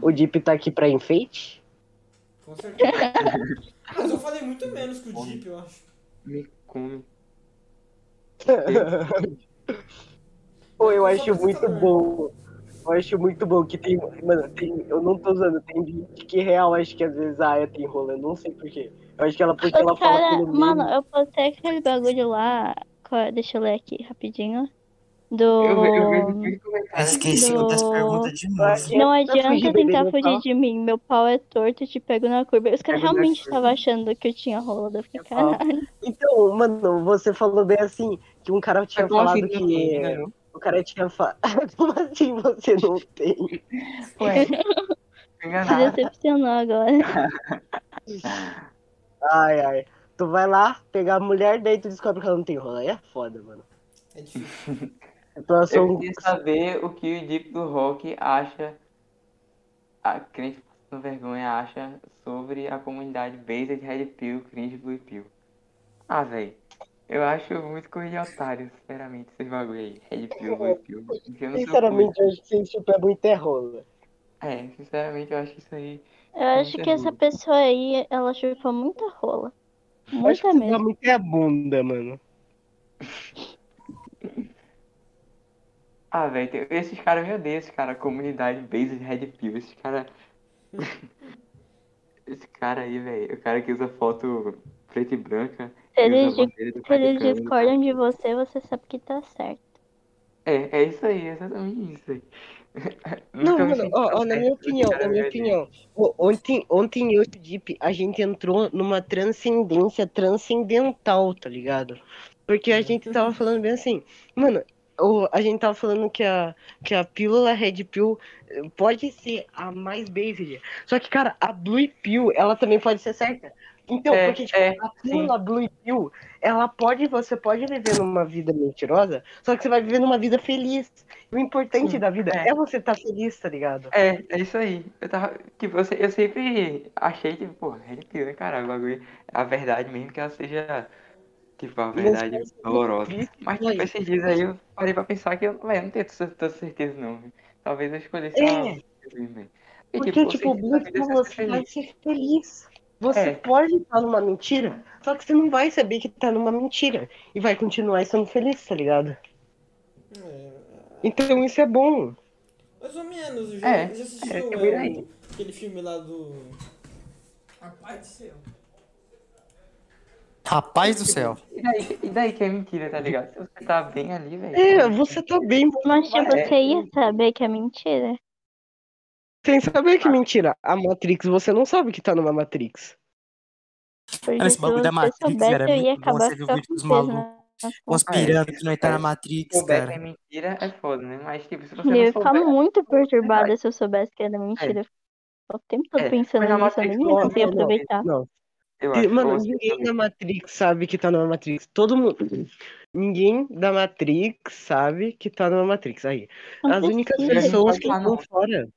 O Deep tá aqui pra enfeite? Com certeza. Mas eu falei muito menos que o Deep, eu acho. Me come. Pô, eu acho muito bom. Eu acho muito bom que tem. Mano, tem. Eu não tô usando, tem gente que real acho que às vezes a Aya tem rola, eu não sei porquê. Eu acho que ela porque ela Os fala cara, meme. mano, eu postei aquele bagulho lá. qual- Deixa eu ler aqui rapidinho. Do. Eu, eu Eu esqueci Do- das perguntas de novo. Não Tá adianta fugindo tentar fugir tá? de mim. Meu pau é torto e te pego na curva. Os caras realmente estavam achando que eu tinha rola. Eu fiquei, caralho. Então, mano, você falou bem assim, que um cara tinha falado que. não. O cara tinha falado. Como assim você não tem? Ué, Se decepcionou agora. Ai, ai. Tu vai lá pegar a mulher, daí tu descobre que ela não tem rola. Aí é foda, mano. É difícil. Situação. Eu queria saber o que o Deep do Rock acha, a crente com vergonha acha sobre a comunidade Based Red Pill, Cringe Blue Pill. Ah, velho, eu acho muito coisa de otário, sinceramente, esses bagulho aí. Red Pill, Blue Pill. Sinceramente, eu acho que vocês chupam muito é rola. É, sinceramente, eu acho isso aí. Eu acho que essa pessoa aí, ela chupa muita rola. Que Muita mesmo. muito é a bunda, mano. Ah, velho, esses caras, meu Deus, esses caras, comunidade Based Red Pill, esses caras. Esse cara aí, velho, o cara que usa foto preta e branca. Se eles, se eles discordam de você, você sabe que tá certo. É, é isso aí, exatamente isso aí. Não, mano, ó, ó, na minha opinião, cara na minha ver opinião. Ontem, ontem eu e o Deep, a gente entrou numa transcendência transcendental, tá ligado? Porque a gente tava falando bem assim, mano, o- a gente tava falando que a, que a pílula Red Pill eh, pode ser a mais based. Só que, cara, a Blue Pill, ela também pode ser certa. Então, É, porque, tipo, é, a pílula Blue Pill, ela pode, você pode viver numa vida mentirosa, só que você vai viver numa vida feliz. O importante Sim, da vida é. é você estar feliz, tá ligado? É, é isso aí. Eu tava. Tipo, eu, eu sempre achei que, pô, Red Pill, né, caralho, o bagulho. A verdade mesmo que ela seja. Tipo, a verdade Mas- dolorosa. Isso, Mas, tipo, esses dias aí eu parei pra pensar que eu, velho, não tenho tanta certeza, não. velho. Talvez eu escolhesse É. uma. velho. Porque, tipo, na Blue vida você você ser vai ser feliz. Você É. pode estar numa mentira, só que você não vai saber que tá numa mentira. E vai continuar sendo feliz, tá ligado? É, Então isso é bom. mais ou menos. Já, É, já assistiu é, é, aquele filme lá do. Rapaz do céu. Rapaz do céu. E daí, e daí que é mentira, tá ligado? Se você tá bem ali, velho. É, você tá bem Mas, É. você ia saber que é mentira. sem saber que é mentira. A Matrix, você não sabe que tá numa Matrix. Mano, esse se bagulho da você Matrix, soubesse, cara, é eu ia muito bom. acabar Você viu o vídeo dos malucos costas. conspirando que não tá na É. Matrix, souber que é cara. mentira, é foda, né? Mas, tipo, se você Eu não ia ficar souber. muito perturbada verdade. se eu soubesse que era mentira. O tempo todo É, pensando nisso, eu nem não- ia conseguir não- aproveitar. Não. Eu Tem- acho. Mano, ninguém da Matrix sabe que tá numa Matrix. Todo mundo. Ninguém da Matrix sabe que tá numa Matrix. Aí. As únicas pessoas que Ah, estão fora.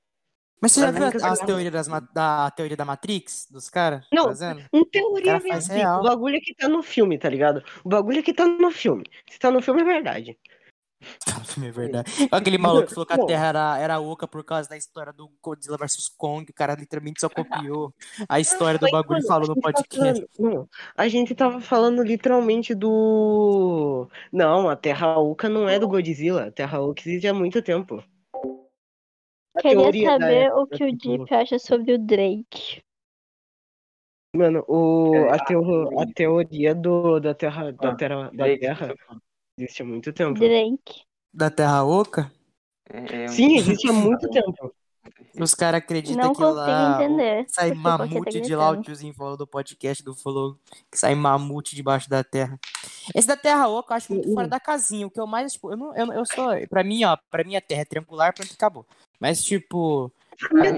Mas você já viu as teorias das, da teoria da Matrix? Dos caras? Não. Fazendo? Em teoria, real. o bagulho é que tá no filme, tá ligado? O bagulho é que tá no filme. Se tá no filme, é verdade. É verdade. Aquele maluco que falou que a. Terra era, era oca por causa da história do Godzilla vs Kong. O cara literalmente só copiou a história do bagulho e falou no gente tá podcast. falando- a gente tava falando literalmente do. Não, a Terra Oca não é do Godzilla. A Terra Oca existe há muito tempo. a Queria saber o que o Deep acha sobre o Drake. Mano, o, É, a, teo, a teoria do, da Terra, da Ah, terra, da terra existe há muito tempo. Drake. Da Terra Oca? É, é um- Sim, existe há muito tempo. Os caras acreditam Não que lá entender. sai qualquer tá mamute de lá, o tiozinho falou do podcast do Flow, que sai mamute debaixo da terra. Esse da Terra Oca eu acho muito fora da casinha. O que eu mais, tipo, eu não, eu, eu sou, pra mim, ó, pra mim a Terra é triangular, pronto, acabou. Mas, tipo,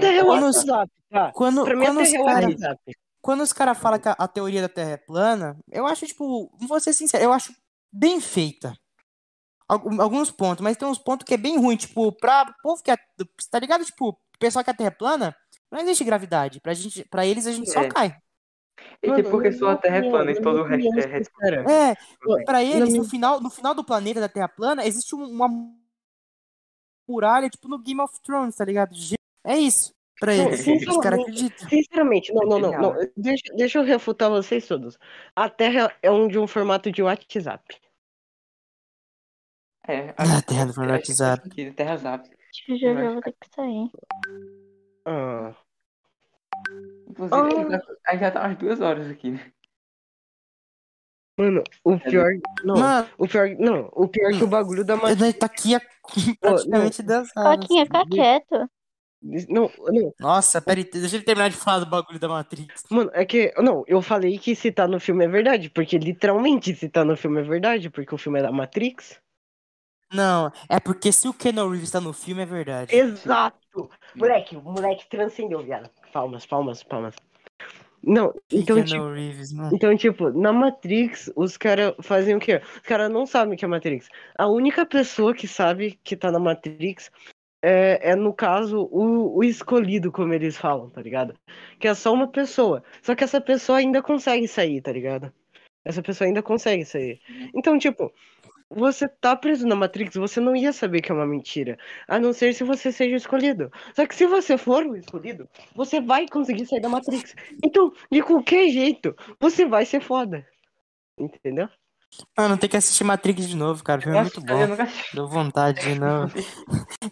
Terra é Quando WhatsApp, tá? quando, Pra mim a quando os Terra é caras WhatsApp. quando os cara falam que a, a teoria da Terra é plana, eu acho, tipo, vou ser sincero, eu acho bem feita. Algu- Alguns pontos, mas tem uns pontos que é bem ruim, tipo, pra povo que é, tá ligado? Tipo, o pessoal que a Terra é plana, não existe gravidade. Pra, gente, pra eles a gente só É. cai. E Mano, tipo, porque sua minha terra é plana e todo o minha resto é sincera, É, pra eles, no final, no final do planeta da Terra plana, existe um- uma muralha, tipo no Game of Thrones, tá ligado? É isso. Pra Não, eles. Os caras sinceramente, acreditam. Sinceramente, não, não, não, Genial, não. Deixa, deixa eu refutar vocês todos. A Terra é um de um formato de WhatsApp. É, Ah, terra do sentido, Terra Zap. Acho que já já vou ter que sair. Ah, Inclusive, a gente tá- já tá umas duas horas aqui, né? mano, o pior. Não, Mano, o pior. Não, o pior é que o bagulho da Matrix. ele tá aqui praticamente 10 anos. Coquinha, fica quieto. Não, não, Nossa, peraí, deixa ele terminar de falar do bagulho da Matrix. mano, é que. Não, eu falei que se tá no filme é verdade, porque literalmente se tá no filme é verdade, porque o filme é da Matrix. Não, é porque se o Keanu Reeves tá no filme, é verdade. Exato! Moleque, o moleque transcendeu, viado. Palmas, palmas, palmas. Não, então, Keanu tipo. Reeves, mano. Então, tipo, na Matrix, os caras fazem o quê? Os caras não sabem o que é Matrix. A única pessoa que sabe que tá na Matrix é, é no caso, o, o escolhido, como eles falam, tá ligado? Que é só uma pessoa. Só que essa pessoa ainda consegue sair, tá ligado? Essa pessoa ainda consegue sair. Então, tipo, você tá preso na Matrix, você não ia saber que é uma mentira. A não ser se você seja o escolhido. Só que se você for o escolhido, você vai conseguir sair da Matrix. Então, de qualquer jeito, você vai ser foda. Entendeu? Mano, tem que assistir Matrix de novo, cara. O filme é muito bom. nunca. Deu vontade de novo.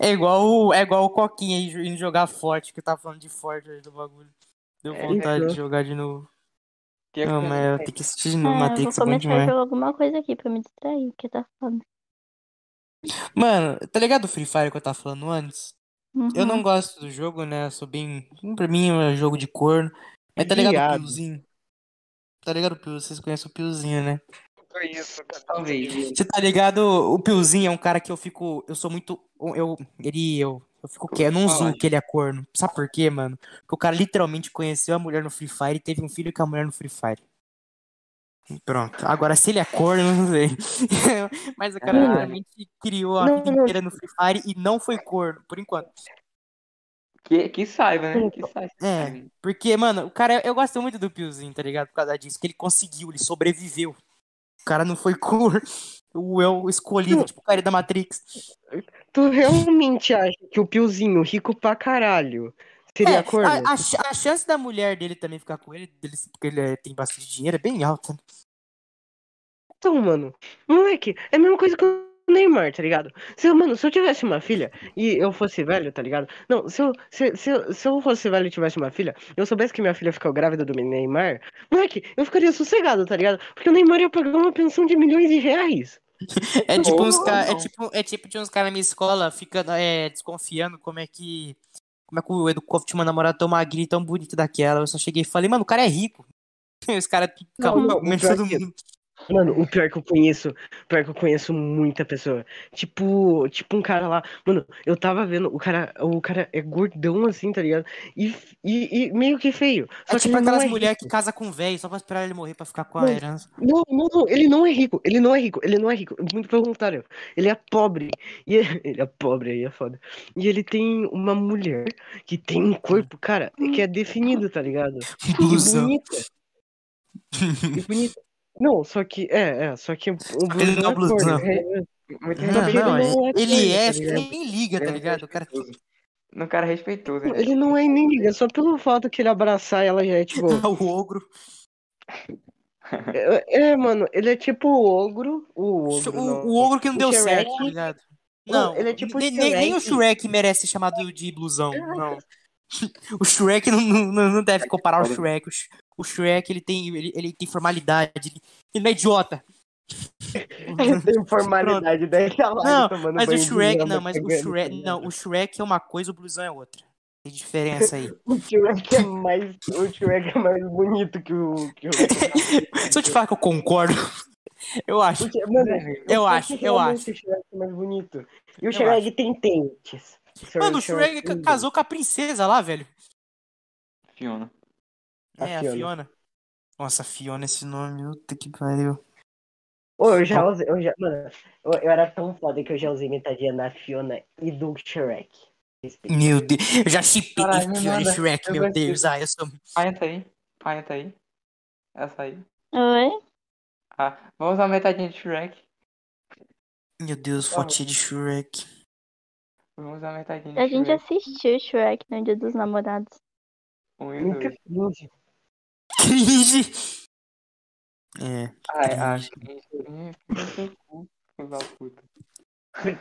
É igual, o- é igual o Coquinha aí indo jogar forte, que tá falando de forte do bagulho. Deu É, vontade então. de jogar de novo. Pior que Não, eu mas não eu tenho que assistir de novo. Ah, eu vou Matrix é bom começar a demais. jogar alguma coisa aqui pra me distrair, porque tá foda. Mano, tá ligado o Free Fire que eu tava falando antes? Eu Uhum. não gosto do jogo, né? Eu sou bem. Pra mim é jogo de corno. Mas tá ligado o Viado. Piozinho? Tá ligado o Pio? Vocês conhecem o Piozinho, né? Conheço, cara. Talvez. Você tá ligado? O Piozinho é um cara que eu fico. Eu sou muito. Eu. Ele. Eu, eu fico quieto. Eu não zoo que ele é corno. Sabe por quê, mano? Porque o cara literalmente conheceu a mulher no Free Fire e teve um filho com a mulher no Free Fire. Pronto. Agora, se ele é corno, eu não sei. Mas o cara Caralho. literalmente criou a Não, vida não. inteira no Free Fire e não foi corno, por enquanto. Que, que saiba, né? Que saiba. É. Porque, mano, o cara, eu gosto muito do Piozinho, tá ligado? Por causa disso, que ele conseguiu, ele sobreviveu. O cara não foi cor. O eu escolhido, tipo o cara da Matrix. Tu realmente acha que o Piozinho, rico pra caralho, seria É, corno? a, a a chance da mulher dele também ficar com ele, dele, porque ele é- tem bastante dinheiro, é bem alta. Então, mano, moleque, é a mesma coisa que o Neymar, tá ligado? Se, eu- mano, se eu tivesse uma filha e eu fosse velho, tá ligado? Não, se eu, se, se, eu- se eu fosse velho e tivesse uma filha, eu soubesse que minha filha ficou grávida do Neymar, moleque, eu ficaria sossegado, tá ligado? Porque o Neymar ia pagar uma pensão de milhões de reais. É tipo uns Oh, ca- é não. tipo, é tipo de uns caras na minha escola fica é, desconfiando como é que. Como é que o Educoff tinha uma namorada tão magrinha e tão bonita daquela. Eu só cheguei e falei, mano, o cara é rico. Os caras Não, acabam não, comendo o pior todo que- mundo. Mano, o pior que eu conheço, o pior que eu conheço muita pessoa. Tipo, tipo um cara lá, mano, eu tava vendo, o cara, o cara é gordão assim, tá ligado? E, e, e meio que feio. Só É que tipo aquelas é mulheres que casam com velho só pra esperar ele morrer pra ficar com a Não. herança. Não, não, não, ele não é rico, ele não é rico, ele não é rico, muito pelo contrário, ele é pobre, e ele, ele é pobre aí, é foda, e ele tem uma mulher que tem um corpo, cara, que é definido, tá ligado? E Blusão. bonita, e bonita. Não, só que, é, é, só que o ele não é é blusão. corno, é, Muito Não, Só que ele não, é ele é, tá nem liga, tá ligado? O cara respeitoso. Um cara respeitoso, né? Ele não é nem liga, só pelo fato que ele abraçar ela já é tipo. o ogro. É, é, mano, ele é tipo o ogro. O O, ogro. não. o ogro que não O deu Shrek. certo, tá ligado? Não, ele é tipo nem, nem- nem o Shrek. Shrek merece ser chamado de blusão, não. O Shrek não, não, não deve comparar o Shrek. O Sh- O Shrek, ele tem, ele, ele tem formalidade, ele, ele não é idiota. Tem formalidade daí tá lá Não, tomando mas o Shrek, não, mas o Shrek, não, o Shrek é uma coisa, o blusão é outra. Tem diferença aí. O Shrek é mais. O Shrek é mais bonito que o. Que o... Se eu te falar que eu concordo, eu acho. Porque, mano, Eu acho, eu acho. O Shrek é mais bonito. E o Shrek tem dentes. Mano, o Shrek ca- casou com a princesa lá, velho. Fiona. A É, a Fiona. Fiona. Nossa, Fiona, esse nome, puta que pariu. Ô, eu já usei. Eu já, mano, eu, eu era tão foda que eu já usei metadinha da Fiona e do Shrek. Respeito. Meu Deus, eu já chipei Fiona e. Shrek, Eu meu gostei. Deus. Ah, eu sou. Paia tá aí? Paia tá aí? Essa aí? Oi? Ah, vamos usar metadinha de Shrek. Meu Deus, Tá fotinha de Shrek. Vamos usar metadinha de A gente assistiu Shrek no Dia dos Namorados. Muito dois. Cringe. É. Ai, da puta.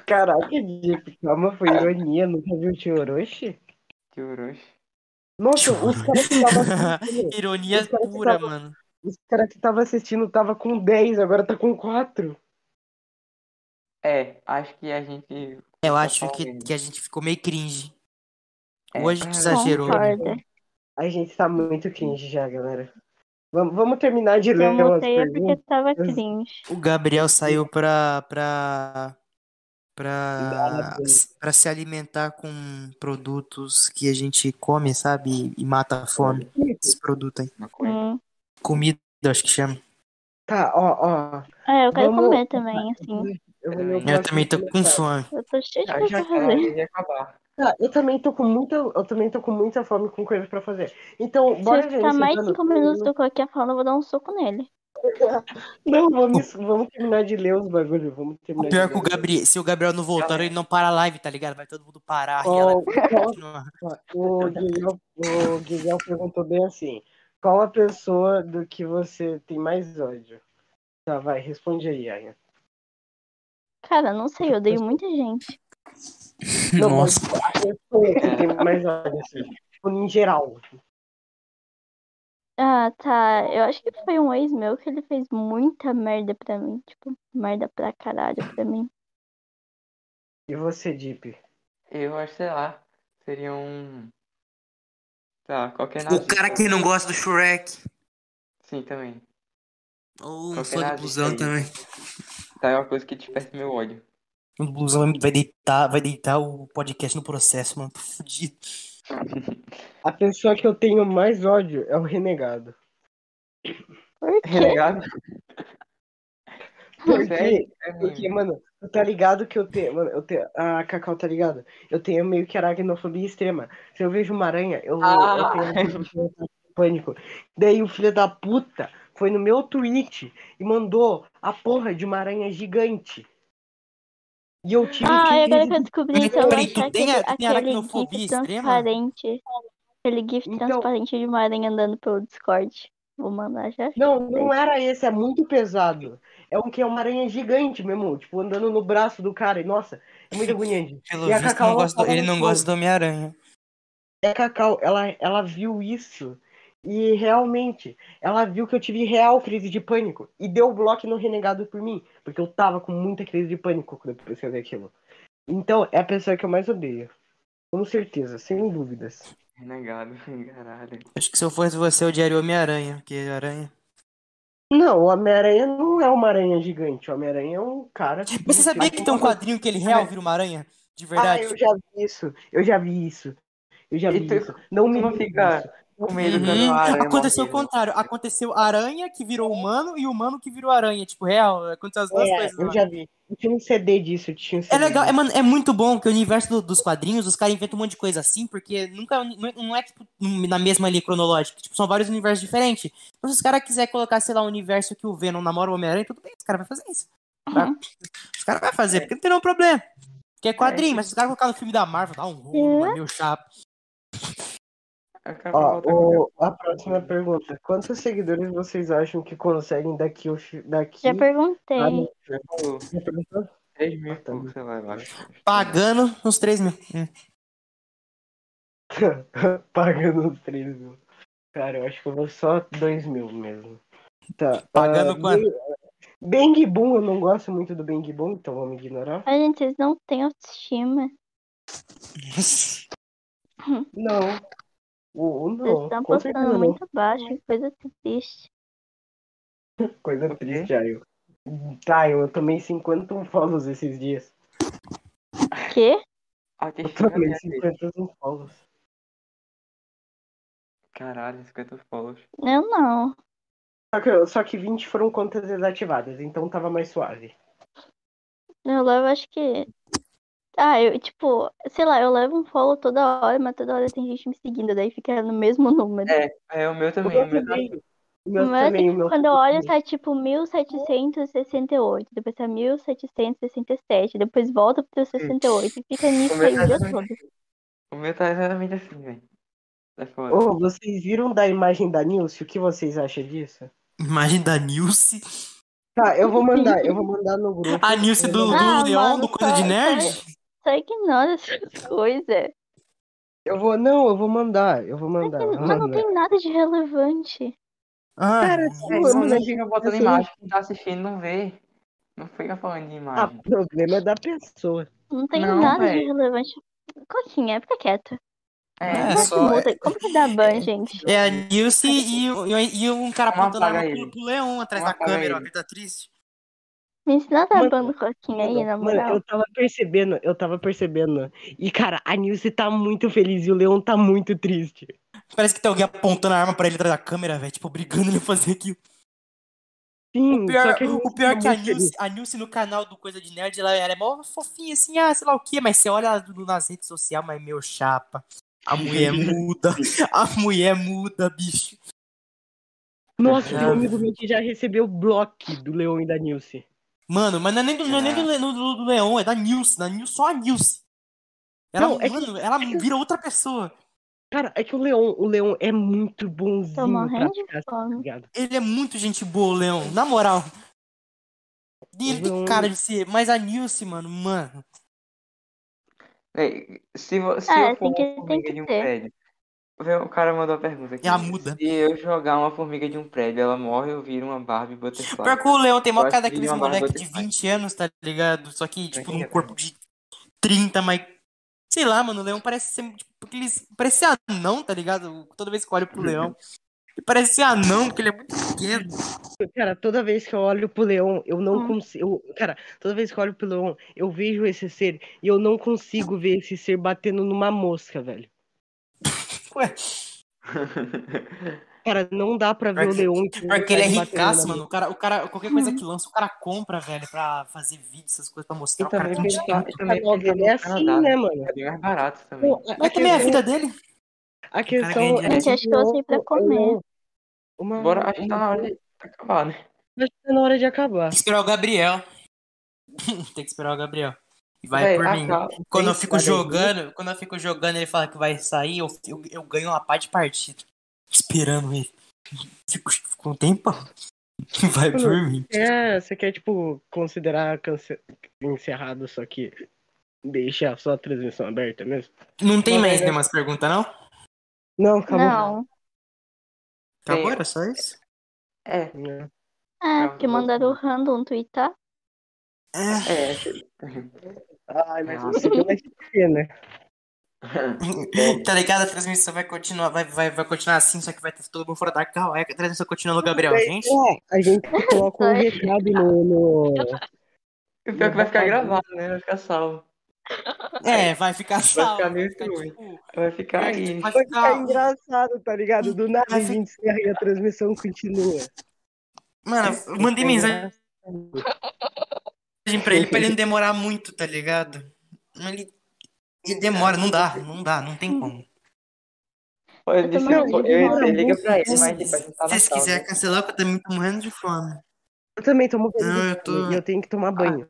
Caraca, Jeep, calma, foi ironia, nunca viu o Tio Orochi? Que Orochi. Nossa, os caras que estavam assistindo, Ironia caras que pura, tavam- mano. os cara que tava assistindo tava com 10, agora tá com 4. É, acho que a gente. Eu acho que, que a gente ficou meio cringe. É, Hoje tu é, exagerou. Concorda. A gente tá muito cringe já, galera. Vamos, vamos terminar de ler Eu mutei porque tava cringe. O Gabriel saiu pra. pra. pra. pra se alimentar com produtos que a gente come, sabe? E mata a fome. Esses produtos aí. Hum. Comida, acho que chama. Tá, ó, ó. É, eu quero Vamos- comer também, assim. Eu, Eu também tô com fome. Eu tô cheia de Já, coisa pra fazer. acabar. Tá, eu também tô com muita, eu também tô com muita fome com coisas pra fazer. Então, Se bora já ficar mais cinco minutos do Coquinha falando, eu vou dar um soco nele. Não, vamos, vamos terminar de ler os bagulhos. Vamos terminar O pior é de que o. Gabriel, se o Gabriel não voltar, ele não para a live, tá ligado? Vai todo mundo parar e continuar. O Guilherme, o Guilherme perguntou bem assim: qual a pessoa do que você tem mais ódio? Tá, vai, responde aí, Aya. Cara, não sei, eu odeio muita gente. Não, Nossa. mas que tem mais ódio, assim, tipo, em geral. Ah, tá. Eu acho que foi um ex meu que ele fez muita merda pra mim. Tipo, merda pra caralho pra mim. E você, Deep? Eu acho, sei lá, seria um. Tá, qualquer O nazista. cara que não gosta do Shrek. Sim, também. Ou um fã de aí. também. Tá, é uma coisa que desperta meu ódio. O blusão vai deitar, vai deitar o podcast no processo, mano. Tô fudido. A pessoa que eu tenho mais ódio é o renegado. Por quê? Renegado? Porque? É porque mano, tu tá ligado que eu tenho. Mano, eu tenho. A Cacau tá ligado? Eu tenho meio que aracnofobia extrema. Se eu vejo uma aranha, eu, Ah. eu tenho pânico. Daí o filho da puta foi no meu tweet e mandou a porra de uma aranha gigante. E eu tive Ah, que. e agora que eu descobri isso, eu vou achar tem aquele, a- tem aquele aracnofobia gif extrema? transparente. Aquele gif Então- transparente de uma aranha andando pelo Discord. Vou mandar já. Não, não era esse, é muito pesado. É um que é uma aranha gigante mesmo, tipo, andando no braço do cara. E nossa, é muito agoniante. Pelo E a visto, Cacau, não gosta ele não gosta do Homem-Aranha. É a Cacau, ela, ela viu isso e realmente ela viu que eu tive real crise de pânico e deu bloco no renegado por mim, porque eu tava com muita crise de pânico quando eu pensei aquilo. Então, é a pessoa que eu mais odeio. Com certeza, sem dúvidas. Renegado, caralho. Acho que se eu fosse você, eu odiaria o Homem-Aranha, porque aranha. Não, o Homem-Aranha não é uma aranha gigante, o Homem-Aranha é um cara. que você sabia que tem um quadrinho que ele real vira uma aranha? De Ah, verdade? eu já vi isso, eu já vi isso. Eu já E vi tu- isso. Não me não fica isso. Com medo Uhum. aranha Aconteceu o contrário. Aconteceu aranha que virou humano e humano que virou aranha. Tipo, real. Aconteceu as duas É, coisas. eu lá. já vi. Eu tinha um CD disso, eu tinha um É CD legal, é, mano, é muito bom que o universo do- dos quadrinhos, os caras inventam um monte de coisa assim, porque nunca não é, é, tipo na mesma linha cronológica, tipo, são vários universos diferentes. Então, se os caras quiserem colocar, sei lá, um universo que o Venom namora o Homem-Aranha, tudo bem, os caras vão fazer isso. Tá? Os caras vão fazer, porque não tem nenhum problema. Que é quadrinho, mas se os caras colocarem no filme da Marvel, dá um rolo, mano, meu chato. Ó, o- a próxima pergunta. Quantos seguidores vocês acham que conseguem daqui daqui? Já perguntei. Ah, não. o- Já perguntou? 3 mil e Tá pouco, sei lá, eu acho. Pagando uns 3 mil. Pagando uns 3 mil. Cara, eu acho que eu vou só 2 mil mesmo. Tá. Pagando ah, quanto? Bang Bang Boom, eu não gosto muito do Bang Boom, então vamos ignorar. Ai, gente, vocês não têm autoestima. Não. O Vocês estão postando não. muito baixo, que coisa triste. Coisa triste, Ayo. Tá, eu tomei 51 follows esses dias. Quê? Eu Autoestima tomei minha vida. 51 follows. Caralho, 50 follows. Eu não. Só que, só que 20 foram contas desativadas, então tava mais suave. Eu levo, acho que. Ah, eu, tipo, sei lá, eu levo um follow toda hora, mas toda hora tem gente me seguindo, daí fica no mesmo número. É, é o meu O também. meu O meu tá também. O meu Mas também, o assim, meu quando eu olho, tá tipo 1768, depois tá 1767, depois volta pro 68 e fica nisso O aí tá o dia todo. o meu tá exatamente assim, velho. É foda. Ô, vocês viram da imagem da Nilce? O que vocês acham disso? Imagem da Nilce. Tá, eu vou mandar, eu vou mandar no grupo. A Nilce do, do Ah, Leon, mano, do Coisa de Nerd? Só ignora essas coisas. Eu vou, não, eu vou mandar, eu vou Mas mandar. vou mas não tem nada de relevante. Ah, Cara, É, sim, não, mano, não fica botando assim- imagem, quem tá assistindo não vê. Não fica falando de Ah, imagem. o problema é da pessoa. Não tem Não, nada de véi. relevante. Coquinha, fica quieto. É, É, Como, só- que muda? Como que dá ban, gente? é a Nilce e, e, e um cara apontando a arma pro, Leon atrás Vamos da câmera, ó, que tá triste. Me ensina a dar Mano, ban no Coquinha aí, na Mano, moral. eu tava percebendo, eu tava percebendo. E, cara, a Nilce tá muito feliz e o Leon tá muito triste. Parece que tem alguém apontando a arma pra ele atrás da câmera, velho, tipo, obrigando ele a fazer aquilo. Sim, O pior, que a Nilce o pior é que a. Nilce, a Nilce no canal do Coisa de Nerd, ela, ela é mó fofinha, assim, ah, sei lá o quê, mas você olha ela nas redes sociais, mas meu chapa. A mulher muda, a mulher muda, bicho. Nossa, tem um amigo meu que já recebeu bloco do Leon e da Nilce. Mano, mas não é nem do, não é nem do, do, do Leon, é da Nilce, da Nilce, só a Nilce. Ela, Não, é que- mano, ela é que- vira outra pessoa. Cara, é que o Leon, o Leon é muito bonzinho Tô morrendo pra de ficar, tá fome. ligado? Ele é muito gente boa, o Leon, na moral. E ele tem Leon- cara de ser, mas a Nilce, mano, mano. Véi, se, se É, eu for tem que- tem que de um ter. prédio. O cara mandou a pergunta aqui. É a muda. Se eu jogar uma formiga de um prédio, ela morre ou vira uma Barbie Butterfly? Pior que o Leon tem Eu mó cara que daqueles moleque de butterfly. 20 anos, tá ligado? Só que, tipo, num corpo de 30, mas. Sei lá, mano, o Leão parece ser. Tipo, aqueles. Parece ser anão, tá ligado? Toda vez que eu olho pro Leão. Ele parece ser anão, porque ele é muito pequeno. Cara, toda vez que eu olho pro Leon, eu não Hum. consigo. Cara, toda vez que eu olho pro Leon, eu vejo esse ser e eu não consigo ver esse ser batendo numa mosca, velho. Ué, Cara, não dá pra ver o Porque- Leon. porque ele é ricaço, mano. O cara, o cara, qualquer coisa que lança, o cara compra, velho, pra fazer vídeo, essas coisas, pra mostrar. E O cara também tem pensar, dinheiro. e também dele é assim, Canadá, né, mano? É bem mais barato também. Pô, Mas também é a vida dele. a questão é dinheiro. Gente, acho que eu sei pra comer. Uma, Bora, acho que tá na hora de acabar, né? Acho que tá na hora de acabar. Tem que esperar o Gabriel. tem que esperar o Gabriel. Vai Véi, por mim. acaba- Quando eu fico jogando, quando eu fico jogando, ele fala que vai sair, eu, eu, eu ganho uma pá de partida. Esperando ele. Fico, fico um tempão. Vai por mim. É, você quer, tipo, considerar cance... encerrado, só que deixa só a transmissão aberta mesmo? Não tem mais aí- nenhuma pergunta, não? Não, acabou. Não. Acabou? Era só isso? É, Não. É, porque mandaram o random twittar. É. é. Ai, mas você deu mais que né? tá ligado? A transmissão vai continuar, vai, vai, vai continuar assim, só que vai ter todo mundo fora da cal. Aí a transmissão continua no Gabriel, gente. É, a gente coloca um recado no. no... O pior é que vai ficar gravado, né? Vai ficar salvo. É, vai ficar salvo. ficar Vai meio ficar, ruim. tipo, Vai ficar aí. vai Vai ficar engraçado, tá ligado? Do nada a Vai gente encerra e a transmissão continua. Mano, mandei mensagem pra ele pra ele não demorar muito, tá ligado? Ele, ele demora, não dá, não dá, não tem como. Olha, Eu disse, também eu, eu, eu, liga pra ele, mas tipo, a gente tá Se vocês sala. quiserem cancelar, eu também tô morrendo de fome. Eu também tomo banho Não, eu tô- e eu tenho que tomar banho.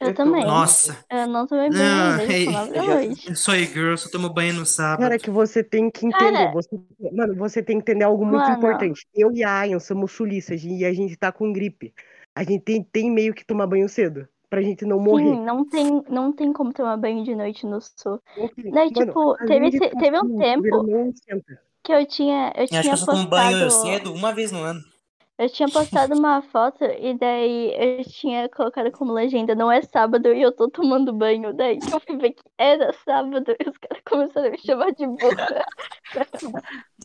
Eu Eu tô- também. Nossa, Eu não tomei banho Não, nove da eu eu sou girl, só tomo banho no sábado. Cara, que você tem que entender. Cara. Você, mano, você tem que entender algo muito Mano. importante. Eu e a Ayan somos sulistas e a gente tá com gripe. A gente tem, tem meio que tomar banho cedo. pra gente não morrer. Sim, não tem, não tem como tomar banho de noite no sul. Ok, Daí, mano, tipo, teve, tá teve um assim, tempo que eu tinha, eu Eu tinha acho que eu só tomo banho cedo uma vez no ano. Eu tinha postado uma foto e daí eu tinha colocado como legenda, não é sábado e eu tô tomando banho. Daí que eu fui ver que era sábado e os caras começaram a me chamar de burra.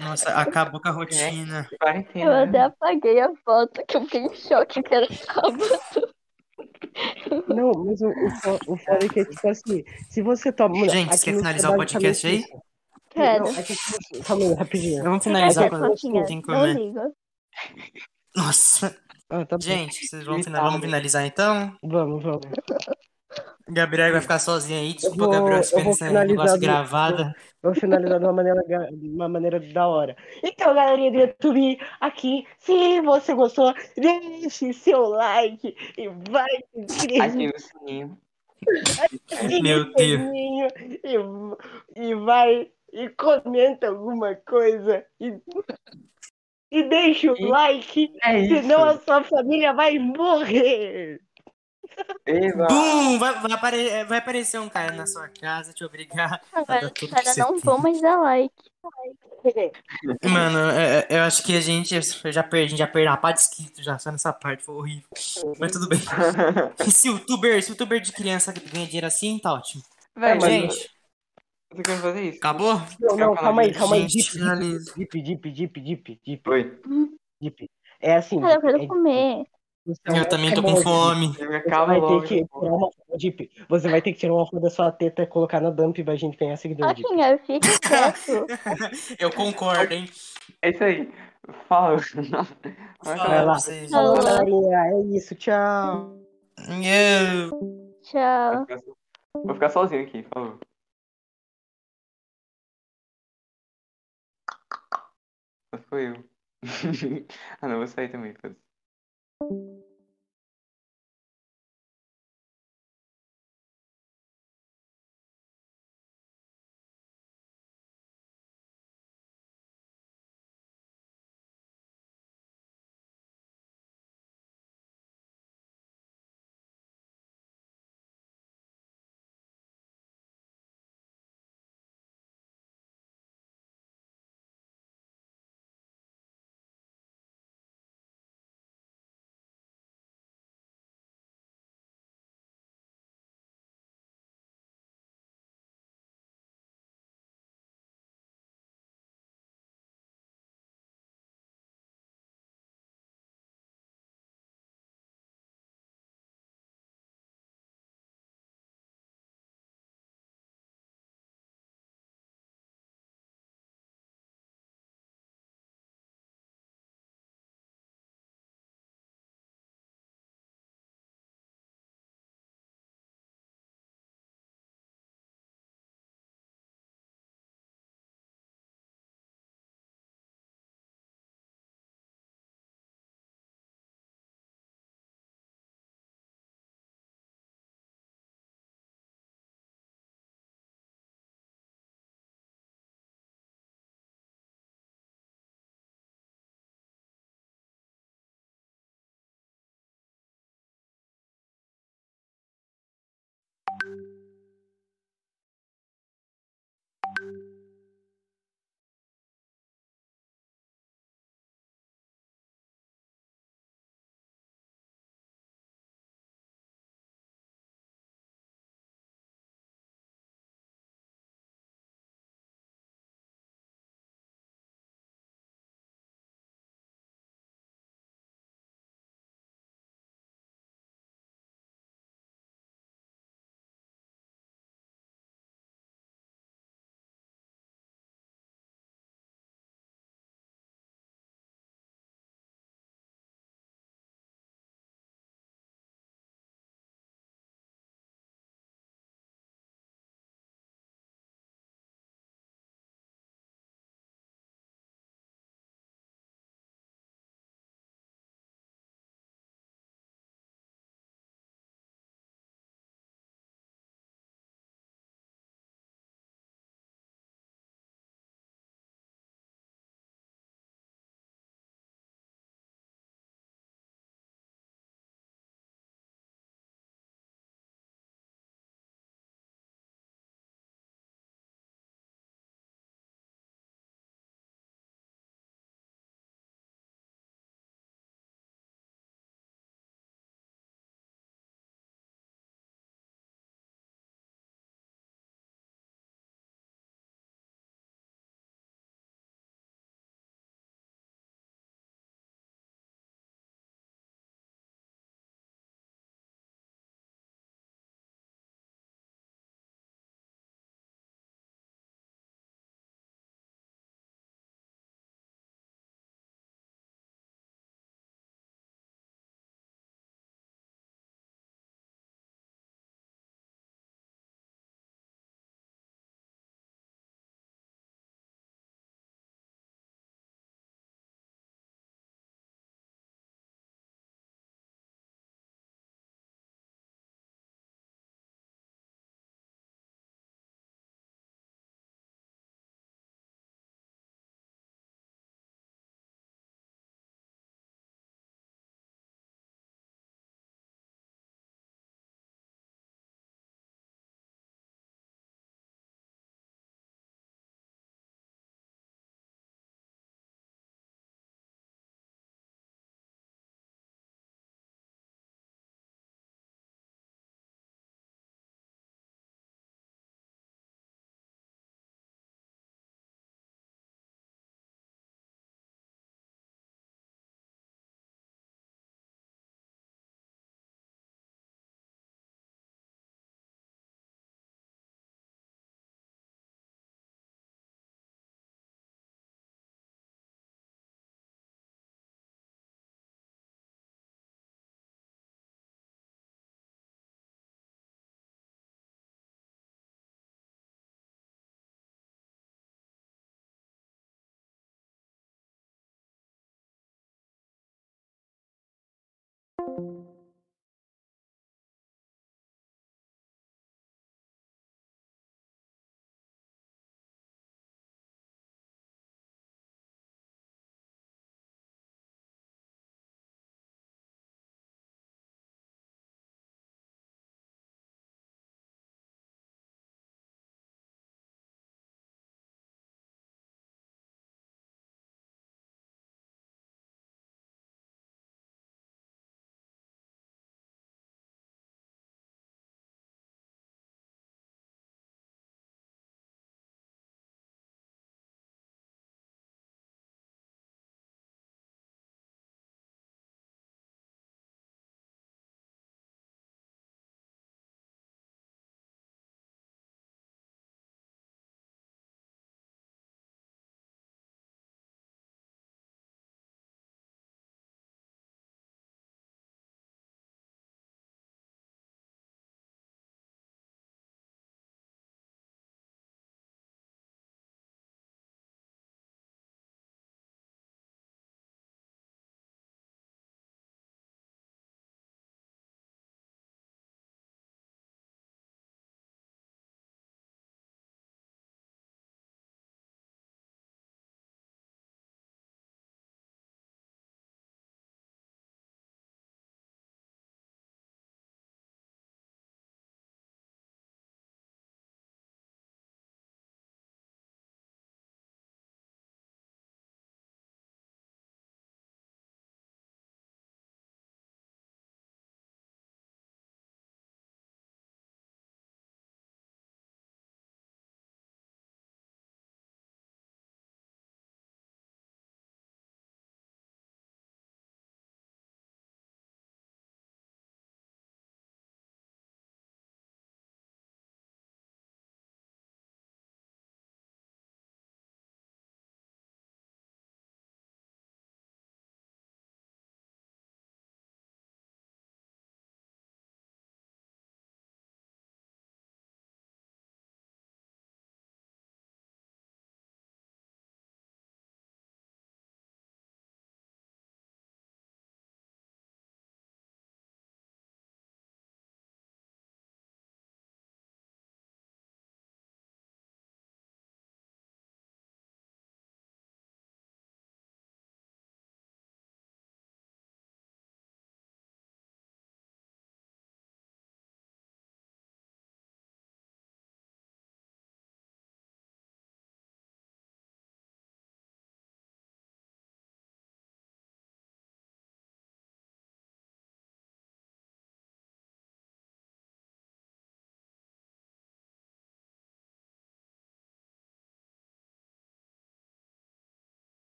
Nossa, acabou com a rotina. Eu Quarentena. até né? apaguei a foto, que eu fiquei em choque que era sábado. Não, mas o, o, o foda é que, tipo assim, se você toma. Gente, você quer no finalizar o podcast aí? Quero. Não, aqui, tipo, calma aí, rapidinho. Vamos finalizar que com a tem que Não comer. ligo. Nossa. Ah, tá. Gente, vocês vão final... vamos finalizar então? Vamos, vamos. Gabriel vai ficar sozinho aí. Desculpa, Eu vou- Gabriel, eu se for vou finalizar do- gravada. Vou finalizar de uma maneira, uma maneira da hora. Então, galerinha do YouTube, aqui, se você gostou, deixe seu like e vai inscrever Ative o sininho. Meu Deus. sininho e, e vai e comenta alguma coisa e, e deixa o E- like, É isso. senão a sua família vai morrer. Eba. Bum! Vai, vai, apare- vai aparecer um cara na sua casa te obrigar Agora você não tem. vão mais dar like. Mano, é- é- eu acho que a gente eu já perdi, a gente já perdeu a pá de inscrito já, só nessa parte, foi horrível. Mas tudo bem. Se o youtuber, se o youtuber de criança ganha dinheiro assim, tá ótimo. Véi, mas Gente, eu tô querendo fazer isso. acabou? Não, não, calma aí, calma aí. Gente, Dip, dip, dip, dip, dip, Oi. dip. É assim, Cara, eu quero é- comer. é um Eu também tô com fome. Eu me Você vai logo. ter que tirar uma Dip. Você vai ter que tirar uma foto da sua teta e colocar na dump pra gente ganhar seguidor. Coquinha, fica quieto. Eu concordo, hein? É isso aí. Fala. Vai Fala acabar. Vai lá. Falou, galerinha. É isso, tchau. Eu- Tchau. Vou ficar- Vou ficar sozinho aqui, falou. Só foi eu. ah não, vou sair também, foda-se.